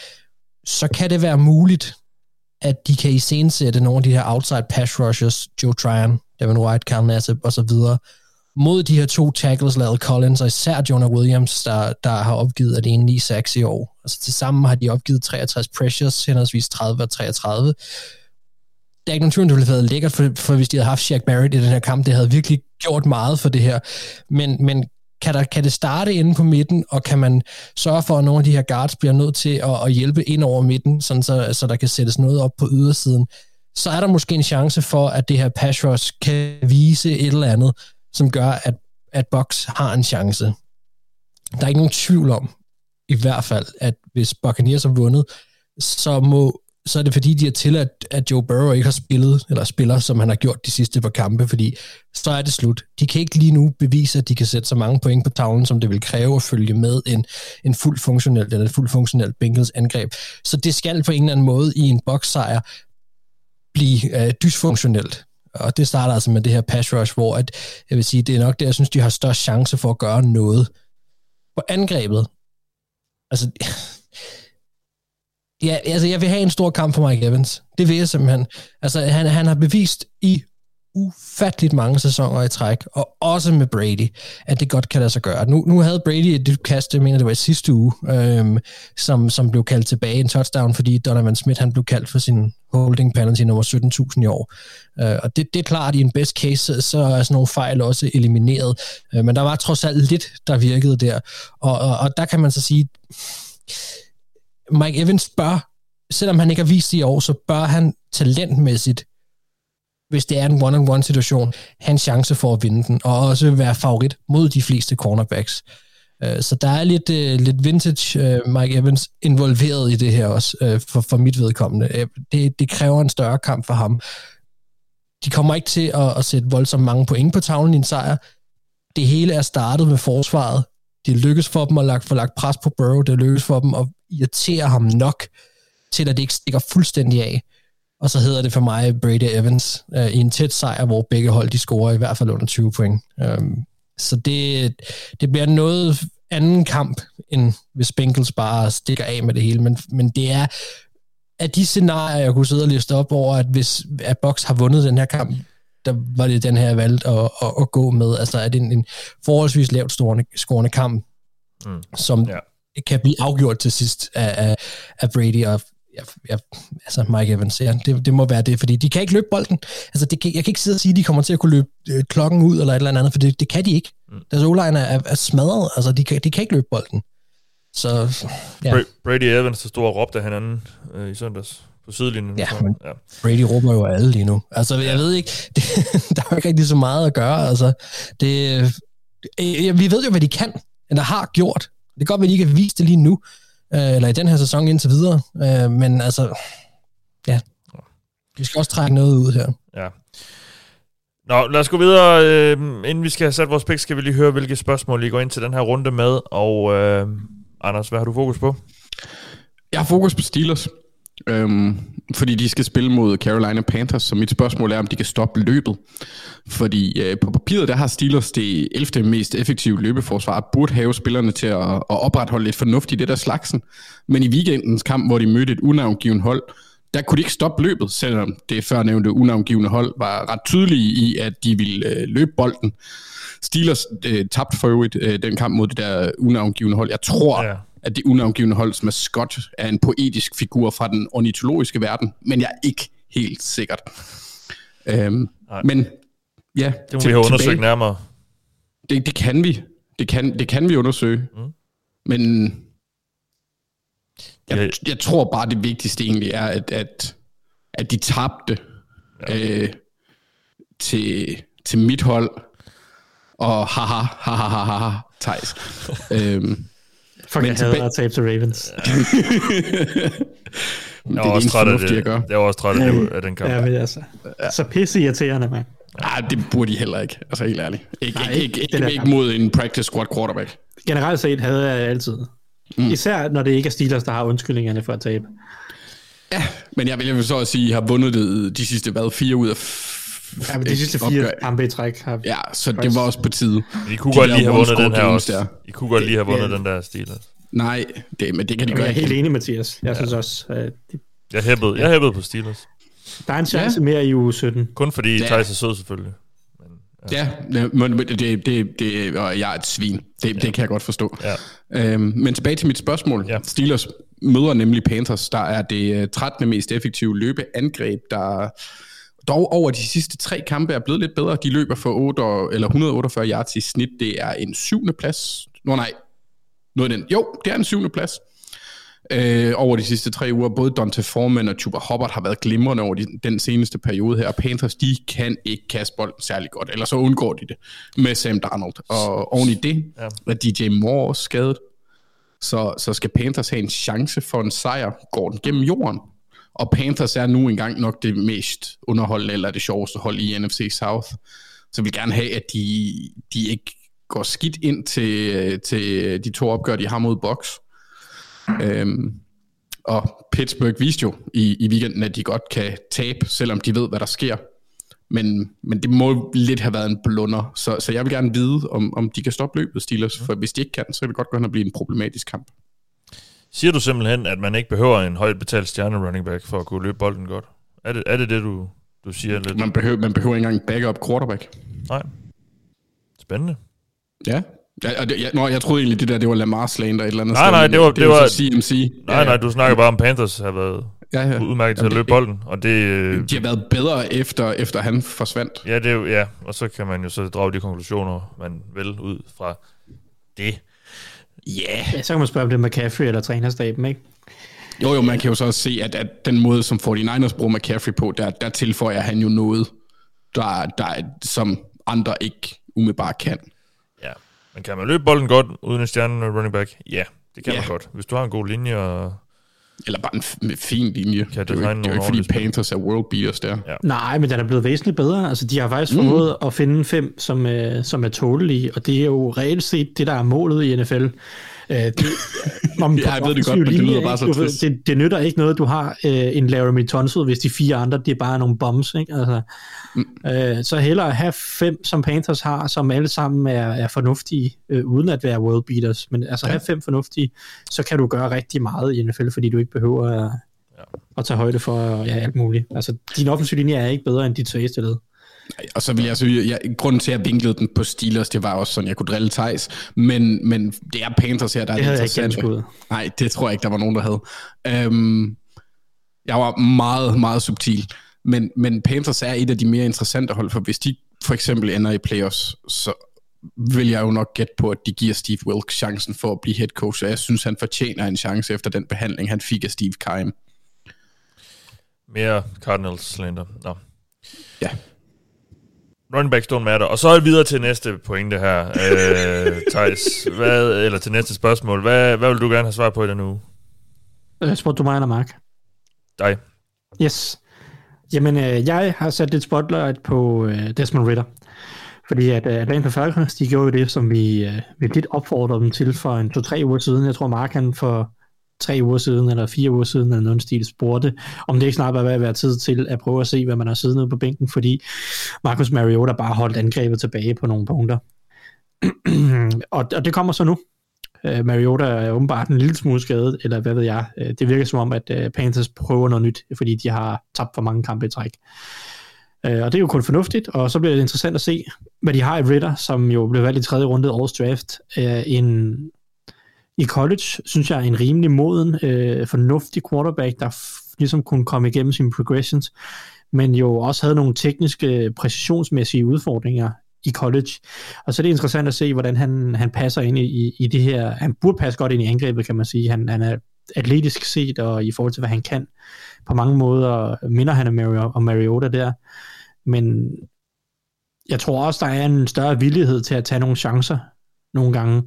så kan det være muligt, at de kan iscenesætte nogle af de her outside pass rushers, Joe Tryon, Devin White, Carl Nassib og så videre, mod de her to tackles, lavet Collins og især Jonah Williams, der, der har opgivet at ene 9 sacks i år. Altså til sammen har de opgivet 63 pressures, henholdsvis 30 og 33. Der er ikke nogen tvivl, det ville have været lækkert, for, for hvis de havde haft Shaq Barrett i den her kamp, det havde virkelig gjort meget for det her. Men, men kan, der, kan det starte inde på midten, og kan man sørge for, at nogle af de her guards bliver nødt til at, at hjælpe ind over midten, sådan så, så der kan sættes noget op på ydersiden, så er der måske en chance for, at det her pass rush kan vise et eller andet, som gør, at, at Bucks har en chance. Der er ikke nogen tvivl om, i hvert fald, at hvis Buccaneers har vundet, så må så er det fordi, de har tilladt, at Joe Burrow ikke har spillet, eller spiller, som han har gjort de sidste par kampe, fordi så er det slut. De kan ikke lige nu bevise, at de kan sætte så mange point på tavlen, som det vil kræve at følge med en, en fuldt funktionelt, eller et fuldt funktionelt Bengals angreb. Så det skal på en eller anden måde i en bokssejr blive øh, dysfunktionelt. Og det starter altså med det her pass rush, hvor at, jeg vil sige, det er nok det, jeg synes, de har størst chance for at gøre noget. På angrebet, altså, ja, altså jeg vil have en stor kamp for Mike Evans. Det vil jeg simpelthen. Altså, han, han har bevist i ufatteligt mange sæsoner i træk, og også med Brady, at det godt kan lade sig gøre. Nu, nu havde Brady et kast, jeg mener det var i sidste uge, øhm, som, som blev kaldt tilbage en touchdown, fordi Donovan Smith han blev kaldt for sin holding penalty nummer 17.000 i år. Øh, og det, det er klart, at i en best case, så er sådan nogle fejl også elimineret. Øh, men der var trods alt lidt, der virkede der. Og, og, og der kan man så sige, Mike Evans bør, selvom han ikke har vist det i år, så bør han talentmæssigt hvis det er en one-on-one situation, hans chance for at vinde den, og også være favorit mod de fleste cornerbacks. Øh, så der er lidt, øh, lidt vintage øh, Mike Evans involveret i det her også, for, for mit vedkommende. Det, det kræver en større kamp for ham. De kommer ikke til at, at sætte voldsomt mange point på tavlen i en sejr. Det hele er startet med forsvaret. Det lykkes for dem at lagt, få lagt pres på Burrow. Det lykkes for dem at irritere ham nok, til at det ikke stikker fuldstændig af. Og så hedder det for mig Brady Evans uh, i en tæt sejr, hvor begge hold de scorer i hvert fald under 20 point. Um, så det, det bliver noget anden kamp, end hvis Bengals bare stikker af med det hele. Men, men det er af de scenarier, jeg kunne sidde og liste op over, at hvis at Box har vundet den her kamp, der var det den her, jeg valgte at, at, at gå med. Altså er det en, en forholdsvis lavt scorende kamp, mm. som ja. kan blive afgjort til sidst af, af, af Brady og jeg, jeg, altså Mike Evans, ja, det, det må være det, fordi de kan ikke løbe bolden. Altså, det, jeg kan ikke sidde og sige, at de kommer til at kunne løbe øh, klokken ud eller et eller andet, for det, det kan de ikke. Mm. Deres o er, er, er smadret, altså de kan, de kan ikke løbe bolden. Så, ja. Brady Evans, der stod og råbte hinanden øh, i søndags på sidelinjen. Ja, men ja. Brady råber jo alle lige nu. Altså, jeg ved ikke, det, der er jo ikke rigtig så meget at gøre. Altså, det, øh, vi ved jo, hvad de kan, eller har gjort. Det kan godt være, at de ikke har vist det lige nu, øh, eller i den her sæson indtil videre. Øh, men altså, ja, vi skal også trække noget ud her. Ja. Nå, lad os gå videre. Øh, inden vi skal have sat vores pik, skal vi lige høre, hvilke spørgsmål I går ind til den her runde med. Og øh, Anders, hvad har du fokus på? Jeg har fokus på Steelers. Øhm, fordi de skal spille mod Carolina Panthers, så mit spørgsmål er, om de kan stoppe løbet. Fordi øh, på papiret, der har Steelers det 11. mest effektive løbeforsvar, burde have spillerne til at, at opretholde lidt fornuftigt det der slagsen. Men i weekendens kamp, hvor de mødte et unavngivet hold, der kunne de ikke stoppe løbet, selvom det førnævnte unavngivende hold var ret tydelige i, at de ville øh, løbe bolden. Steelers øh, tabte for øvrigt øh, den kamp mod det der unavngivende hold. Jeg tror, ja at det unavngivende holds mascot er en poetisk figur fra den ornitologiske verden, men jeg er ikke helt sikkert. Øhm, men ja, det må til, vi have undersøgt tilbage. nærmere. Det, det kan vi. Det kan, det kan vi undersøge. Mm. Men jeg, jeg tror bare, det vigtigste egentlig er, at, at, at de tabte ja. øh, til, til mit hold, og haha, haha, haha, haha, Thijs. øhm, Fuck, jeg hader at tabe til Ravens. jeg var også træt af det. Jeg, jeg var også træt af, det, af den kamp. Ja, men altså, så pisse irriterende, mand. Nej, det burde de heller ikke. Altså helt ærligt. Ikke, Nej, ikke, ikke, ikke, ikke, ikke mod en practice squad quarterback. Generelt set havde jeg altid. Mm. Især når det ikke er Steelers, der har undskyldningerne for at tabe. Ja, men jeg vil jo så også sige, at I har vundet det de sidste, hvad, fire ud af Ja, men de sidste fire kampe i træk har Ja, så det var også på tide. I kunne de godt lige have vundet den her også. Der. I kunne godt lige have vundet den der Steelers. Nej, det, men det kan de gøre. Jeg er helt enig, Mathias. Jeg ja. synes også... Uh, de... Jeg hæppede, jeg hæppede på Steelers. Der er en chance ja. mere i uge 17. Kun fordi ja. Thijs er sød selvfølgelig. Ja, men det, det, det, og jeg er et svin. Det, ja. det kan jeg godt forstå. Ja. Øhm, men tilbage til mit spørgsmål. Ja. Steelers møder nemlig Panthers, der er det 13. Øh, mest effektive løbeangreb, der dog over de sidste tre kampe er blevet lidt bedre. De løber for 8, eller 148 yards i snit. Det er en syvende plads. Nå nej, noget den. Jo, det er en syvende plads øh, over de sidste tre uger. Både Dante Foreman og Chuba Hubbard har været glimrende over de, den seneste periode her. Panthers, de kan ikke kaste bolden særlig godt, eller så undgår de det med Sam Darnold. Og oven i det ja. er DJ Moore skadet. Så, så skal Panthers have en chance for en sejr, går den gennem jorden. Og Panthers er nu engang nok det mest underholdende, eller det sjoveste hold i NFC South. Så vi vil gerne have, at de, de ikke går skidt ind til, til de to opgør, de har mod Box. Øhm, og Pittsburgh viste jo i, i weekenden, at de godt kan tabe, selvom de ved, hvad der sker. Men, men det må lidt have været en blunder, så, så jeg vil gerne vide, om, om de kan stoppe løbet, Steelers, for hvis de ikke kan, så kan det godt gå hen og blive en problematisk kamp. Siger du simpelthen, at man ikke behøver en højt betalt stjerne running back for at kunne løbe bolden godt? Er det er det, det du, du siger lidt? Man behøver, man behøver ikke engang backup quarterback. Nej. Spændende. Ja, Ja, og det, jeg, nå, jeg troede egentlig, det der, det var Lamar Slander et eller andet Nej, sted, nej, det var, det, det var, CMC. Nej, nej, du snakker bare om Panthers har været ja, ja. udmærket til at løbe bolden. Og det, øh, de har været bedre efter, efter han forsvandt. Ja, det er ja, og så kan man jo så drage de konklusioner, man vil ud fra det. Yeah. Ja, så kan man spørge om det med McCaffrey eller trænerstaben, ikke? Jo, jo, man kan jo så også se, at, at den måde, som 49ers bruger McCaffrey på, der, der tilføjer han jo noget, der, der, som andre ikke umiddelbart kan. Men kan man løbe bolden godt uden en stjerne running back? Ja, det kan ja. man godt. Hvis du har en god linje og... Eller bare en f- fin linje. Kan det, det, er jo ikke, det er jo ikke, fordi Panthers er world beaters der. Ja. Nej, men den er blevet væsentligt bedre. Altså, de har faktisk mm. formået at finde fem, som, uh, som er tålelige, og det er jo reelt set det, der er målet i NFL. Uh, det, om ja, jeg ved det godt, men det lyder bare så trist. Det, det nytter ikke noget, du har uh, en Laramie Tunsil, hvis de fire andre, det er bare nogle bombs. Ikke? Altså, mm. uh, så hellere have fem, som Panthers har, som alle sammen er, er fornuftige, uh, uden at være world beaters. Men altså ja. have fem fornuftige, så kan du gøre rigtig meget i NFL, fordi du ikke behøver at, ja. at tage højde for ja, alt muligt. Altså, din offensive linje er ikke bedre end dit svageste led. Og så vil jeg så, jeg, grunden til, at jeg vinklede den på Steelers, det var også sådan, jeg kunne drille Thijs, men, men det er Panthers her, der det er interessant. Jeg Nej, det tror jeg ikke, der var nogen, der havde. Øhm, jeg var meget, meget subtil, men, men Panthers er et af de mere interessante hold, for hvis de for eksempel ender i playoffs, så vil jeg jo nok gætte på, at de giver Steve Wilkes chancen for at blive head coach, og jeg synes, han fortjener en chance efter den behandling, han fik af Steve Keim. Mere Cardinals slander. Nå. Ja running backs don't matter. Og så er vi videre til næste pointe her, øh, Thijs. Hvad, eller til næste spørgsmål. Hvad, hvad vil du gerne have svar på i den uge? Øh, spurgte du mig eller Mark? Dig. Yes. Jamen, øh, jeg har sat lidt spotlight på øh, Desmond Ritter. Fordi at øh, Atlanta Falcons, de gjorde jo det, som vi, øh, vi lidt opfordrede dem til for en to-tre uger siden. Jeg tror, Mark han for tre uger siden, eller fire uger siden, eller nogen stil spurgte, om det ikke snart var ved at være tid til at prøve at se, hvad man har siddet nede på bænken, fordi Marcus Mariota bare holdt angrebet tilbage på nogle punkter. og, og det kommer så nu. Uh, Mariota er åbenbart en lille smule skadet, eller hvad ved jeg. Uh, det virker som om, at uh, Panthers prøver noget nyt, fordi de har tabt for mange kampe i træk. Uh, og det er jo kun fornuftigt, og så bliver det interessant at se, hvad de har i Ritter, som jo blev valgt i tredje runde årets draft. Uh, en, i college, synes jeg, er en rimelig moden, øh, fornuftig quarterback, der f- ligesom kunne komme igennem sine progressions, men jo også havde nogle tekniske, øh, præcisionsmæssige udfordringer i college. Og så er det interessant at se, hvordan han, han passer ind i, i det her. Han burde passe godt ind i angrebet, kan man sige. Han, han er atletisk set, og i forhold til, hvad han kan, på mange måder minder han om, Mario, om Mariota der. Men jeg tror også, der er en større villighed til at tage nogle chancer nogle gange,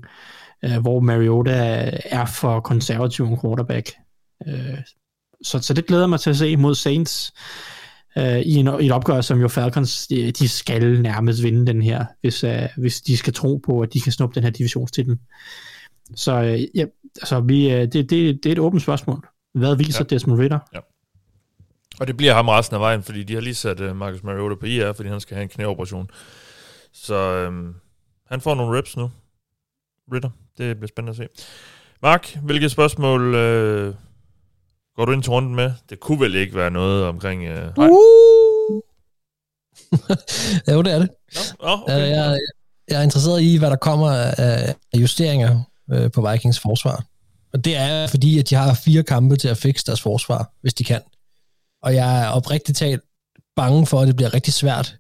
øh, hvor Mariota er for konservativ en quarterback. Øh, så, så det glæder mig til at se mod Saints øh, i, en, i et opgør, som jo Falcons, de, de skal nærmest vinde den her, hvis, øh, hvis de skal tro på, at de kan snuppe den her divisionstitel. Så øh, ja, altså, vi, øh, det, det, det er et åbent spørgsmål. Hvad viser ja. Desmond Ritter? Ja. Og det bliver ham resten af vejen, fordi de har lige sat uh, Marcus Mariota på IR, fordi han skal have en knæoperation. Så øhm, han får nogle reps nu. Ritter. Det bliver spændende at se. Mark, hvilke spørgsmål øh, går du ind til runden med? Det kunne vel ikke være noget omkring... Øh, nej. Uh! jo, det er det. Nå, nå, okay. Øh, jeg, jeg er interesseret i, hvad der kommer af af justeringer øh, på Vikings forsvar. Og det er fordi, at de har fire kampe til at fikse deres forsvar, hvis de kan. Og jeg er oprigtigt talt bange for, at det bliver rigtig svært,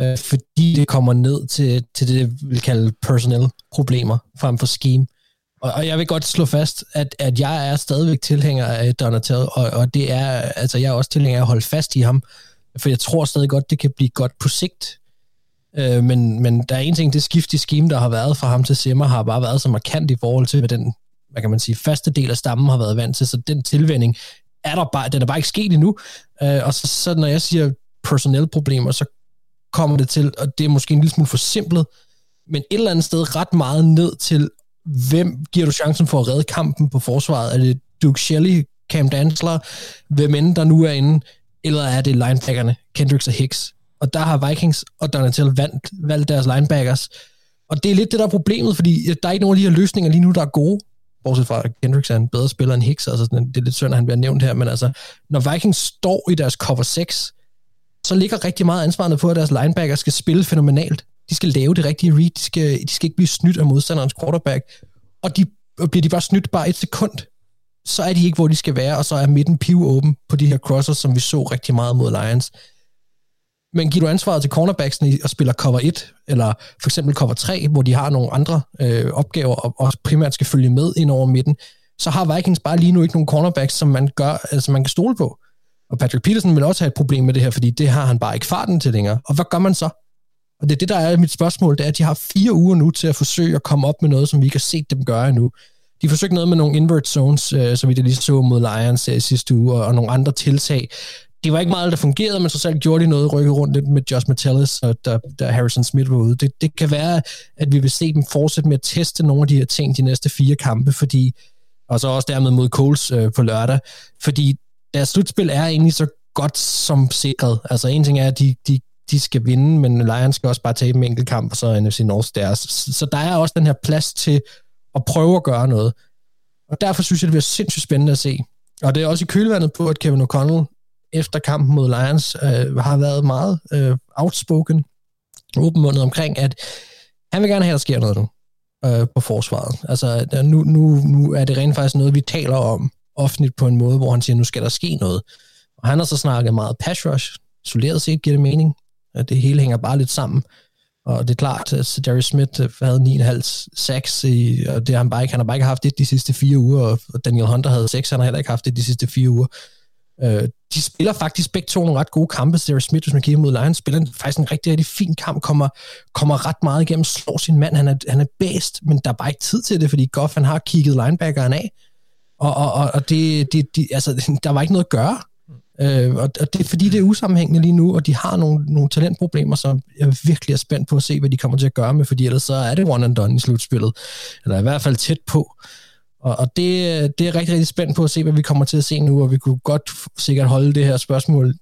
øh, fordi det kommer ned til, til det, vi vil kalde personelle problemer frem for scheme. Og, og jeg vil godt slå fast, at, at jeg er stadigvæk tilhænger af Donatello, og, og det er, altså jeg er også tilhænger af at holde fast i ham, for jeg tror stadig godt, det kan blive godt på sigt. Øh, men, men der er en ting, det skift i scheme, der har været fra ham til Simmer, har bare været så markant i forhold til, hvad den, hvad kan man sige, faste del af stammen har været vant til, så den tilvænding er der bare, den er bare ikke sket endnu. Øh, og så, så når jeg siger personelle problemer, så kommer det til, og det er måske en lille smule forsimplet, men et eller andet sted ret meget ned til, hvem giver du chancen for at redde kampen på forsvaret? Er det Duke Shelley, Cam Dantzler, hvem end der nu er inde, eller er det linebackerne, Kendricks og Hicks? Og der har Vikings og Donatel valgt, valgt deres linebackers. Og det er lidt det, der er problemet, fordi der er ikke nogen af de her løsninger lige nu, der er gode. Bortset fra, at Kendricks er en bedre spiller end Hicks, altså sådan, det er lidt synd, at han bliver nævnt her, men altså, når Vikings står i deres cover 6, så ligger rigtig meget ansvaret på, at deres linebacker skal spille fænomenalt. De skal lave det rigtige read, de skal, de skal ikke blive snydt af modstanderens quarterback, og de, og bliver de bare snydt bare et sekund, så er de ikke, hvor de skal være, og så er midten piv åben på de her crossers, som vi så rigtig meget mod Lions. Men giver du ansvaret til cornerbacksene og spiller cover 1, eller for eksempel cover 3, hvor de har nogle andre øh, opgaver, og, og primært skal følge med ind over midten, så har Vikings bare lige nu ikke nogen cornerbacks, som man, gør, altså man kan stole på. Og Patrick Peterson vil også have et problem med det her, fordi det har han bare ikke farten til længere. Og hvad gør man så? Og det er det, der er mit spørgsmål, det er, at de har fire uger nu til at forsøge at komme op med noget, som vi ikke har set dem gøre endnu. De forsøgte noget med nogle invert zones, øh, som vi det lige så mod Lions øh, sidste uge, og, og nogle andre tiltag. Det var ikke meget, der fungerede, men så selv gjorde de noget, rykket rundt lidt med Josh Metellus, og der, der Harrison Smith var ude. Det, det kan være, at vi vil se dem fortsætte med at teste nogle af de her ting de næste fire kampe, fordi, og så også dermed mod Coles øh, på lørdag, fordi deres slutspil er egentlig så godt som sikret. Altså en ting er, at de, de, de skal vinde, men Lions skal også bare tabe en enkelt kamp, og så er NFC North deres. Så der er også den her plads til at prøve at gøre noget. Og derfor synes jeg, det bliver sindssygt spændende at se. Og det er også i kølvandet på, at Kevin O'Connell efter kampen mod Lions øh, har været meget øh, outspoken, åbenmundet omkring, at han vil gerne have, at der sker noget nu øh, på forsvaret. Altså nu, nu, nu er det rent faktisk noget, vi taler om offentligt på en måde, hvor han siger, nu skal der ske noget. Og han har så snakket meget pass rush. Isoleret set giver det mening. At det hele hænger bare lidt sammen. Og det er klart, at Darius Smith øh, havde 9,5 sacks, i, og det har han bare ikke. Han har bare ikke haft det de sidste fire uger, og Daniel Hunter havde 6, han har heller ikke haft det de sidste fire uger. Øh, de spiller faktisk begge to nogle ret gode kampe. Darius Smith, hvis man kigger mod Lions, spiller en, faktisk en rigtig, rigtig fin kamp, kommer, kommer ret meget igennem, slår sin mand. Han er, han er bedst, men der er bare ikke tid til det, fordi Goff han har kigget linebackeren af. Og, og, og, og det, det, de, altså, der var ikke noget at gøre. Øh, og det er fordi, det er usammenhængende lige nu, og de har nogle, nogle talentproblemer, som jeg virkelig er spændt på at se, hvad de kommer til at gøre med, fordi ellers så er det one and done i slutspillet, eller i hvert fald tæt på. Og, og det, det er rigtig, rigtig spændt på at se, hvad vi kommer til at se nu, og vi kunne godt sikkert holde det her spørgsmål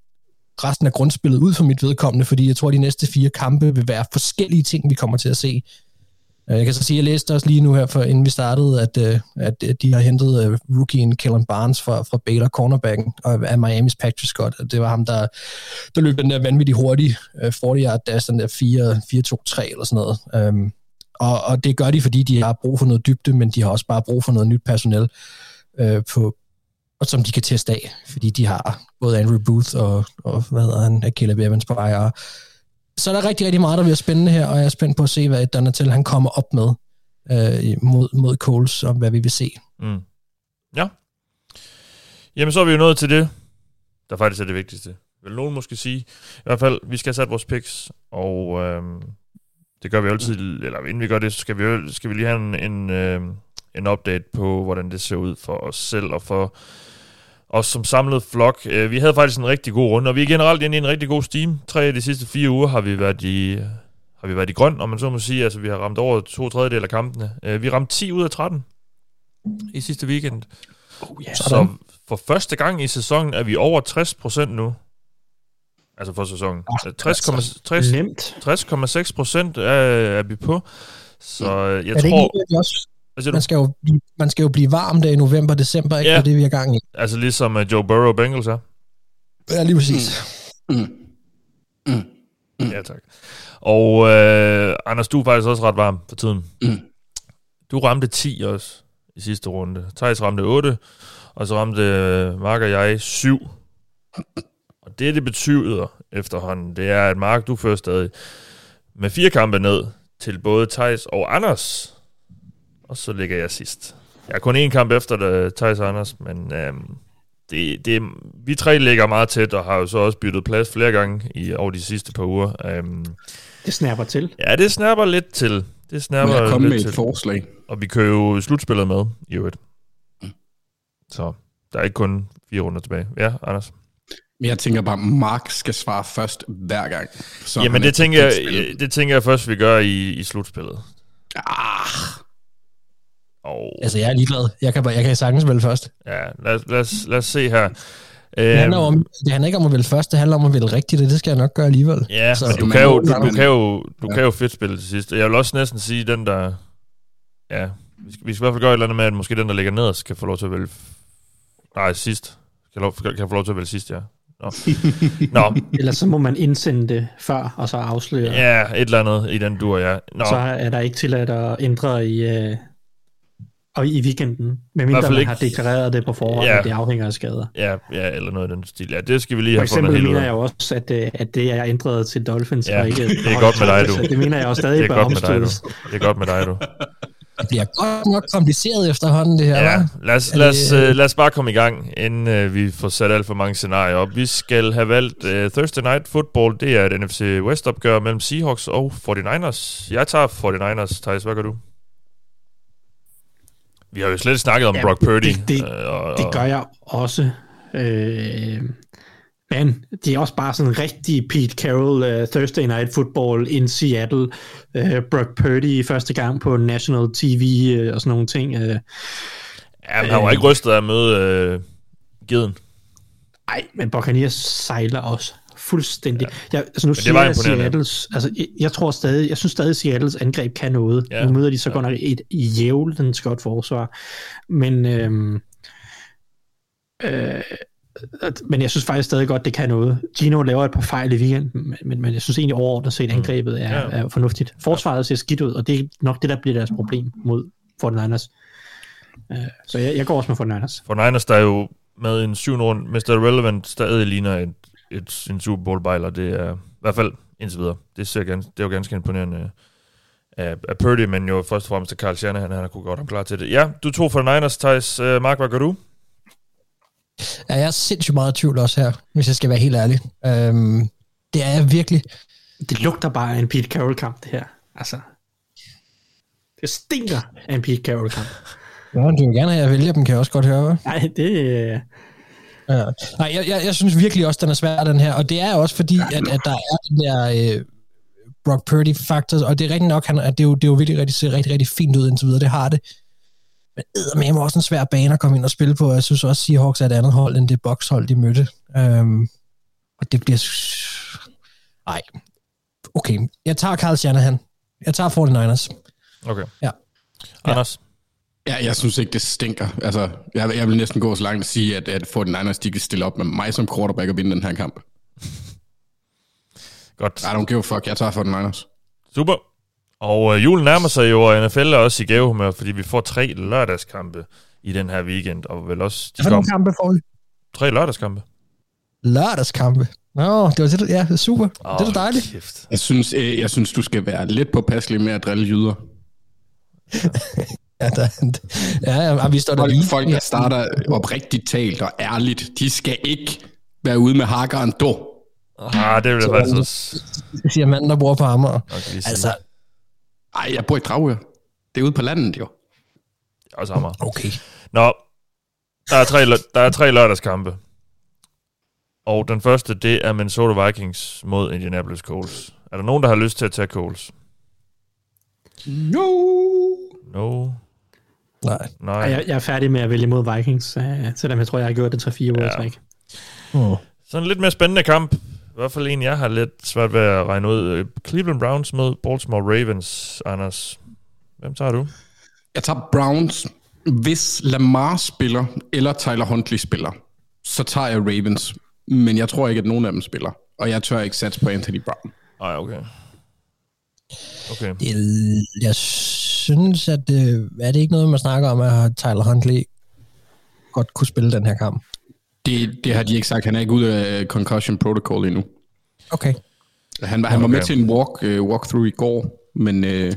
resten af grundspillet ud for mit vedkommende, fordi jeg tror, at de næste fire kampe vil være forskellige ting, vi kommer til at se. Øh, jeg kan så sige, at jeg læste også lige nu her, for, inden vi startede, at, øh, at de har hentet øh, rookien Kellen Barnes fra, fra Baylor cornerbacken og af Miamis Patrick Scott. Det var ham, der, der løb den der vanvittigt hurtige 40-yard dash, den der 4-2-3 eller sådan noget. Um, og, og det gør de, fordi de har brug for noget dybde, men de har også bare brug for noget nyt personel, uh, på, og som de kan teste af, fordi de har både Andrew Booth og, og hvad hedder han, Caleb Evans på IR. Så er der rigtig, rigtig meget, der bliver spændende her, og jeg er spændt på at se, hvad Donatel han kommer op med øh, mod, mod Coles, og hvad vi vil se. Mm. Ja. Jamen, så er vi jo nået til det, der faktisk er det vigtigste. Vil nogen måske sige. I hvert fald, vi skal have sat vores picks, og øh, det gør vi altid, eller inden vi gør det, så skal vi, skal vi lige have en, en, øh, en update på, hvordan det ser ud for os selv og for os som samlet flok. Øh, vi havde faktisk en rigtig god runde, og vi er generelt inde i en rigtig god steam. Tre af de sidste fire uger har vi været i, har vi været i grøn, om man så må sige. Altså, vi har ramt over to tredjedel af kampene. Øh, vi ramte 10 ud af 13 i sidste weekend. Oh, yeah. Så for første gang i sæsonen er vi over 60% nu. Altså for sæsonen. Ah, 60,6 Nemt. 60,6 procent er, er vi på. Så øh, jeg er det tror... ikke det også? Hvad siger du? Man skal, jo blive, man skal jo blive varm der i november december, ikke? Ja. Det er det, vi er gang i. Altså ligesom uh, Joe Burrow Bengals er. Ja, lige præcis. Ja, tak. Og øh, Anders, du er faktisk også ret varm for tiden. Mm. Du ramte 10 også i sidste runde. Thijs ramte 8, og så ramte øh, Mark og jeg 7. Og det, det betyder efterhånden, det er, at Mark, du fører stadig med fire kampe ned til både Thijs og Anders. Og så ligger jeg sidst. Jeg er kun én kamp efter det, Thijs Anders, men øhm, det, det, vi tre ligger meget tæt, og har jo så også byttet plads flere gange i, over de sidste par uger. Øhm, Det snapper til. ja, det snapper lidt til. Det Må snapper jeg komme lidt med til. et forslag? Og vi kører jo slutspillet med, i øvrigt. Så der er ikke kun fire runder tilbage. Ja, Anders? Men jeg tænker bare, Mark skal svare først hver gang. Så Jamen, det tænker, jeg, det tænker jeg først, vi gør i, i slutspillet. Ah, Og Altså, jeg er ligeglad. Jeg kan, bare- jeg kan sagtens vælge først. ja, lad, os- lad, os, lad os se her. Det handler, Øhm, om, det handler ikke om at vælge først, det handler om at vælge rigtigt, og det skal jeg nok gøre alligevel. Ja, Så- men du kan, jo, du, du kan jo, du Ja. kan jo fedt spille til sidst. Jeg vil også næsten sige, den der... Ja, vi skal, vi skal i hvert fald gøre et eller andet med, at måske den, der ligger nederst, kan få lov til at vælge... Nej, sidst. Kan, lov, kan få lov til at vælge sidst, ja. Nå. Nå, Ellers så må man indsende det før, og så afsløre. ja, et eller andet i den dur, ja. Nå, Så er der ikke tilladt at ændre i, øh, og i weekenden. Medmindre man ikke- har deklareret det på forhånd, Ja. at det afhænger af skader. ja, ja, eller noget i den stil. Ja, det skal vi lige For have fundet eksempel helt ud mener af. jeg jo også, at, øh, at det er ændret til Dolphins. Ja, og ikke det er godt med dig, du. Så det mener jeg jo stadig Det er godt med dig, du. Det er godt med dig, du. Det bliver godt nok kompliceret efterhånden, det her, Ja, hva'? lad os, lad, os, uh, lad os bare komme i gang, inden uh, vi får sat alt for mange scenarier op. Vi skal have valgt uh, Thursday Night Football. Det er et NFC West-opgør mellem Seahawks og 49ers. Jeg tager 49ers. Thijs, hvad gør du? Vi har jo slet ikke snakket om Ja, Brock Purdy. det- det- øh, og, Det gør jeg også. Øh, men det er også bare sådan en rigtig Pete Carroll uh, Thursday Night Football in Seattle. Uh, Brock Purdy første gang på national TV uh, og sådan nogle ting. Uh, Ja, men han var ikke rystet af at møde uh, Geden. ej, men Buccaneers sejler også fuldstændig. Ja. Jeg, altså nu det siger var jeg. Seattles, altså jeg, jeg tror stadig, jeg synes stadig Seattles angreb kan noget. Ja. Nu møder de så Ja. godt nok et jævlens godt forsvar. Men øhm, øh, men jeg synes faktisk stadig godt, det kan noget. Gino laver et par fejl i weekenden, men, men, men jeg synes egentlig overordnet set, angrebet er, Mm. Ja. er fornuftigt. Forsvaret ser skidt ud, og det er nok det, der bliver deres problem mod 49ers. Øh, så jeg, jeg går også med 49ers. For Niners, der er jo med en syvende rund, Mr. Relevant stadig ligner et, et, en Super Bowl bejler. Det er i hvert fald indtil videre. Det, ser ganske, det er jo ganske imponerende af, af Purdy, men jo først og fremmest af Carl Shanahan, han har kunne godt ham klar til det. Ja, du tog for Niners, Thijs. Uh, Mark, hvad gør du? Ja, jeg er sindssygt meget i tvivl også her, hvis jeg skal være helt ærlig. Øhm, det er jeg virkelig. Det lugter bare af en Pete Carroll-kamp, det her. Altså, det stinker af en Pete Carroll-kamp. Ja, du vil gerne have, at jeg vælger dem, kan jeg også godt høre. hva'? Nej, det... Ja. Nej, jeg, jeg, jeg synes virkelig også, den er svær, den her. Og det er også fordi, at, at der er den der øh, Brock Purdy-faktor, og det er rigtig nok, han, at det, er jo, det er jo virkelig rigtig, ser rigtig, rigtig fint ud indtil videre. Det har det. Men med også en svær bane at komme ind og spille på. Jeg synes også, Seahawks er et andet hold, end det bokshold, de mødte. Øhm, og det bliver... Nej. Okay, jeg tager Carl Shanahan. Jeg tager 49ers. Okay. Ja. Anders? Ja, jeg synes ikke, det stinker. Altså, jeg, jeg vil næsten gå så langt at sige, at, at 49ers, de kan stille op med mig som quarterback og vinde den her kamp. Godt. I don't give a fuck. Jeg tager 49ers. Super. Og øh, julen nærmer sig jo, og NFL er også i gavehumør, fordi vi får tre lørdagskampe i den her weekend, og vel også... De Hvad for kampe får vi? Tre lørdagskampe. Lørdagskampe? Nå, det var det, ja, det er super. Oh, det er da dejligt. Kæft. Jeg synes, øh, jeg synes, du skal være lidt påpasselig med at drille jyder. ja, der, ja, ja, vi står der folk, lige. Folk, der starter oprigtigt talt og ærligt, de skal ikke være ude med hakkeren då. Ah, det vil jeg faktisk også... Det siger manden, der bor på Amager. Okay, altså, ej, jeg bor i Dragør. Det er ude på landet, jo. Det er også Amager. Okay. Nå, der er tre, der er tre lørdagskampe. Og den første, det er Minnesota Vikings mod Indianapolis Colts. Er der nogen, der har lyst til at tage Colts? No. No. Nej. Nej. Jeg, jeg er færdig med at vælge mod Vikings, uh, selvom jeg tror, jeg har gjort det 3-4 uger ja. træk. Hmm. Sådan en lidt mere spændende kamp. I hvert fald en, jeg har lidt svært ved at regne ud. Cleveland Browns mod Baltimore Ravens, Anders. Hvem tager du? Jeg tager Browns. Hvis Lamar spiller, eller Tyler Huntley spiller, så tager jeg Ravens. Men jeg tror ikke, at nogen af dem spiller. Og jeg tør ikke satse på Anthony Brown. Nej, okay. Okay. Det, jeg synes, at det, er det ikke noget, man snakker om, at Tyler Huntley godt kunne spille den her kamp? Det, det har de ikke sagt. Han er ikke ude af concussion protocol endnu. Okay. Han, han var med til en walk, uh, walkthrough i går, men uh, ja.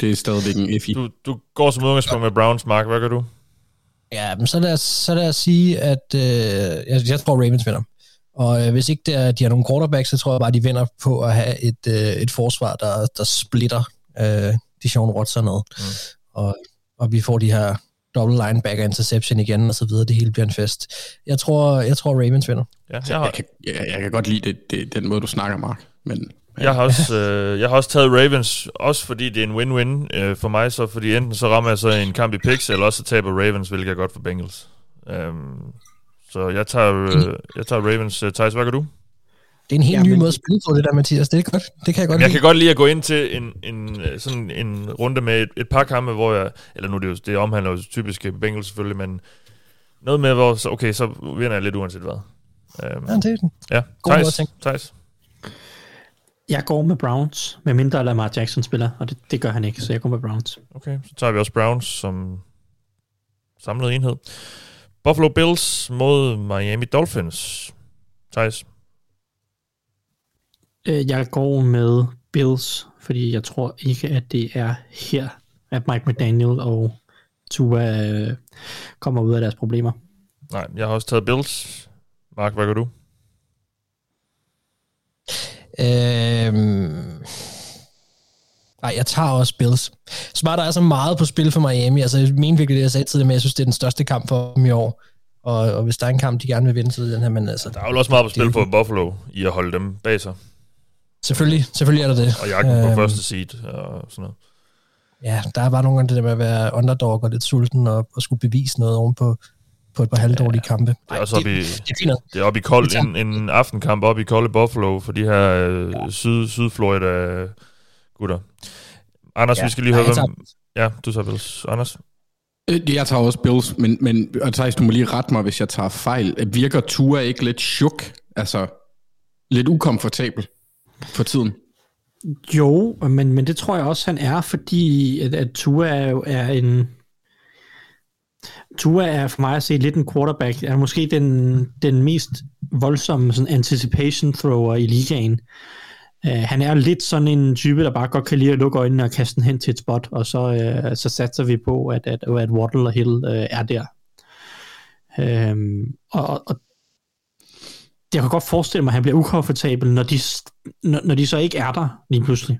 det er stadigvæk en iffy. Du, du går som udgangspunkt med Browns, Mark. Hvad gør du? Ja, men så lad os, så lad os sige, at øh, jeg, jeg tror, Ravens vinder. Og øh, hvis ikke det er, de har nogle quarterbacks, så tror jeg bare, de vinder på at have et, øh, et forsvar, der, der splitter øh, de Sean Watson ned. Mm. Og, og vi får de her double linebacker interception igen, og så videre. Det hele bliver en fest. Jeg tror, jeg tror Ravens vinder. Ja, jeg, har... jeg, kan, jeg, jeg kan godt lide det, det, den måde, du snakker, Mark. Men, ja. jeg, har også, øh, jeg har også taget Ravens, også fordi det er en win-win øh, for mig, så fordi enten så rammer jeg så en kamp i picks, eller også så taber Ravens, hvilket er godt for Bengals. Um, så jeg tager, øh, jeg tager Ravens. Uh, Thijs, hvad gør du? Det er en helt ja, ny men... måde at spille på det der, Mathias. Det er godt. Det kan jeg godt Jeg lide. kan godt lide at gå ind til en, en, sådan en runde med et, et par kampe, hvor jeg... Eller nu det, jo, det omhandler jo typisk Bengals selvfølgelig, men noget med, hvor... Så, okay, så vinder jeg lidt uanset hvad. Um, ja, det er den. Ja, Thijs. Thijs. Jeg går med Browns, med mindre Lamar Jackson spiller, og det, det gør han ikke, så jeg går med Browns. Okay, så tager vi også Browns som samlet enhed. Buffalo Bills mod Miami Dolphins. Thijs? Jeg går med Bills, fordi jeg tror ikke, at det er her, at Mike McDaniel og Tua øh, kommer ud af deres problemer. Nej, jeg har også taget Bills. Mark, hvad gør du? Øhm... Nej, jeg tager også Bills. Smart der er så meget på spil for Miami. Altså, jeg mener virkelig det, jeg sagde tidligere, men jeg synes, det er den største kamp for dem i år. Og, og hvis der er en kamp, de gerne vil vinde, så er den her, men altså... Der er jo også meget på spil for Buffalo i at holde dem bag sig. Selvfølgelig, selvfølgelig er der det. Og jagten på øhm, første seed og sådan noget. Ja, der er bare nogle gange det der med at være underdog og lidt sulten og, og skulle bevise noget oven på, på et par halvdårlige ja, kampe. Det er også oppe i, det, er det er oppe i kold, en, en aftenkamp oppe i kolde Buffalo for de her øh, syd, sydflorida gutter. Anders, ja, vi skal lige høre, hvem... Ja, du tager Bills. Anders? Jeg tager også Bills, men, men og Thijs, du må lige rette mig, hvis jeg tager fejl. Virker Tua ikke lidt chuk? Altså, lidt ukomfortabel for tiden? Jo, men, men det tror jeg også, han er, fordi at, at Tua er jo er en... Tua er for mig at se lidt en quarterback. Er måske den, den mest voldsomme sådan anticipation thrower i ligaen. Uh, han er lidt sådan en type, der bare godt kan lide at lukke øjnene og kaste den hen til et spot, og så, uh, så satser vi på, at, at, at Waddle og Hill uh, er der. Um, og, og jeg kan godt forestille mig, at han bliver ukomfortabel, når de, når, når de så ikke er der lige pludselig.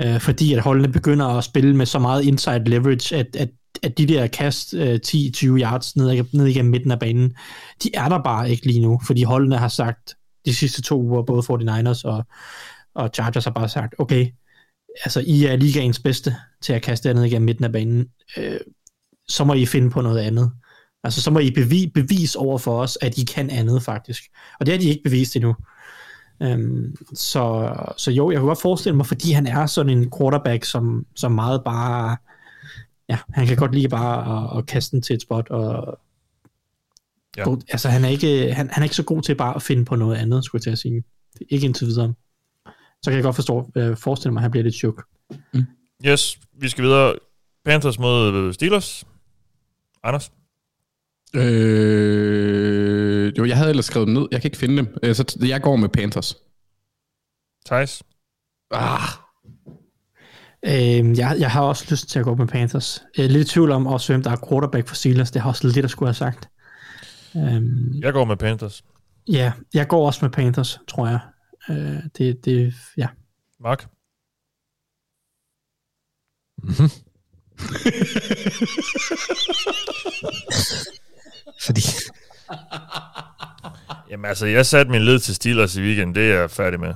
Øh, fordi at holdene begynder at spille med så meget inside leverage, at, at, at de der kast øh, 10-20 yards ned, ned igennem midten af banen, de er der bare ikke lige nu, fordi holdene har sagt, de sidste to uger, både 49ers og, og Chargers har bare sagt, okay, altså, I er ligaens bedste til at kaste ned igennem midten af banen. Øh, så må I finde på noget andet. Altså, så må I bevi- bevis over for os, at I kan andet, faktisk. Og det har de ikke bevist endnu. Øhm, så, så jo, jeg kan godt forestille mig, fordi han er sådan en quarterback, som, som meget bare, ja, han kan godt lide bare at, at kaste den til et spot, og Ja. god, altså han er, ikke, han, han er ikke så god til bare at finde på noget andet, skulle jeg til at sige. Ikke indtil videre. Så kan jeg godt forstå, øh, forestille mig, at han bliver lidt chok. Yes, vi skal videre. Panthers mod Steelers. Anders? Øh, jo, jeg havde ellers skrevet dem ned. Jeg kan ikke finde dem. Øh, Så t- jeg går med Panthers. Thijs? Ah, Øh, jeg, jeg har også lyst til at gå med Panthers. Jeg er lidt i tvivl om også, hvem der er quarterback for Steelers. Det har også lidt at skulle have sagt. Øhm, Jeg går med Panthers. ja, jeg går også med Panthers, tror jeg. Øh, det, det, ja. Mark? Fordi, Jamen altså, jeg satte min lid til Steelers i weekenden. Det er jeg færdig med.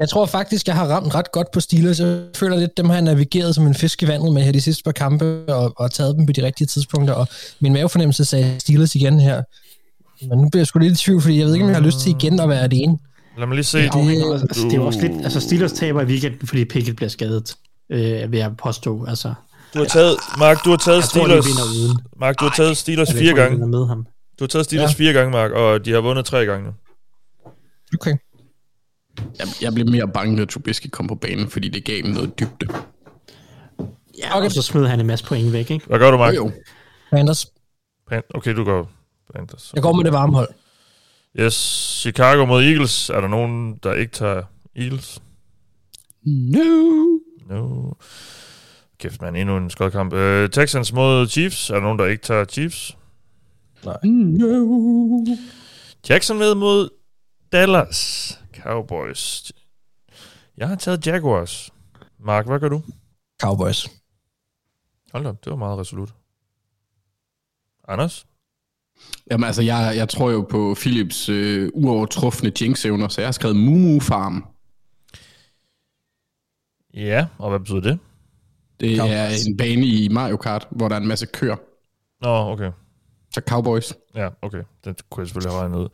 jeg tror faktisk, jeg har ramt ret godt på Steelers. Jeg føler lidt, dem har jeg navigeret som en fisk i vandet med her de sidste par kampe, og, og taget dem på de rigtige tidspunkter, og min mavefornemmelse sagde Steelers igen her. Men nu bliver jeg sgu lidt i tvivl, fordi jeg ved ikke, om jeg har lyst til igen at være alene. Lad mig lige se. Det, afhænger, altså, det er også lidt, altså Steelers taber i weekenden, fordi Pickett bliver skadet, øh, vil jeg påstå. Altså, Du har taget, Mark, du har taget jeg Steelers... Mark, du har taget Steelers fire tror, gange. med ham. Du har taget Steelers Ja. fire gange, Mark, og de har vundet tre gange nu. Okay. jeg, jeg blev mere bange, da Trubisky kom på banen, fordi det gav dem noget dybde. Ja, okay. og så smed han en masse point væk, ikke? Hvad gør du, Mark? Jo, jo. Panthers. Pan- okay, du går Panthers. Jeg går med det varme hold. Yes, Chicago mod Eagles. Er der nogen, der ikke tager Eagles? No. No. Kæft, man, endnu en skodkamp. Uh, Texans mod Chiefs. Er der nogen, der ikke tager Chiefs? No. Jacksonville mod Dallas Cowboys. Jeg har taget Jaguars. Mark, hvad gør du? Cowboys. Hold op, det var meget resolut. Anders? Jamen altså, jeg, jeg tror jo på Philips øh, uovertrufne jinx-evner, så jeg har skrevet Mumu Farm. Ja, og hvad betyder det? Det Cowboys. er en bane i Mario Kart, hvor der er en masse køer. Nå, okay. Så Cowboys. Ja, okay. Det kunne jeg selvfølgelig have regnet ud.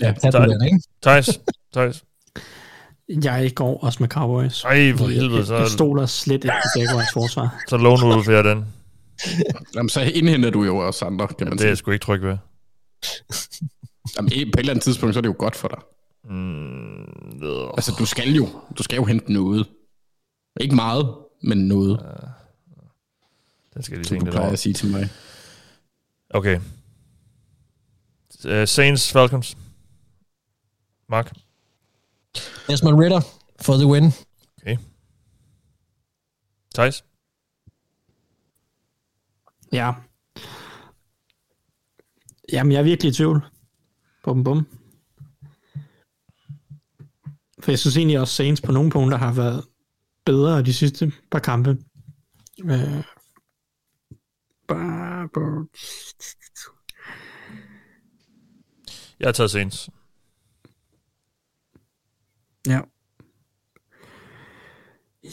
Ja, der- du er ikke? Thijs? Thijs? Jeg går også med Cowboys. Ej, for helvede, så, Jeg stoler slet ikke på Jaguars forsvar. så låner du for den. Jamen, så indhenter du jo også andre, kan man Det er jeg sige. sgu ikke tryg ved. Jamen, på et eller andet tidspunkt, så er det jo godt for dig. Mm, øh. Altså, du skal jo, du skal jo hente noget. Ikke meget, men noget, Den skal jeg lige som tænke du lidt plejer over. at sige til mig. Okay. Uh, Saints, Falcons. Mark? Desmond Ritter for the win. Thijs? Ja. Jamen, jeg er virkelig i tvivl. Bum, bum. For jeg synes egentlig også, Saints på nogle punkter har været bedre de sidste par kampe. Øh, Jeg har taget Saints. ja.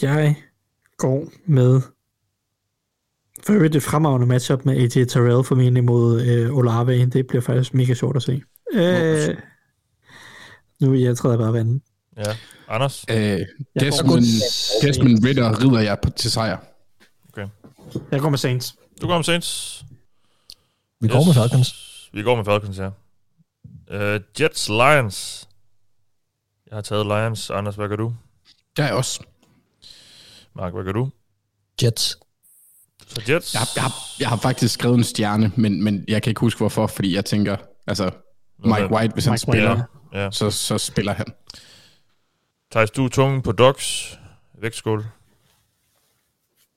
Jeg går med for øvrigt et fremragende matchup med AJ Terrell formentlig mod øh, Olave. Det bliver faktisk mega sjovt at se. Øh, nu jeg træder bare vandet. Ja. Anders? Øh, Desmond, Desmond Ritter rider jeg på, til sejr. Jeg går med Saints. Du går med Saints. Vi går med Falcons. Vi går med Falcons, ja. Uh, Jets, Lions. Jeg har taget Lions. Anders, hvad gør du? Der er også. Mark, hvad gør du? Jets. Så Jets. Jeg, har- jeg, har, jeg har faktisk skrevet en stjerne, men, men jeg kan ikke huske hvorfor, fordi jeg tænker, altså, Mike White, hvis han Mike White, spiller, Ja. ja. så, så spiller han. Thijs, du er tungen på dogs. Vægtskål.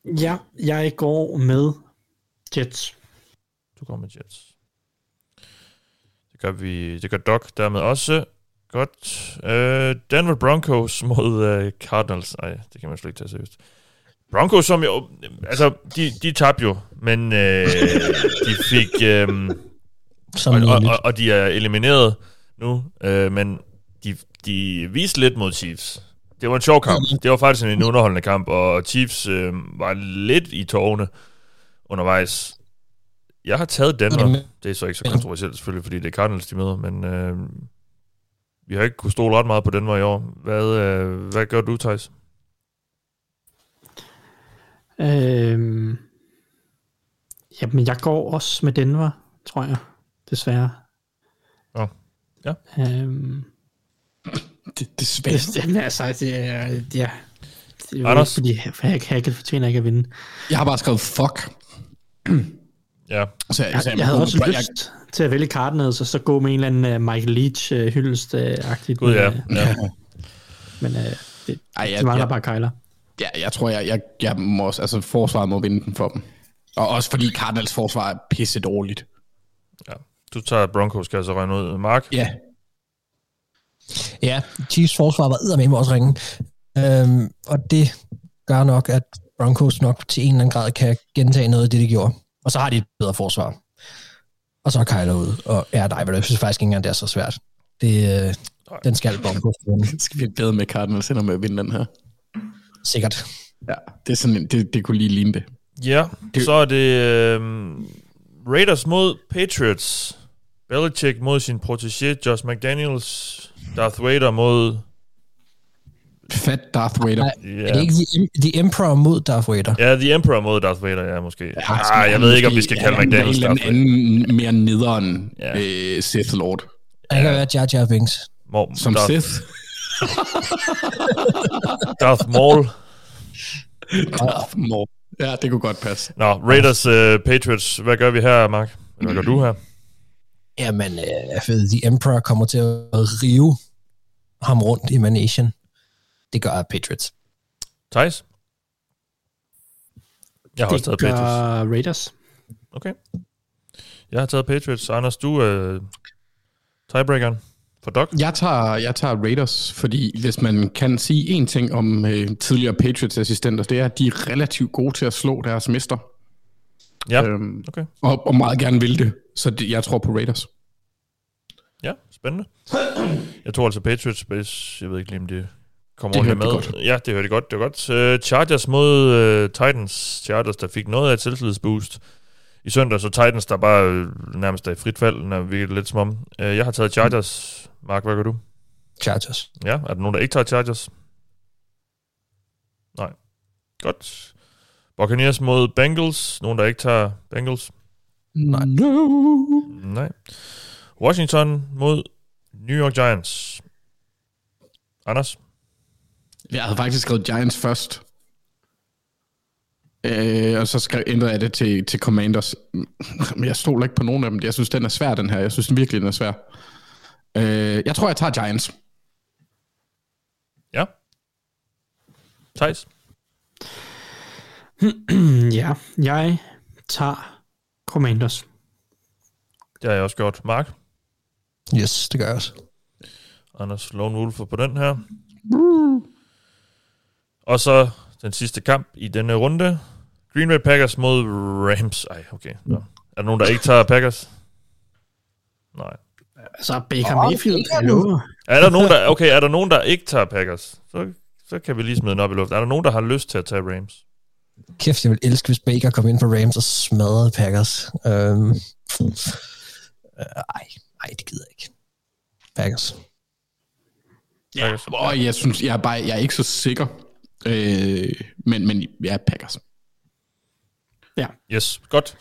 Ja, jeg går med Jets. Du går med Jets. Det gør vi. Det gør Doc dermed også. Godt. Uh, Denver Broncos mod uh, Cardinals. Nej, det kan man slet ikke tage seriøst. Broncos, som jo... Altså, de, de tabte jo, men uh, de fik... Um, Som og, og, og, og de er elimineret nu, uh, men de, de viste lidt mod Chiefs. Det var en sjov kamp. Det var faktisk en underholdende kamp, og Chiefs øh, var lidt i tårne undervejs. Jeg har taget Denver. Det er så ikke så kontroversielt selvfølgelig, fordi det er Cardinals, de møder, men øh, vi har ikke kunne stole ret meget på Denver i år. Hvad, øh, hvad gør du, Thijs? Øhm, jamen, jeg går også med Denver, tror jeg. Desværre. Åh, ja. Øhm, Det, desværre. det, jamen, altså, det er... Ja, det er Anders? ikke, fordi Hack, Hackett fortjener ikke at vinde. Jeg har bare skrevet fuck. Ja, Så, Jeg, så jeg havde også jeg, lyst til at vælge Cardinals, og så gå med en eller anden uh, Michael Leach uh, hyldest-agtigt. gud ja. Men, uh, ja. men uh, det, Ej, jeg- det mangler jeg- bare Kyler. Ja, jeg tror, jeg, jeg, jeg må også, altså forsvaret må vinde den for dem. Og også fordi Cardinals forsvar er pisse dårligt. ja. Du tager Broncos, skal jeg så regne ud. Mark? Ja, Ja, Chiefs forsvar var med også ringe. Øhm, og det gør nok, at Broncos nok til en eller anden grad kan gentage noget af det, de gjorde. Og så har de et bedre forsvar. Og så er Kyler ud. Og ja, nej, men jeg synes faktisk ikke engang, det er så svært. Det, øh, den skal Broncos vinde. skal vi bedre med Cardinals ender med at vinde den her. Sikkert. Ja, det, er sådan, en- det, det kunne lige ligne det. Ja, Det- så er det øh, Raiders mod Patriots. Belichick mod sin protégé, Josh McDaniels. Darth Vader mod... Fat Darth Vader. Nej, Ja, Er det ikke The, The Emperor mod Darth Vader? ja The Emperor mod Darth Vader, ja, måske. Ja, ah, jeg ved ikke, om vi skal kalde McDaniels Darth eller Vader. anden mere nederen Ja. øh, Sith Lord. Han kan være Jar Jar Binks. Mor- Som Darth, Sith. Darth Maul. Darth Maul. Ja, det kunne godt passe. Nå, Raiders uh, Patriots. Hvad gør vi her, Mark? Hvad gør du her? Jamen, øh, The Emperor kommer til at rive ham rundt i Manation. Det gør Patriots. Thijs? Jeg har også Det taget gør Patriots. Raiders. Okay. Jeg har taget Patriots. Anders, du er uh, tiebreakeren for Doc. Jeg tager, jeg tager Raiders, fordi hvis man kan sige én ting om øh, tidligere Patriots-assistenter, det er, at de er relativt gode til at slå deres mester. Ja, Øhm, okay. og, og meget gerne vil det. Så det, jeg tror på Raiders. Ja, spændende. Jeg tror altså Patriots Space. Jeg ved ikke lige, om det kommer Det ordentligt med. de Ja, det hørte godt. Det var godt. Uh, Chargers mod uh, Titans. Chargers, der fik noget af et selvtillidsboost i søndag, så Titans, der bare uh, nærmest er i frit fald, når vi lidt som om. Uh, jeg har taget Chargers. Mark, hvad gør du? Chargers. Ja, er der nogen, der ikke tager Chargers? Nej. Godt. Buccaneers mod Bengals. Nogen, der ikke tager Bengals? Nej. No. Nej. Washington mod New York Giants. Anders? Jeg havde faktisk skrevet Giants først. Øh, og så skrev, ændrede jeg det til, til Commanders. Men jeg stoler ikke på nogen af dem. Jeg synes, den er svær, den her. Jeg synes den virkelig, den er svær. Øh, jeg tror, jeg tager Giants. Ja. Thijs? ja, jeg tager Commanders. Det har jeg også gjort. Mark? Yes, det gør jeg også. Anders Lone Wolf på den her. Og så den sidste kamp i denne runde. Green Bay Packers mod Rams. Ej, okay. Nå. Er der nogen, der ikke tager Packers? Nej. Altså, Baker Mayfield, hallo. Er der nogen, der, okay, er der nogen, der ikke tager Packers? Så, så kan vi lige smide den op i luften. Er der nogen, der har lyst til at tage Rams? Kæft, jeg vil elske, hvis Baker kom ind på Rams og smadrede Packers. Øhm, øh, ej, ej, det gider jeg ikke. Packers. Ja, og jeg synes, jeg er, bare, jeg er ikke så sikker. Øh, men, men ja, Packers. Yes, godt.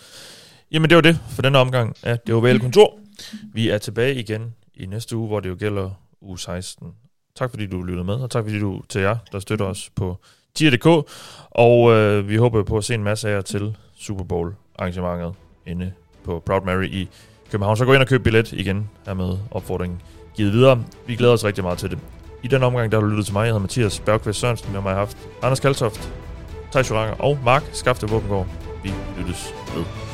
Jamen, det var det for denne omgang af Det Ovale Kontor. Vi er tilbage igen i næste uge, hvor det jo gælder uge 16. Tak fordi du lyttede med, og tak fordi du til jer, der støtter os på tier.dk. Og øh, vi håber på at se en masse af jer til Super Bowl arrangementet inde på Proud Mary i København. Så gå ind og køb billet igen her med opfordringen givet videre. Vi glæder os rigtig meget til det. I den omgang, der har du lyttet til mig. Jeg hedder Mathias Bergqvist Sørensen. Med mig har haft Anders Kaltoft, Thijs Joranger og Mark Skafte Våbengård. Vi lyttes ved.